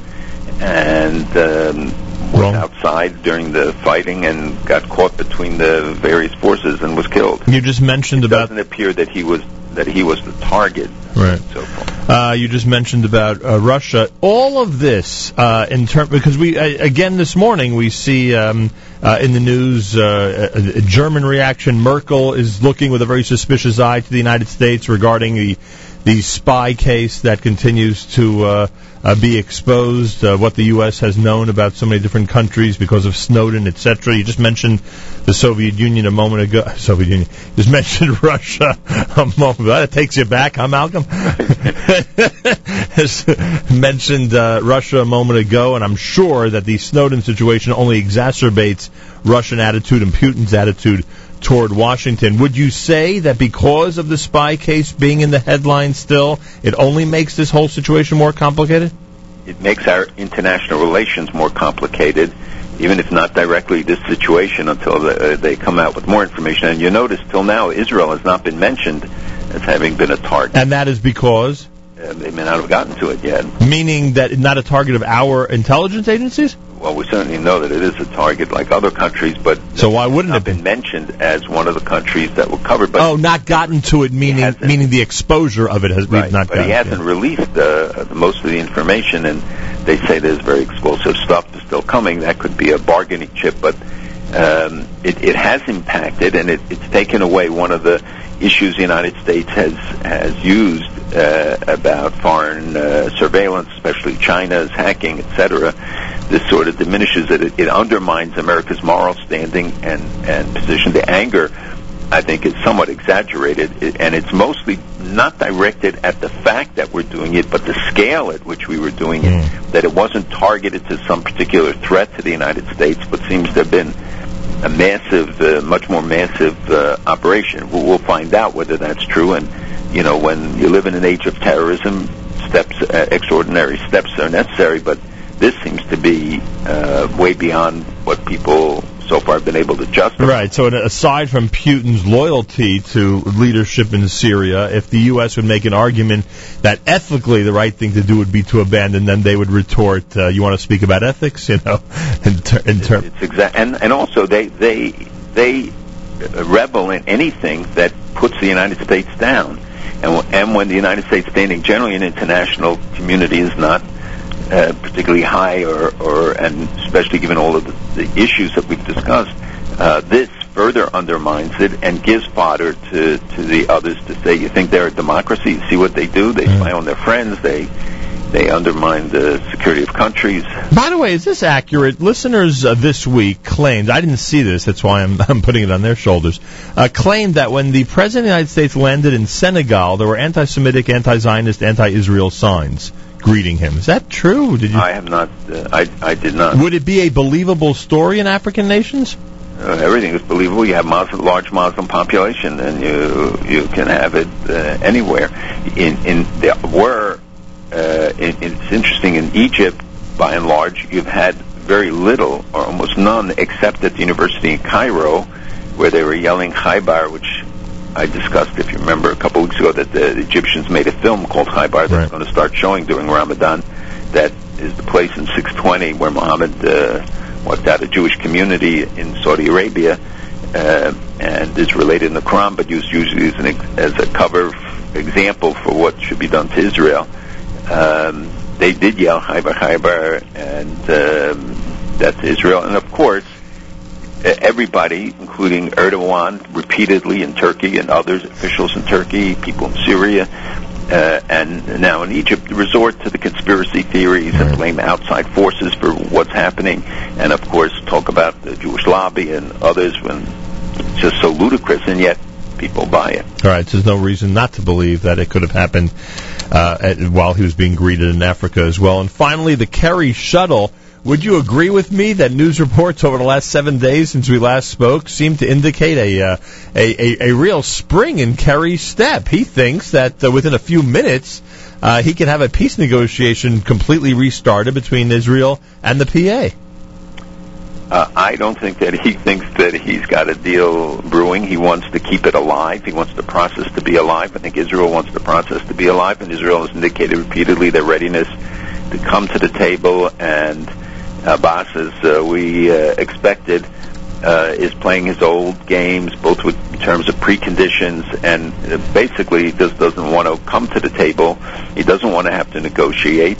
and um, was outside during the fighting and got caught between the various forces and was killed. You just mentioned It about doesn't appear that he was that he was the target. right. So. Uh, you just mentioned about uh, Russia. All of this, uh, in term, because we uh, again this morning we see um, uh, in the news uh, a, a German reaction. Merkel is looking with a very suspicious eye to the United States regarding the the spy case that continues to uh, be exposed. Uh, what the U.S. has known about so many different countries because of Snowden, etc. You just mentioned the Soviet Union a moment ago. Soviet Union. You just mentioned Russia a moment ago. That takes you back, huh, Malcolm? mentioned uh, Russia a moment ago, and I'm sure that the Snowden situation only exacerbates Russian attitude and Putin's attitude toward Washington. Would you say that because of the spy case being in the headlines still, it only makes this whole situation more complicated? it makes our international relations more complicated, even if not directly this situation until the, uh, they come out with more information. And you notice till now Israel has not been mentioned as having been a target. And that is because, they may not have gotten to it yet. meaning that not a target of our intelligence agencies? Well, we certainly know that it is a target like other countries, but So why wouldn't it be? been mentioned as one of the countries that were covered. But oh, not gotten to it, meaning meaning the exposure of it has Right, not but gotten. he hasn't released uh, most of the information, and they say there's very explosive stuff that's still coming. That could be a bargaining chip, but um, it, it has impacted, and it, it's taken away one of the issues the United States has has used uh, about foreign uh, surveillance, especially China's hacking, etc. This sort of diminishes it. it. It undermines America's moral standing and and position. The anger I think is somewhat exaggerated, It- and it's mostly not directed at the fact that we're doing it, but the scale at which we were doing it. That it wasn't targeted to some particular threat to the United States, but seems to have been a massive, uh, much more massive uh, operation. We'll, we'll find out whether that's true. And you know, when you live in an age of terrorism, steps, uh, extraordinary steps are necessary. But this seems to be uh, way beyond what people so far have been able to justify. Right. So, aside from Putin's loyalty to leadership in Syria, if the U.S. would make an argument that ethically the right thing to do would be to abandon, then they would retort, uh, "You want to speak about ethics?" You know, in, ter- in terms. It's exact, and and also they they they rebel in anything that puts the United States down. And, and when the United States standing generally in international community is not uh, particularly high, or, or and especially given all of the, the issues that we've discussed, uh, this further undermines it and gives fodder to, to the others to say, you think they're a democracy? See what they do? They spy on their friends. They they undermine the security of countries. By the way, is this accurate? Listeners uh, this week claimed, I didn't see this, that's why I'm, I'm putting it on their shoulders, uh, claimed that when the President of the United States landed in Senegal, there were anti Semitic, anti Zionist, anti Israel signs greeting him. Is that true? Did you? I have not. Uh, I I did not. Would it be a believable story in African nations? Uh, everything is believable. You have Muslim, large Muslim population, and you you can have it uh, anywhere. In in there were. Uh, it, it's interesting in Egypt, by and large, you've had very little or almost none, except at the University in Cairo, where they were yelling Khaybar, which I discussed, if you remember, a couple weeks ago, that the Egyptians made a film called Khaybar that's going to start showing during Ramadan. That is the place in 620 where Muhammad uh, wiped out a Jewish community in Saudi Arabia, uh, and is related in the Quran, but used usually as, an, ex- as a cover f- example for what should be done to Israel. Um, they did yell Khaybar, Khaybar, and um, that's Israel. And of course, everybody, including Erdogan, repeatedly in Turkey and others, officials in Turkey, people in Syria, uh, and now in Egypt, resort to the conspiracy theories and blame outside forces for what's happening, and of course talk about the Jewish lobby and others when it's just so ludicrous, and yet people buy it. All right, so there's no reason not to believe that it could have happened uh, at, while he was being greeted in Africa as well. And finally, the Kerry shuttle. Would you agree with me that news reports over the last seven days since we last spoke seem to indicate a uh, a, a, a real spring in Kerry's step? He thinks that uh, within a few minutes uh, he could have a peace negotiation completely restarted between Israel and the PA. Uh, I don't think that he thinks that he's got a deal brewing. He wants to keep it alive. He wants the process to be alive. I think Israel wants the process to be alive, and Israel has indicated repeatedly their readiness to come to the table. And Abbas, as uh, we uh, expected, uh, is playing his old games, both with, in terms of preconditions and uh, basically just doesn't want to come to the table. He doesn't want to have to negotiate.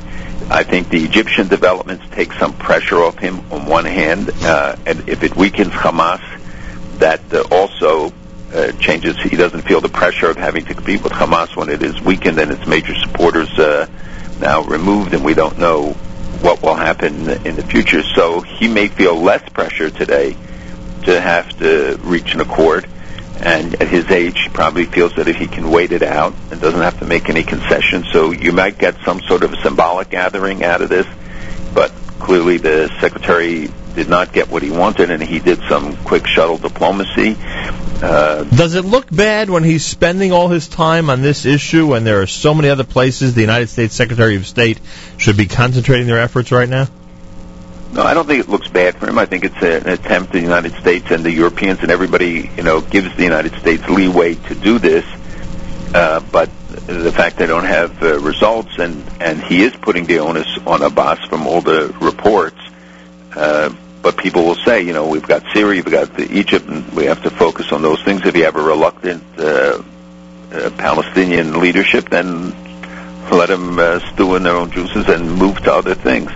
I think the Egyptian developments take some pressure off him on one hand, uh, and if it weakens Hamas, that uh, also uh, changes. He doesn't feel the pressure of having to compete with Hamas when it is weakened and its major supporters uh, now removed, and we don't know what will happen in the future. So he may feel less pressure today to have to reach an accord. And at his age, he probably feels that if he can wait it out and doesn't have to make any concessions, so you might get some sort of symbolic gathering out of this. But clearly, the secretary did not get what he wanted, and he did some quick shuttle diplomacy. Uh, Does it look bad when he's spending all his time on this issue when there are so many other places the United States Secretary of State should be concentrating their efforts right now? No, I don't think it looks bad for him. I think it's a, an attempt the United States and the Europeans and everybody, you know, gives the United States leeway to do this. Uh, but the fact they don't have uh, results, and and he is putting the onus on Abbas from all the reports. Uh, but people will say, you know, we've got Syria, we've got Egypt, and we have to focus on those things. If you have a reluctant uh, uh, Palestinian leadership, then let them uh, stew in their own juices and move to other things.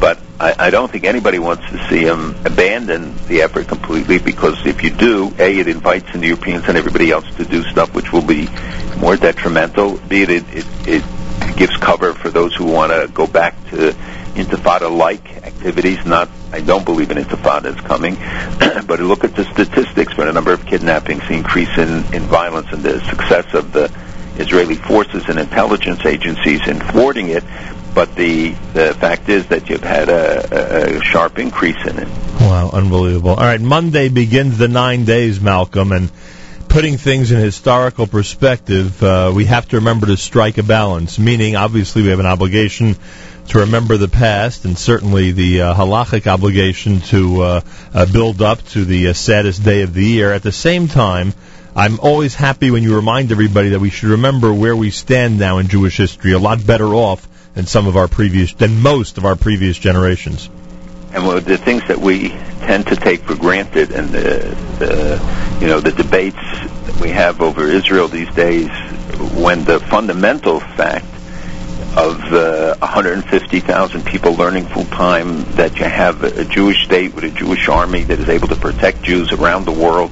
But I, I don't think anybody wants to see him abandon the effort completely because if you do, A, it invites the Europeans and everybody else to do stuff which will be more detrimental. B, it, it, it gives cover for those who want to go back to intifada-like activities. Not, I don't believe an intifada is coming, but look at the statistics for the number of kidnappings, the increase in, in violence, and the success of the Israeli forces and intelligence agencies in thwarting it. But the the fact is that you've had a, a, sharp increase in it. Wow, unbelievable. All right, Monday begins the nine days, Malcolm, and putting things in historical perspective, uh, we have to remember to strike a balance, meaning obviously we have an obligation to remember the past and certainly the uh, halachic obligation to uh, uh, build up to the uh, saddest day of the year. At the same time, I'm always happy when you remind everybody that we should remember where we stand now in Jewish history, a lot better off than some of our previous, than most of our previous generations. And well, the things that we tend to take for granted, and the, the you know the debates we have over Israel these days, when the fundamental fact of uh, 150,000 people learning full time, that you have a Jewish state with a Jewish army that is able to protect Jews around the world,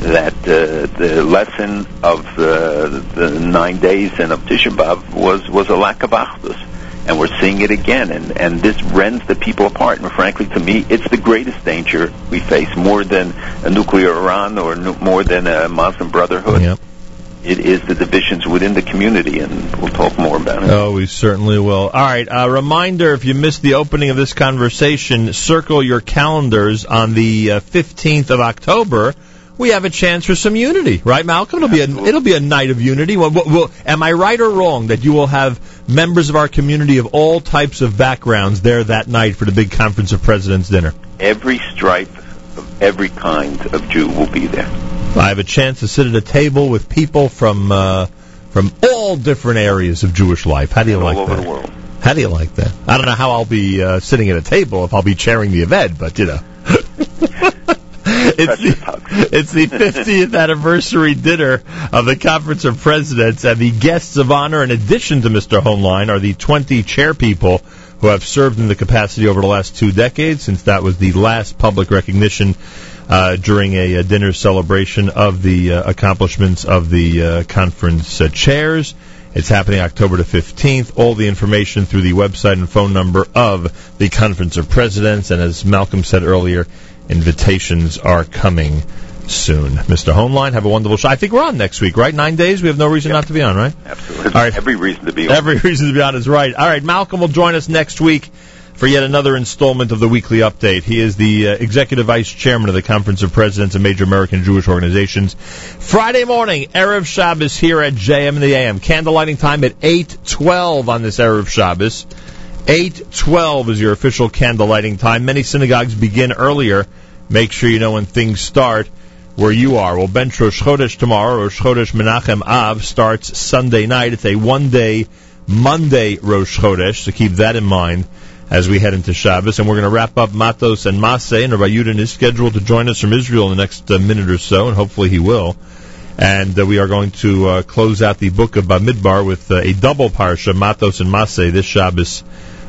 that uh, the lesson of uh, the nine days and of Tisha B'Av was, was a lack of achdus. And we're seeing it again, and, and this rends the people apart. And frankly, to me, it's the greatest danger we face, more than a nuclear Iran or nu- more than a Muslim Brotherhood. Yep. It is the divisions within the community, and we'll talk more about it. Oh, we certainly will. All right. A reminder: if you missed the opening of this conversation, circle your calendars on the uh, fifteenth of October. We have a chance for some unity, right, Malcolm? It'll be a it'll be a night of unity. Well, well, well, am I right or wrong that you will have members of our community of all types of backgrounds there that night for the big conference of presidents dinner? Every stripe of every kind of Jew will be there. I have a chance to sit at a table with people from uh, from all different areas of Jewish life. How do you all like over that? the world. How do you like that? I don't know how I'll be uh, sitting at a table if I'll be chairing the event, but you know. it's the, it's the 50th anniversary dinner of the Conference of Presidents, and the guests of honor, in addition to Mr. Hoenlein, are the 20 chair people who have served in the capacity over the last two decades, since that was the last public recognition uh, during a, a dinner celebration of the uh, accomplishments of the uh, conference uh, chairs. It's happening October the 15th. All the information through the website and phone number of the Conference of Presidents. And as Malcolm said earlier, invitations are coming soon. Mr. Hoenlein, have a wonderful show. I think we're on next week, right? Nine days? We have no reason not to be on, right? Absolutely. All right. Every reason to be on. Every reason to be on is right. All right, Malcolm will join us next week for yet another installment of the weekly update. He is the uh, executive vice chairman of the Conference of Presidents of Major American Jewish Organizations. Friday morning, Erev Shabbos here at JM in the AM. Candlelighting time at 8.12 on this Erev Shabbos. 8.12 is your official candlelighting time. Many synagogues begin earlier. Make sure you know when things start where you are. Well, Bench Rosh Chodesh tomorrow, Rosh Chodesh Menachem Av starts Sunday night. It's a one-day Monday Rosh Chodesh, so keep that in mind as we head into Shabbos. And we're going to wrap up Matos and Maseh, and Rabbi Yudin is scheduled to join us from Israel in the next uh, minute or so, and hopefully he will. And uh, we are going to uh, close out the book of Bamidbar with uh, a double parsha, Matos and Maseh, this Shabbos,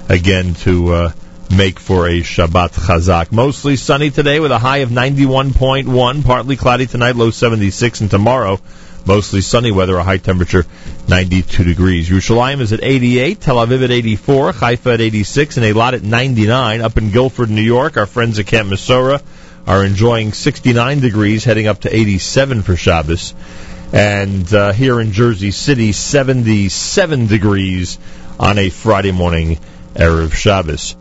again to uh, make for a Shabbat Chazak. Mostly sunny today with a high of 91.1, partly cloudy tonight, low 76, and tomorrow mostly sunny weather, a high temperature 92 degrees. Yerushalayim is at 88, Tel Aviv at 84, Haifa at 86, and Eilat at 99. Up in Guilford, New York, our friends at Camp Mesorah are enjoying 69 degrees, heading up to 87 for Shabbos. And uh, here in Jersey City, 77 degrees on a Friday morning, Erev Shabbos.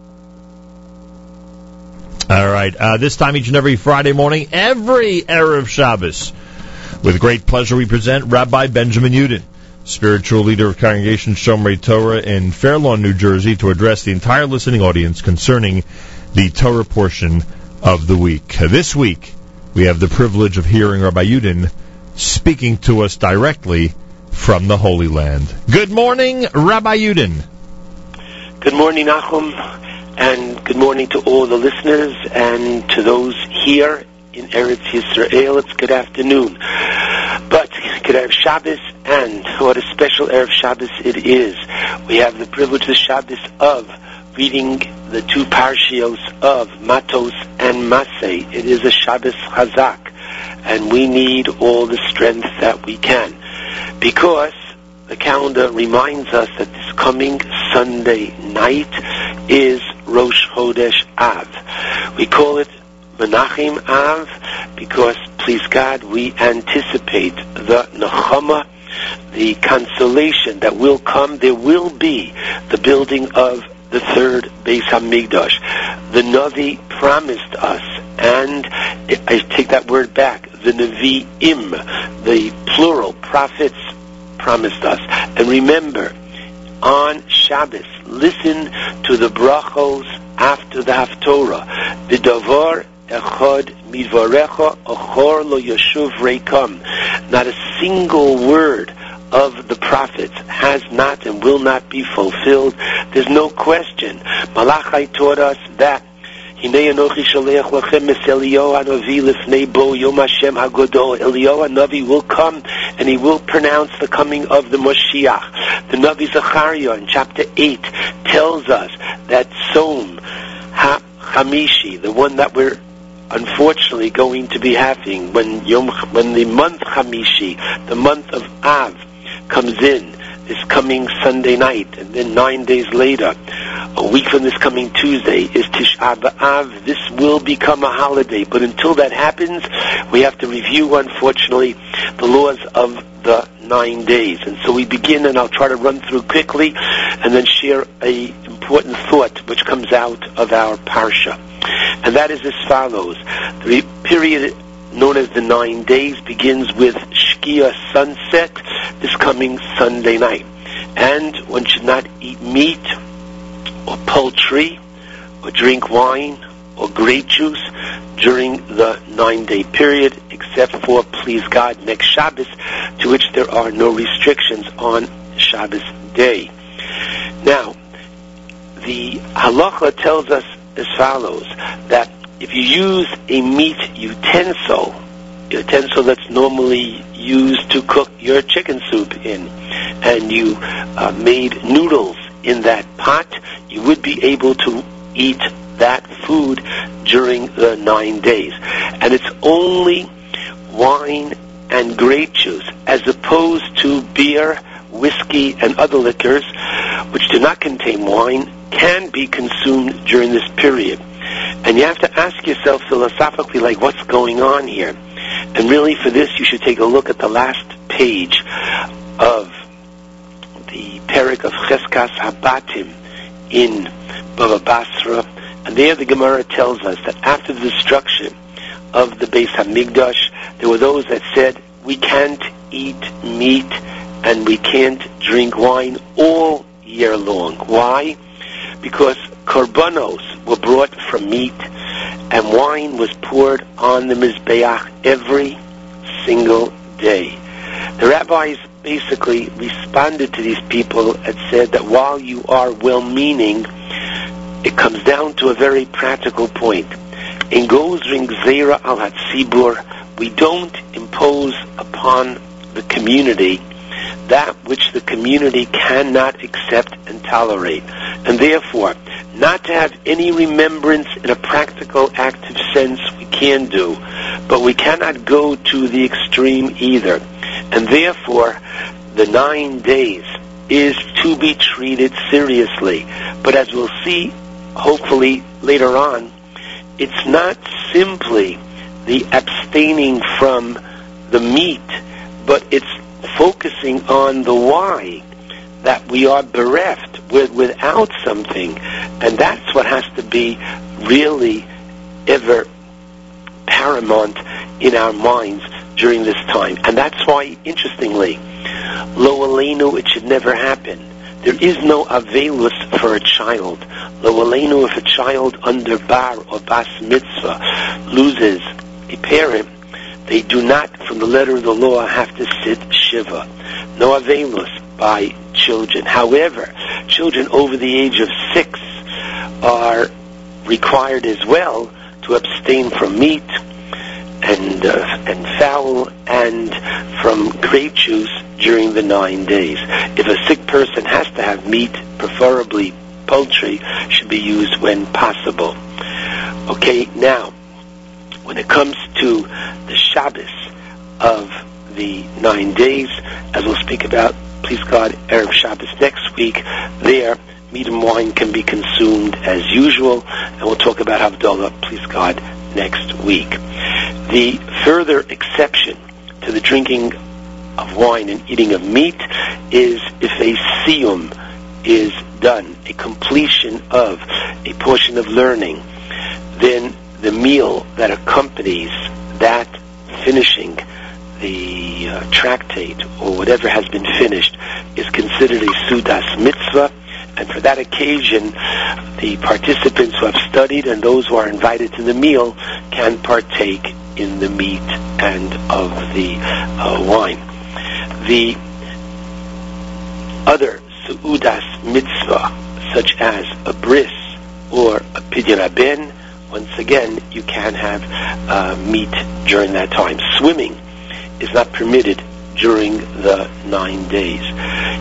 All right, uh, this time each and every Friday morning, every Erev Shabbos. With great pleasure, we present Rabbi Benjamin Yudin, spiritual leader of Congregation Shomrei Torah in Fair Lawn, New Jersey, to address the entire listening audience concerning the Torah portion of the week. This week, we have the privilege of hearing Rabbi Yudin speaking to us directly from the Holy Land. Good morning, Rabbi Yudin. Good morning, Nachum, and good morning to all the listeners and to those here in Eretz Yisrael. It's good afternoon. But good Erev Shabbos, and what a special Erev Shabbos it is. We have the privilege this Shabbos of reading the two parshios of Matos and Maseh. It is a Shabbos Chazak, and we need all the strength that we can. Because the calendar reminds us that this coming Sunday night is Rosh Chodesh Av. We call it Menachem Av because, please God, we anticipate the Nechama, the consolation that will come. There will be the building of the third Beis Hamikdash. The Navi promised us, and I take that word back, the Nevi'im, the plural prophets promised us. And remember, on Shabbos, listen to the brachos after the Haftorah. The davar echad midvarecha achor lo yashuv reikam. Not a single word of the prophets has not and will not be fulfilled. There's no question. Malachi taught us that הנה אנוכי שולח לכם את אליהו הנביא לפני בו יום השם הגדול. Eliyahu Hanavi will come and he will pronounce the coming of the Moshiach. The Navi Zechariah in chapter 8 tells us that Som HaChamishi, the one that we're unfortunately going to be having when Yom, when the month Chamishi, the month of Av, comes in this coming Sunday night, and then nine days later, a week from this coming Tuesday, is Tisha B'Av. This will become a holiday, but until that happens, we have to review, unfortunately, the laws of the nine days. And so we begin, and I'll try to run through quickly, and then share a important thought which comes out of our parsha. And that is as follows. The period known as the nine days begins with Shkia sunset this coming Sunday night. And one should not eat meat or poultry or drink wine or grape juice during the nine day period except for, please God, next Shabbos to which there are no restrictions on Shabbos day. Now, the halacha tells us as follows, that if you use a meat utensil, utensil that's normally used to cook your chicken soup in, and you uh, made noodles in that pot, you would be able to eat that food during the nine days. And it's only wine and grape juice, as opposed to beer, whiskey, and other liquors, which do not contain wine, can be consumed during this period. And you have to ask yourself philosophically, like, what's going on here? And really, for this, you should take a look at the last page of the Perik of Cheskas Habatim in Baba Basra. And there the Gemara tells us that after the destruction of the Beis Hamikdash, there were those that said, we can't eat meat and we can't drink wine all year long. Why? Because korbanos were brought from meat and wine was poured on the Mizbeach every single day. The rabbis basically responded to these people and said that while you are well-meaning, it comes down to a very practical point. In Gozring Zera al Hatzibur, we don't impose upon the community that which the community cannot accept and tolerate. And therefore, not to have any remembrance in a practical, active sense we can do, but we cannot go to the extreme either. And therefore, the nine days is to be treated seriously. But as we'll see, hopefully later on, it's not simply the abstaining from the meat, but it's focusing on the why that we are bereft with, without something. And that's what has to be really ever paramount in our minds during this time. And that's why, interestingly, lo aleinu, it should never happen. There is no avelus for a child. Lo aleinu, if a child under bar or bas mitzvah loses a parent, they do not, from the letter of the law, have to sit shiva. No avelus by children. However, children over the age of six are required as well to abstain from meat and uh, and fowl and from grape juice during the nine days. If a sick person has to have meat, preferably poultry, should be used when possible. Okay, now when it comes to the Shabbos of the nine days, as we'll speak about, please God, Erev Shabbos next week, there, meat and wine can be consumed as usual, and we'll talk about Havdalah, please God, next week. The further exception to the drinking of wine and eating of meat is if a siyum is done, a completion of a portion of learning, then the meal that accompanies that finishing the uh, tractate or whatever has been finished is considered a sudas mitzvah and for that occasion the participants who have studied and those who are invited to the meal can partake in the meat and of the uh, wine. The other suudas mitzvah such as a bris or a pidyon once again, you can have uh, meat during that time. Swimming is not permitted during the nine days.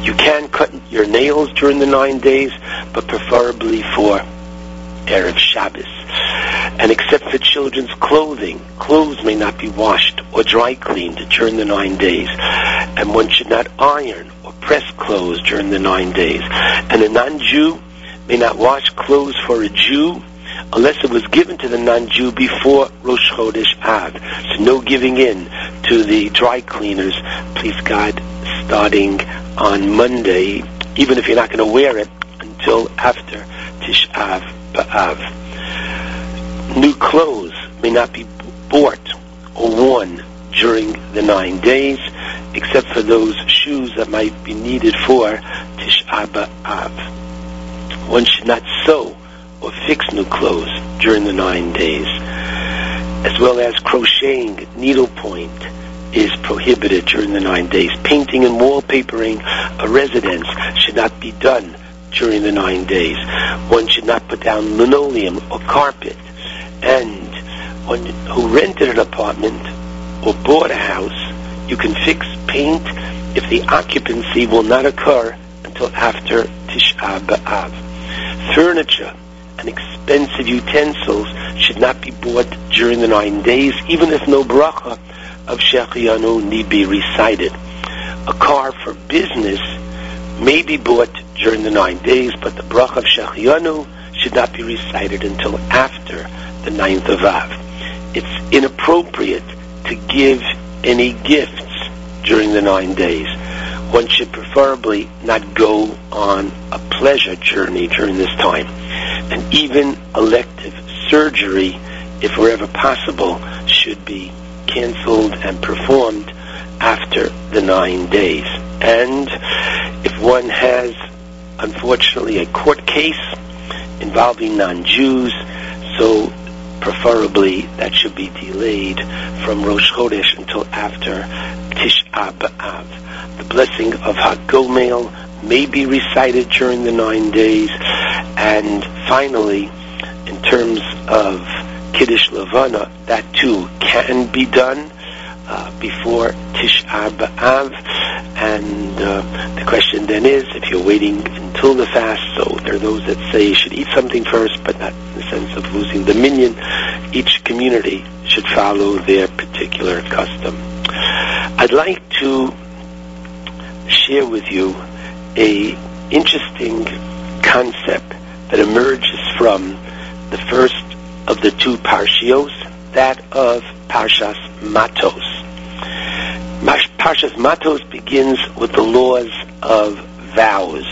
You can cut your nails during the nine days, but preferably for Erev Shabbos. And except for children's clothing, clothes may not be washed or dry cleaned during the nine days. And one should not iron or press clothes during the nine days. And a non-Jew may not wash clothes for a Jew unless it was given to the non-Jew before Rosh Chodesh Av. So no giving in to the dry cleaners, please God, starting on Monday, even if you're not going to wear it until after Tish Av B'Av. New clothes may not be bought or worn during the nine days, except for those shoes that might be needed for Tish B'Av. One should not sew or fix new clothes during the nine days, as well as crocheting needlepoint is prohibited during the nine days. Painting and wallpapering a residence should not be done during the nine days. One should not put down linoleum or carpet. And one who rented an apartment or bought a house, you can fix paint if the occupancy will not occur until after Tisha B'Av. Furniture and expensive utensils should not be bought during the nine days, even if no bracha of Shehecheyanu need be recited. A car for business may be bought during the nine days, but the bracha of Shehecheyanu should not be recited until after the ninth of Av. It's inappropriate to give any gifts during the nine days. One should preferably not go on a pleasure journey during this time. And even elective surgery, if wherever possible, should be canceled and performed after the nine days. And if one has, unfortunately, a court case involving non-Jews, so preferably that should be delayed from Rosh Chodesh until after Tisha B'Av. The blessing of Hagomel may be recited during the nine days, and finally, in terms of Kiddush Levana, that too can be done uh, before Tisha B'Av, and uh, the question then is, if you're waiting until the fast, so there are those that say you should eat something first, but not in the sense of losing dominion, each community should follow their particular custom. I'd like to share with you a interesting concept that emerges from the first of the two parshios, that of Parshas Matos. Parshas Matos begins with the laws of vows,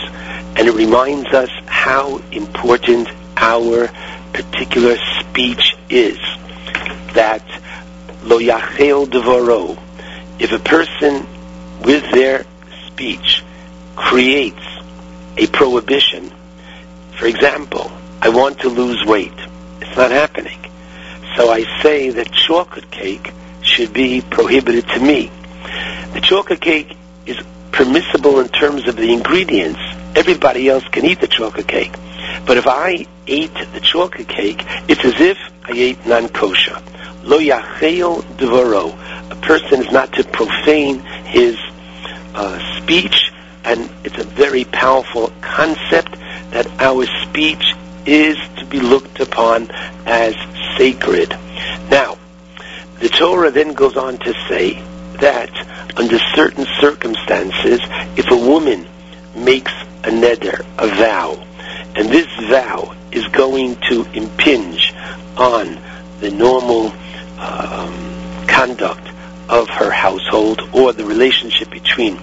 and it reminds us how important our particular speech is. That lo yachel devoro, if a person with their speech creates a prohibition, for example, I want to lose weight, it's not happening. So I say that chocolate cake should be prohibited to me. The chocolate cake is permissible in terms of the ingredients. Everybody else can eat the chocolate cake. But if I ate the chocolate cake, it's as if I ate non-kosher. Lo yachel devoro. A person is not to profane his uh, speech, and it's a very powerful concept that our speech is to be looked upon as sacred. Now, the Torah then goes on to say that under certain circumstances, if a woman makes a neder, a vow, and this vow is going to impinge on the normal um, conduct of her household or the relationship between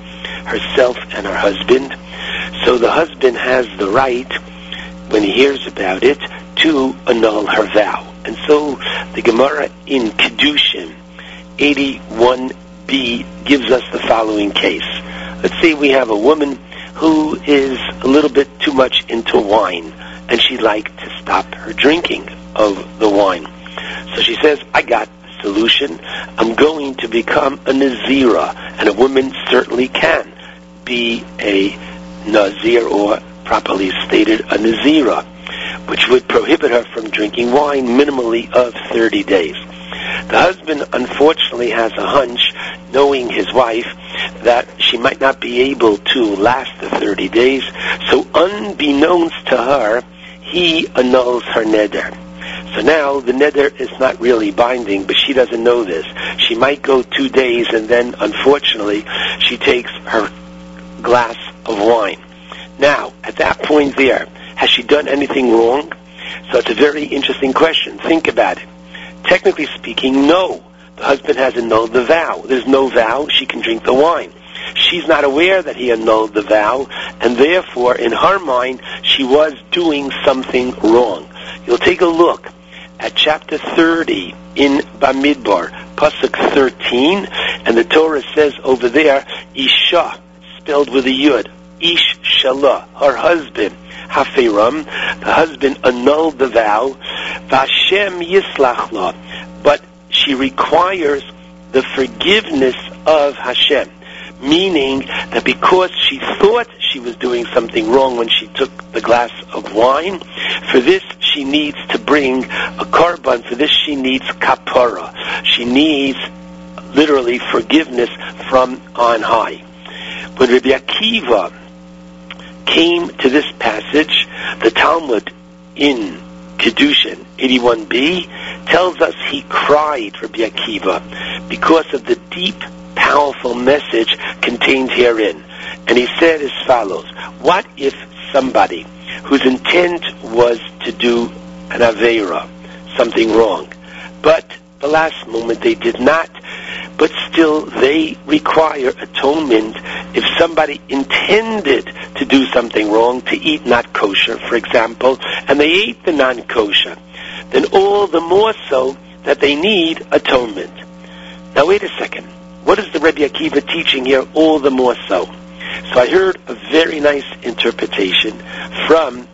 herself and her husband, so the husband has the right, when he hears about it, to annul her vow. And so the Gemara in Kedushin 81b gives us the following case. Let's say we have a woman who is a little bit too much into wine, and she'd like to stop her drinking of the wine. So she says, I got the solution. I'm going to become a Nazira, and a woman certainly can be a Nazir, or properly stated, a Nazira. which would prohibit her from drinking wine minimally of 30 days. The husband unfortunately has a hunch, knowing his wife, that she might not be able to last the 30 days, so unbeknownst to her, he annuls her neder. So now the neder is not really binding, but she doesn't know this. She might go two days and then unfortunately she takes her glass of wine. Now, at that point there, has she done anything wrong? So it's a very interesting question. Think about it. Technically speaking, no. The husband has annulled the vow. There's no vow, she can drink the wine. She's not aware that he annulled the vow, and therefore, in her mind, she was doing something wrong. You'll take a look at chapter 30 in Bamidbar, Pasuk 13, and the Torah says over there, Isha, spelled with a yud, Ish Shalah, her husband, Hafiram, the husband annulled the vow, Vashem Yislach but she requires the forgiveness of Hashem meaning that because she thought she was doing something wrong when she took the glass of wine, for this she needs to bring a korban. For this she needs kapara. She needs literally forgiveness from on high. When Rabbi Akiva came to this passage, the Talmud in Kedushin 81b tells us he cried, for Akiva, because of the deep powerful message contained herein. And he said as follows, what if somebody whose intent was to do an Aveira, something wrong, but the last moment they did not, but still they require atonement if somebody intended to do something wrong, to eat not kosher, for example, and they ate the non-kosher, then all the more so that they need atonement. Now wait a second. What is the Rebbe Akiva teaching here all the more so? So I heard a very nice interpretation from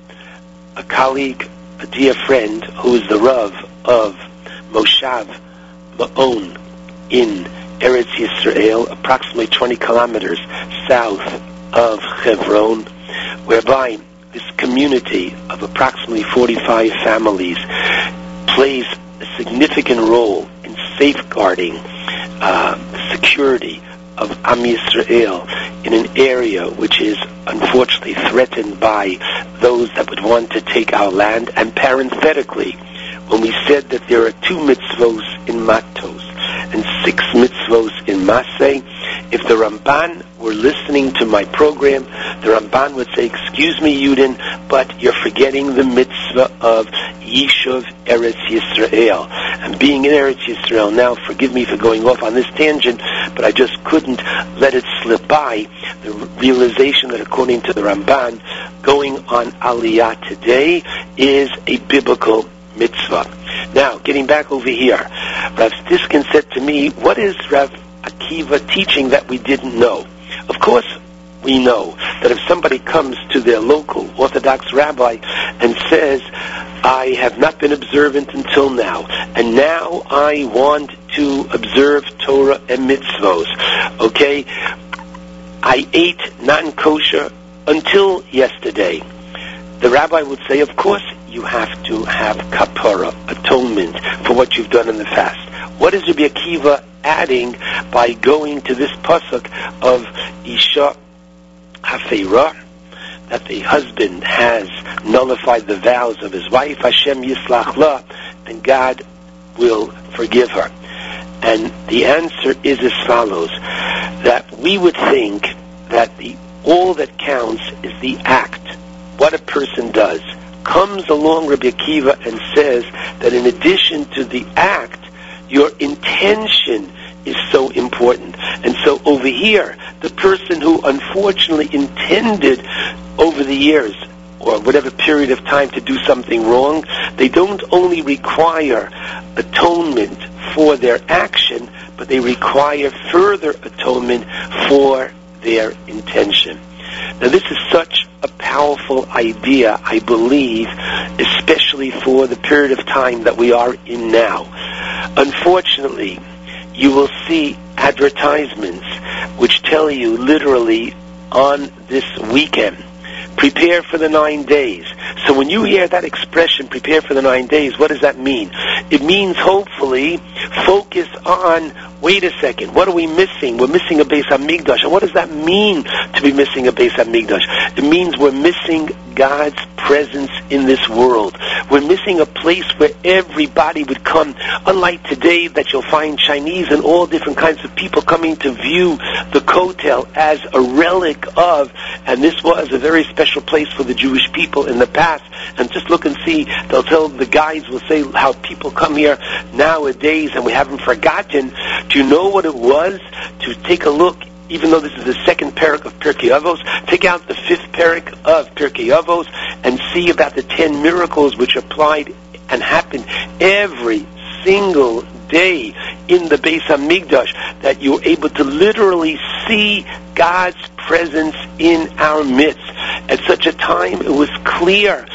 a colleague, a dear friend, who is the Rav of Moshav Ma'on in Eretz Yisrael, approximately 20 kilometers south of Hebron, whereby this community of approximately 45 families plays a significant role in safeguarding uh, security of Am Yisrael in an area which is unfortunately threatened by those that would want to take our land. And parenthetically, when we said that there are two mitzvos in Matos and six mitzvos in Maseh, if the Ramban were listening to my program, the Ramban would say, excuse me, Yudin, but you're forgetting the mitzvah of Yishuv Eretz Yisrael. And being in Eretz Yisrael now, forgive me for going off on this tangent, but I just couldn't let it slip by the realization that according to the Ramban, going on Aliyah today is a biblical mitzvah. Now, getting back over here, Rav Stiskin said to me, what is Rav Akiva teaching that we didn't know? Of course, we know that if somebody comes to their local Orthodox rabbi and says, I have not been observant until now, and now I want to observe Torah and mitzvos, okay? I ate non-kosher until yesterday. The rabbi would say, of course, you have to have kapara, atonement, for what you've done in the fast. What is Rabbi Akiva adding by going to this pasuk of Isha Hafeira, that the husband has nullified the vows of his wife, Hashem Yislach La, then God will forgive her. And the answer is as follows, that we would think that the, all that counts is the act, what a person does. Comes along Rabbi Akiva and says that in addition to the act, your intention is so important. And so over here, the person who unfortunately intended over the years or whatever period of time to do something wrong, they don't only require atonement for their action, but they require further atonement for their intention. Now this is such a powerful idea, I believe, especially for the period of time that we are in now. Unfortunately, you will see advertisements which tell you literally on this weekend, prepare for the nine days. So when you hear that expression, prepare for the nine days, what does that mean? It means hopefully focus on, wait a second, what are we missing? We're missing a Beis Hamikdash. And what does that mean to be missing a Beis Hamikdash? It means we're missing God's presence in this world. We're missing a place where everybody would come. Unlike today that you'll find Chinese and all different kinds of people coming to view the Kotel as a relic of, and this was a very special place for the Jewish people in the And just look and see, they'll tell, the guides will say how people come here nowadays and we haven't forgotten. Do you know what it was to take a look even though this is the second parak of Pirkei Avos, take out the fifth parak of Pirkei Avos and see about the ten miracles which applied and happened every single day in the Beis Hamikdash that you're able to literally see God's presence in our midst. At such a time, it was clear,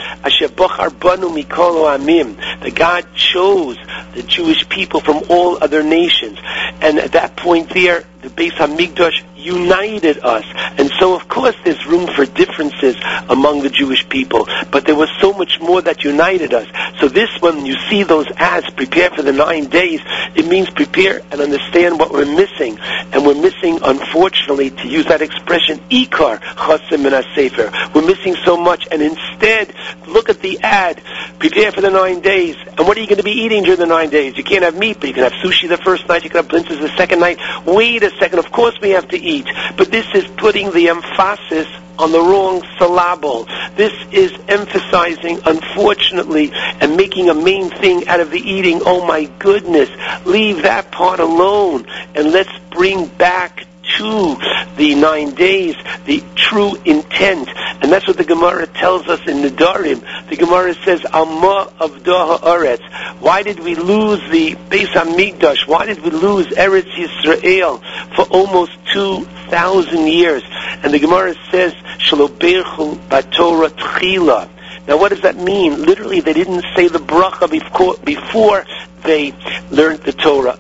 that God chose the Jewish people from all other nations. And at that point there, the Beis Hamikdash united us. And so, of course, there's room for differences among the Jewish people, but there was so much more that united us. So this, when you see those ads, prepare for the nine days, it means prepare and understand what we're missing. And we're missing, unfortunately, to use that expression, ikar chasim min sefer. We're missing so much, and instead, look at the ad. Prepare for the nine days. And what are you going to be eating during the nine days? You can't have meat, but you can have sushi the first night. You can have blintzes the second night. Wait a second. Of course, we have to eat, but this is putting the emphasis on the wrong syllable. This is emphasizing, unfortunately, and making a main thing out of the eating. Oh my goodness. Leave that part alone and let's bring back to the nine days, the true intent. And that's what the Gemara tells us in the Nedarim. The Gemara says, Amma of Haaretz. Why did we lose the Beis Hamikdash? Why did we lose Eretz Yisrael for almost 2,000 years? And the Gemara says, Shaloberchu Batorah Tchila. Now, what does that mean? Literally, they didn't say the bracha before they learned the Torah.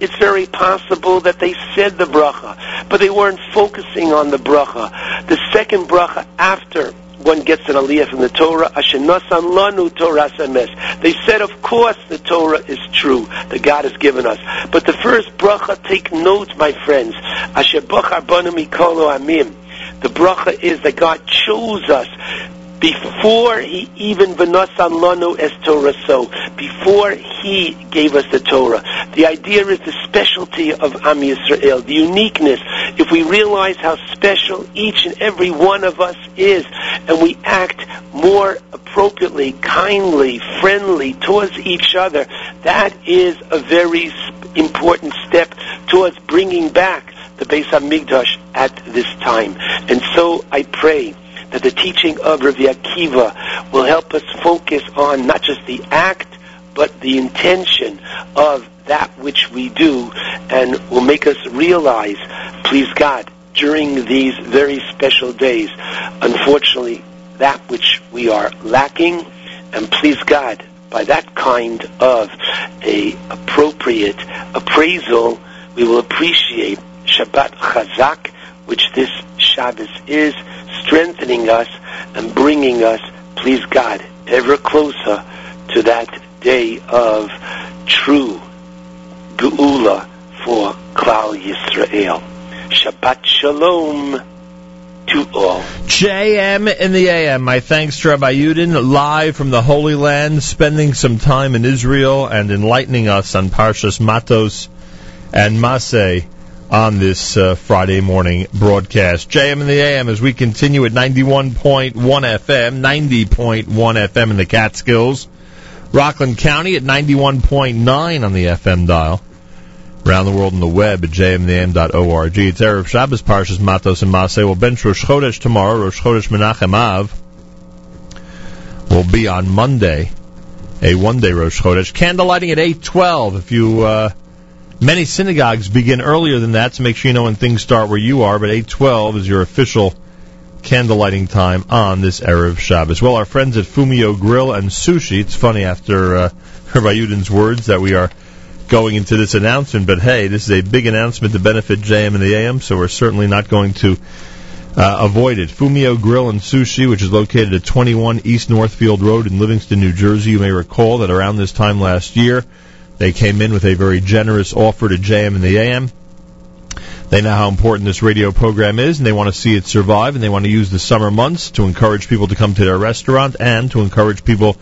It's very possible that they said the bracha, but they weren't focusing on the bracha. The second bracha after one gets an aliyah from the Torah, Ashenosan lanu Torah semes. They said, of course, the Torah is true, that God has given us. But the first bracha, take note, my friends, Asher banu mikolo amim. The bracha is that God chose us before he even v'nasan lanu es Torah so, before he gave us the Torah. The idea is the specialty of Am Yisrael, the uniqueness. If we realize how special each and every one of us is, and we act more appropriately, kindly, friendly towards each other, that is a very important step towards bringing back the Beis Hamikdash at this time. And so I pray that the teaching of Rabbi Akiva will help us focus on not just the act, but the intention of that which we do and will make us realize, please God, during these very special days, unfortunately, that which we are lacking, and please God, by that kind of a appropriate appraisal, we will appreciate Shabbat Chazak, which this Shabbos is, strengthening us and bringing us, please God, ever closer to that day of true Geula for Klal Yisrael. Shabbat Shalom to all. JM in the AM. My thanks to Rabbi Yudin, live from the Holy Land, spending some time in Israel and enlightening us on Parshas Matos and Maseh on this uh, Friday morning broadcast. JM in the AM as we continue at 91.1 FM, 90.1 FM in the Catskills, Rockland County at 91.9 on the FM dial. Around the world on the web at jmintheam.org. It's Erev Shabbos, Parshas Matos and Maseh. We'll bench Rosh Chodesh tomorrow. Rosh Chodesh Menachem Av will be on Monday, a one-day Rosh Chodesh. Candle lighting at 8.12. If you... Uh, Many synagogues begin earlier than that, so make sure you know when things start where you are. But 8:12 is your official candle lighting time on this Erev Shabbos. Well, our friends at Fumio Grill and Sushi. It's funny after uh, Rabbi Yudin's words that we are going into this announcement, but hey, this is a big announcement to benefit JM in the AM, so we're certainly not going to Uh, avoid it. Fumio Grill and Sushi, which is located at 21 East Northfield Road in Livingston, New Jersey. You may recall that around this time last year, they came in with a very generous offer to JM in the AM. They know how important this radio program is, and they want to see it survive, and they want to use the summer months to encourage people to come to their restaurant and to encourage people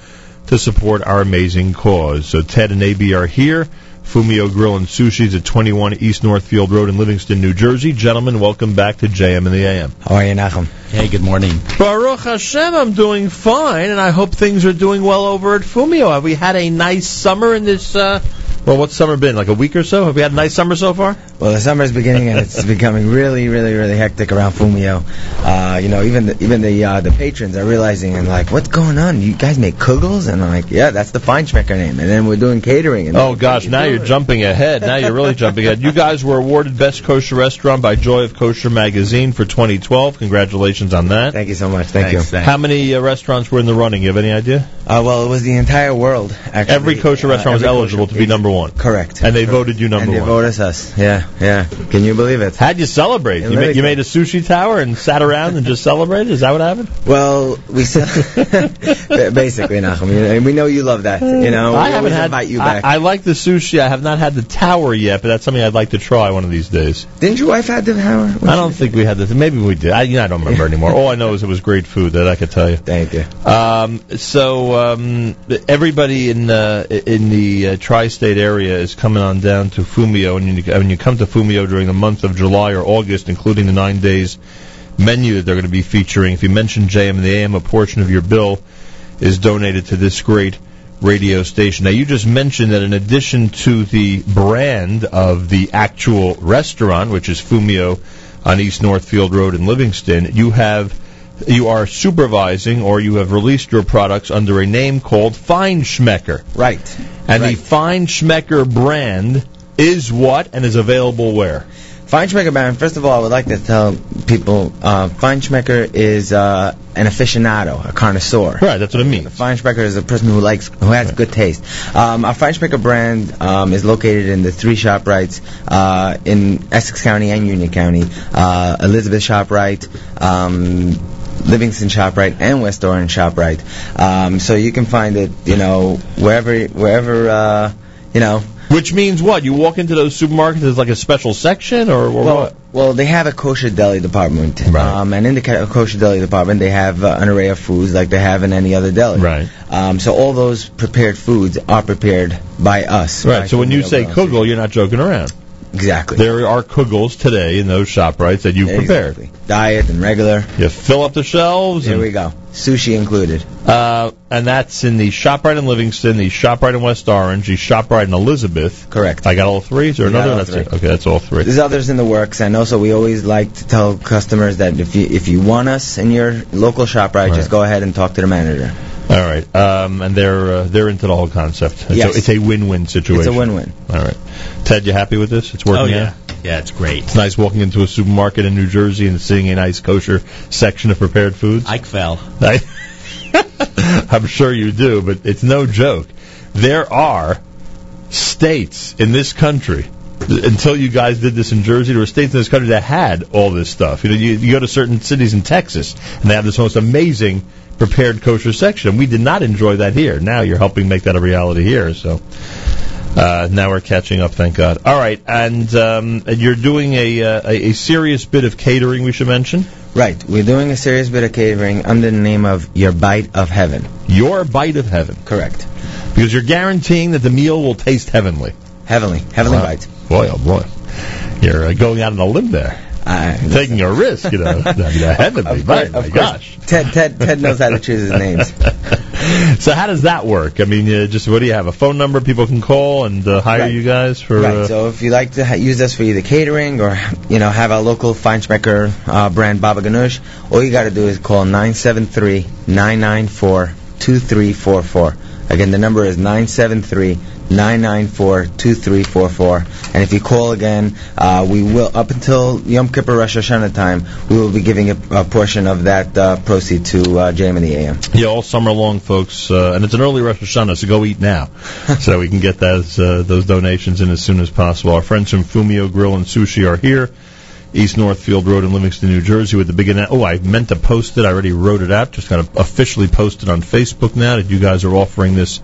to support our amazing cause. So Ted and AB are here. Fumio Grill and Sushi's at 21 East Northfield Road in Livingston, New Jersey. Gentlemen, welcome back to JM in the AM. How are you, Nachum? Hey, good morning. Baruch Hashem, I'm doing fine, and I hope things are doing well over at Fumio. Have we had a nice summer in this, uh, well, what's summer been? Like a week or so? Have we had a nice summer so far? Well, the summer's beginning and it's becoming really, really, really hectic around Fumio. Uh, you know, even the, even the uh, the patrons are realizing and like, what's going on? You guys make kugels? And I'm like, yeah, that's the Feinschmecker name. And then we're doing catering. And Oh gosh, now you're jumping ahead. Now you're really jumping ahead. You guys were awarded Best Kosher Restaurant by Joy of Kosher Magazine for 2012. Congratulations on that. Thank you so much. Thank Thanks, you. thanks. How many uh, restaurants were in the running? You have any idea? Uh, well, it was the entire world. Actually, Every kosher Uh, restaurant was eligible kosher- to be number one. Correct. And they voted you number and they one. voted us. Yeah, yeah. Can you believe it? How'd you celebrate? You, ma- you made a sushi tower and sat around and just celebrated? Is that what happened? Well, we basically, Nachum. you know, We know you love that. You know, I haven't had. invite you back. I like the sushi. I have not had the tower yet, but that's something I'd like to try one of these days. Didn't your wife have the power? I don't think we had this. Maybe we did. I, you know, I don't remember anymore. All I know is it was great food that I could tell you. Thank you. Um, so um, everybody in uh, in the uh, tri-state area is coming on down to Fumio, and when you come to Fumio during the month of July or August, including the nine days menu that they're going to be featuring, if you mention JM in the AM, a portion of your bill is donated to this great radio station. Now, you just mentioned that in addition to the brand of the actual restaurant, which is Fumio on East Northfield Road in Livingston, you have you are supervising or you have released your products under a name called Feinschmecker. Right. And Right. the Feinschmecker brand is what and is available where? Feinschmecker brand, first of all, I would like to tell people uh, Feinschmecker is uh, an aficionado, a connoisseur. Right, that's what it means. A Feinschmecker is a person who likes, who has good taste. Um, our Feinschmecker brand um, is located in the three ShopRites uh, in Essex County and Union County. Uh, Elizabeth ShopRite, um, Livingston ShopRite, and West Orange ShopRite. Um, so you can find it, you know, wherever, wherever, uh, you know, Which means what? You walk into those supermarkets, there's like a special section or, or well, what? well, they have a kosher deli department, Right. um, and in the kosher deli department, they have uh, an array of foods like they have in any other deli. Right. Um, so all those prepared foods are prepared by us. Right, so when you say kugel, you're not joking around. Exactly, There are kugels today in those ShopRites that you've prepared. diet and regular. You fill up the shelves. Here we go, sushi included. Uh, and that's in the ShopRite in Livingston, the ShopRite in West Orange, the ShopRite in Elizabeth. Correct. I got all three? Is there You another? one? That's three. it. Okay, that's all three. There's others in the works, and also we always like to tell customers that if you if you want us in your local shop, right, just go ahead and talk to the manager. All right. Um, and they're uh, they're into the whole concept. It's, Yes. a, it's a win-win situation. It's a win-win. All right. Ted, you happy with this? It's working Oh yeah, out? yeah, it's great. It's nice walking into a supermarket in New Jersey and seeing a nice kosher section of prepared foods. Ike fell. I, I'm sure you do, but it's no joke. There are states in this country. Until you guys did this in Jersey, there were states in this country that had all this stuff. You know, you, you go to certain cities in Texas, and they have this most amazing prepared kosher section. We did not enjoy that here. Now you're helping make that a reality here. So uh, now we're catching up, thank God. All right, and, um, and you're doing a, uh, a a serious bit of catering. We should mention Right, we're doing a serious bit of catering under the name of Your Bite of Heaven. your bite of heaven. Correct. Because you're guaranteeing that the meal will taste heavenly. Heavenly, heavenly Wow. bite. Boy, oh boy. You're uh, going out on a limb there. Uh, Taking a risk, you know. the heavenly Of bite, course, my gosh. Ted, Ted, Ted knows how to choose his names. So how does that work? I mean, uh, just what do you have? A phone number people can call and uh, hire Right. you guys for? Right. Uh, So if you like to ha- use us for either catering or you know have our local Feinschmecker uh, brand Baba Ganoush, all you got to do is call 973-994-2344. Again, the number is 973-994-2344. And if you call again, uh, we will up until Yom Kippur Rosh Hashanah time, we will be giving a, a portion of that uh, proceed to uh, JM in the AM. yeah, all summer long, folks. Uh, and it's an early Rosh Hashanah, so go eat now, so we can get those uh, those donations in as soon as possible. Our friends from Fumio Grill and Sushi are here. East Northfield Road in Livingston, New Jersey, with the big annou- Oh, I meant to post it. I already wrote it out. Just got to officially post it on Facebook now that you guys are offering this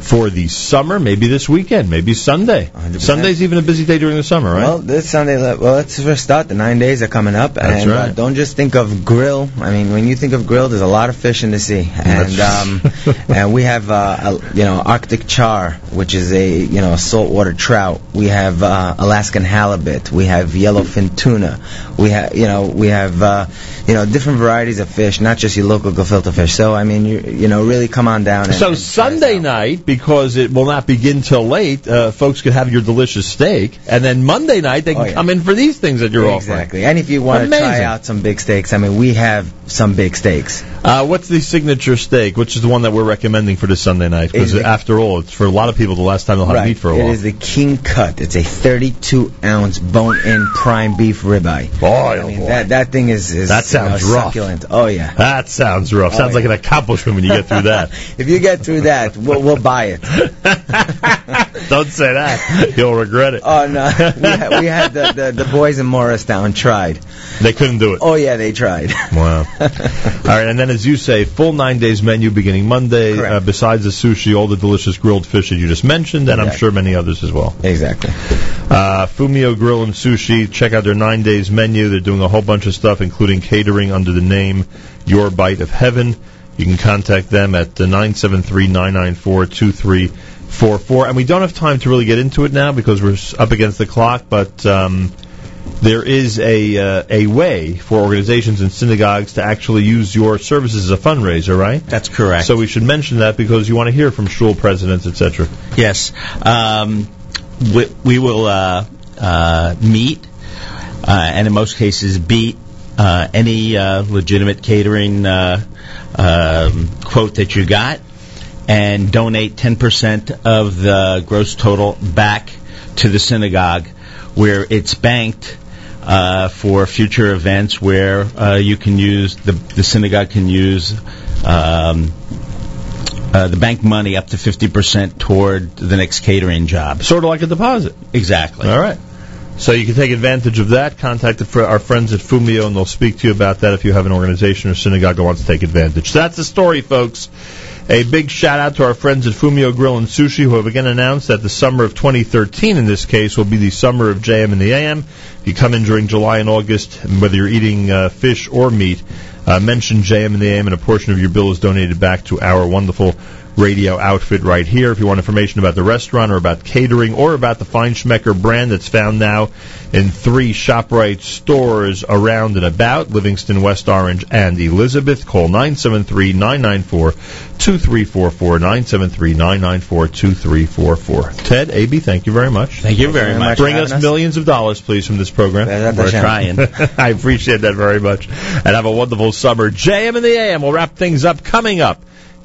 for the summer. Maybe this weekend. Maybe Sunday. Sunday's even a busy day during the summer, right? Well, this Sunday, well, let's first start. The nine days are coming up, That's and uh, right. don't just think of grill. I mean, when you think of grill, there's a lot of fish in the sea, and um, and we have uh, a, you know Arctic char, which is a you know saltwater trout. We have uh, Alaskan halibut. We have yellowfin tuna. We have you know we have uh, you know different varieties of fish, not just your local gefilte fish. So I mean, you you know really come on down. And, So Sunday night, because it will not begin till late, uh, folks could have your delicious steak, and then Monday night they can Oh, yeah. come in for these things that you're offering. Exactly. And if you want to try out some big steaks, I mean, we have some big steaks. Uh, what's the signature steak? Which is the one that we're recommending for this Sunday night? Because after all, it's for a lot of people the last time they'll have right. meat for a while. It is the King Cut. It's a 32 ounce bone in prime beef ribeye. Boy, I oh mean, boy. that that thing is, is That sounds you know, rough. succulent. Oh yeah. That sounds rough. Oh, sounds like an accomplishment when you get through that. If you get through that, we'll, we'll buy it. Don't say that. You'll regret it. Oh no, we had, we had the, the the boys in Morristown tried. They couldn't do it. Oh yeah, they tried. Wow. all right, and then as you say, full nine days menu beginning Monday. Uh, besides the sushi, all the delicious grilled fish that you just mentioned, and I'm sure many others as well. Exactly. Uh, Fumio Grill and Sushi. Check out their nine days menu. They're doing a whole bunch of stuff, including catering under the name Your Bite of Heaven. You can contact them at the 973-994-2344. And we don't have time to really get into it now because we're up against the clock, but um, there is a uh, a way for organizations and synagogues to actually use your services as a fundraiser, right? That's correct. So we should mention that because you want to hear from shul presidents, etc. Yes. Um, we, we will uh, uh, meet uh, and in most cases beat uh, any uh, legitimate catering uh, um, quote that you got and donate 10% of the gross total back to the synagogue where it's banked uh, for future events where uh, you can use the, the synagogue can use um, uh, the bank money up to 50% toward the next catering job. Sort of like a deposit. Exactly. All right. So you can take advantage of that. Contact our friends at Fumio, and they'll speak to you about that if you have an organization or synagogue that wants to take advantage. So that's the story, folks. A big shout out to our friends at Fumio Grill and Sushi, who have again announced that the summer of 2013, in this case, will be the summer of JM in the AM. If you come in during July and August, whether you're eating uh, fish or meat, uh, mention JM in the AM, and a portion of your bill is donated back to our wonderful radio outfit right here. If you want information about the restaurant or about catering or about the Feinschmecker brand that's found now in three ShopRite stores around and about Livingston, West Orange, and Elizabeth, call 973-994-2344, 973-994-2344. Ted, AB, thank you very much. Thank you very much. Bring us us. millions of dollars, please, from this program. We're trying. I appreciate that very much. And have a wonderful summer. JM in the AM will wrap things up coming up.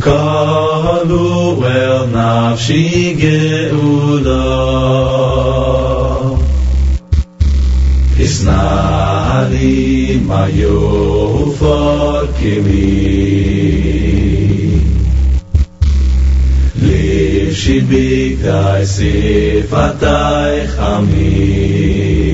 Kalu el nafshi geula. Isnari mayo kimi Liv shibik dai sifatai chami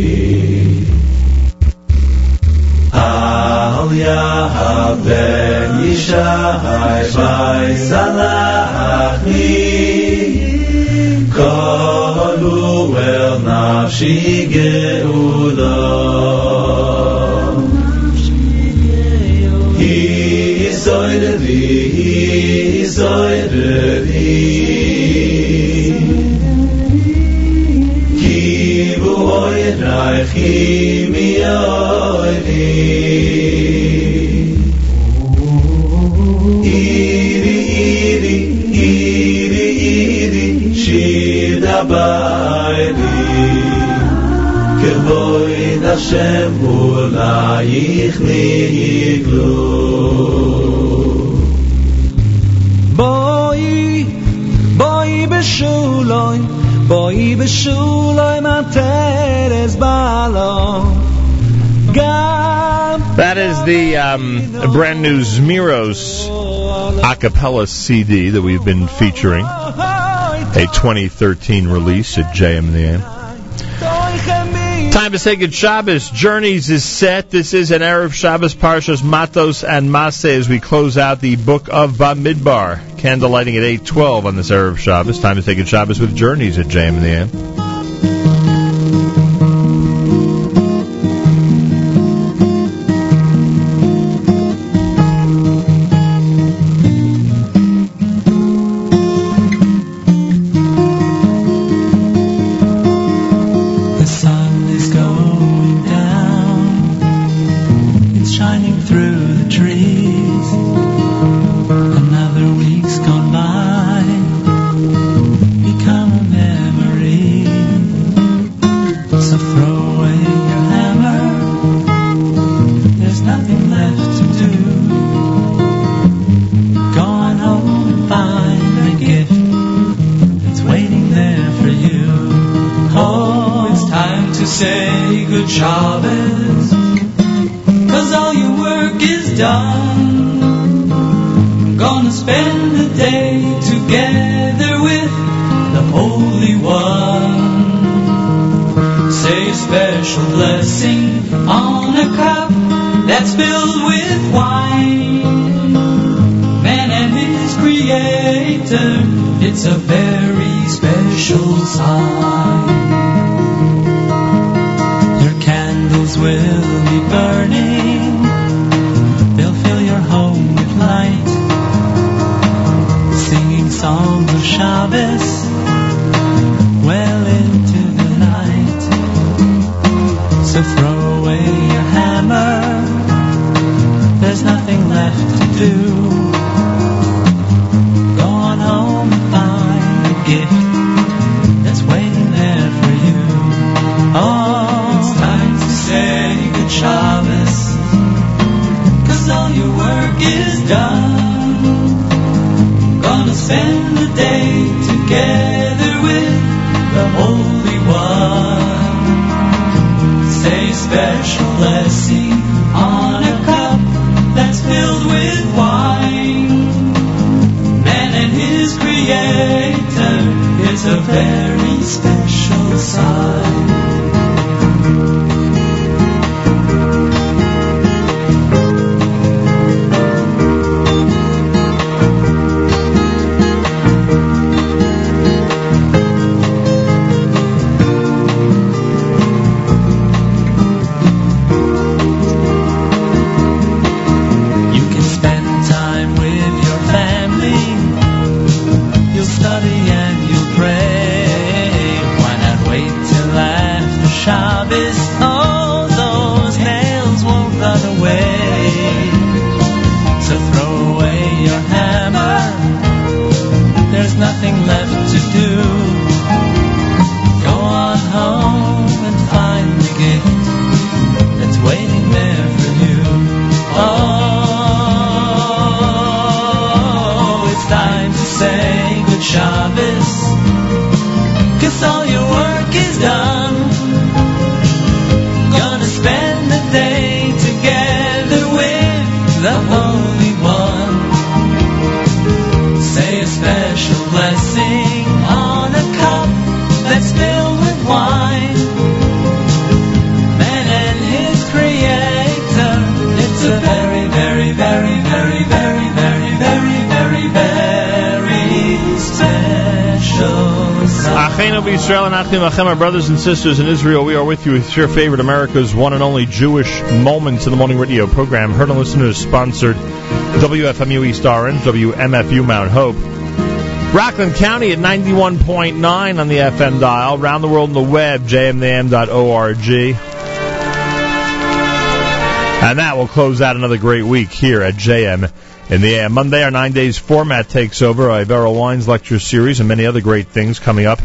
Ah, ya hob ben isa hay bay zanah mit gahlo wel na shige u da he izoy de he izoy de דאַיחי מי אוידי אירי אירי אירי שידע באדי כוויי נשמע על איך ניגלו בוי בוי בואי בשולוי מהטרס בעלו. גם That is the um, brand new Zmiros a cappella CD that we've been featuring. A 2013 release at JM in the AM. Time to say good Shabbos. Journeys is set. This is an Erev Shabbos Parshas Matos and Maseh as we close out the book of Bamidbar. Candle lighting at 8.12 on this Erev Shabbos. Time to say good Shabbos with Journeys at JM the AM. Achem, our brothers and sisters in Israel, we are with you with your favorite America's one and only Jewish Moments in the Morning radio program. Heard and listeners sponsored WFMU East Orange, WMFU Mount Hope. Rockland County at 91.9 on the FM dial. Around the world on the web, jmintheam.org. And that will close out another great week here at JM in the AM. Monday, our nine days format takes over. A Berel Wein's lecture series and many other great things coming up.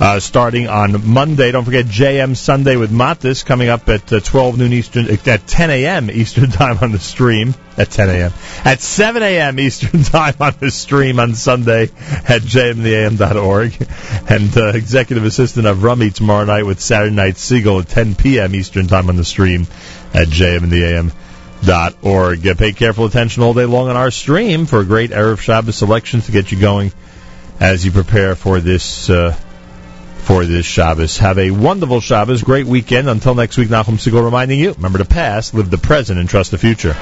Uh, starting on Monday. Don't forget JM Sunday with Matis coming up at uh, 12 noon Eastern, at 10 a.m. Eastern Time on the stream. At 10 a.m. At 7 a.m. Eastern Time on the stream on Sunday at jmintheam.org. And uh, Executive Assistant of Rummy tomorrow night with Saturday Night Segal at 10 p.m. Eastern Time on the stream at jmintheam.org. Uh, pay careful attention all day long on our stream for a great Erev Shabbos selection to get you going as you prepare for this uh, for this Shabbos. Have a wonderful Shabbos, great weekend. Until next week, Nachum Segal reminding you, remember the past, live the present, and trust the future.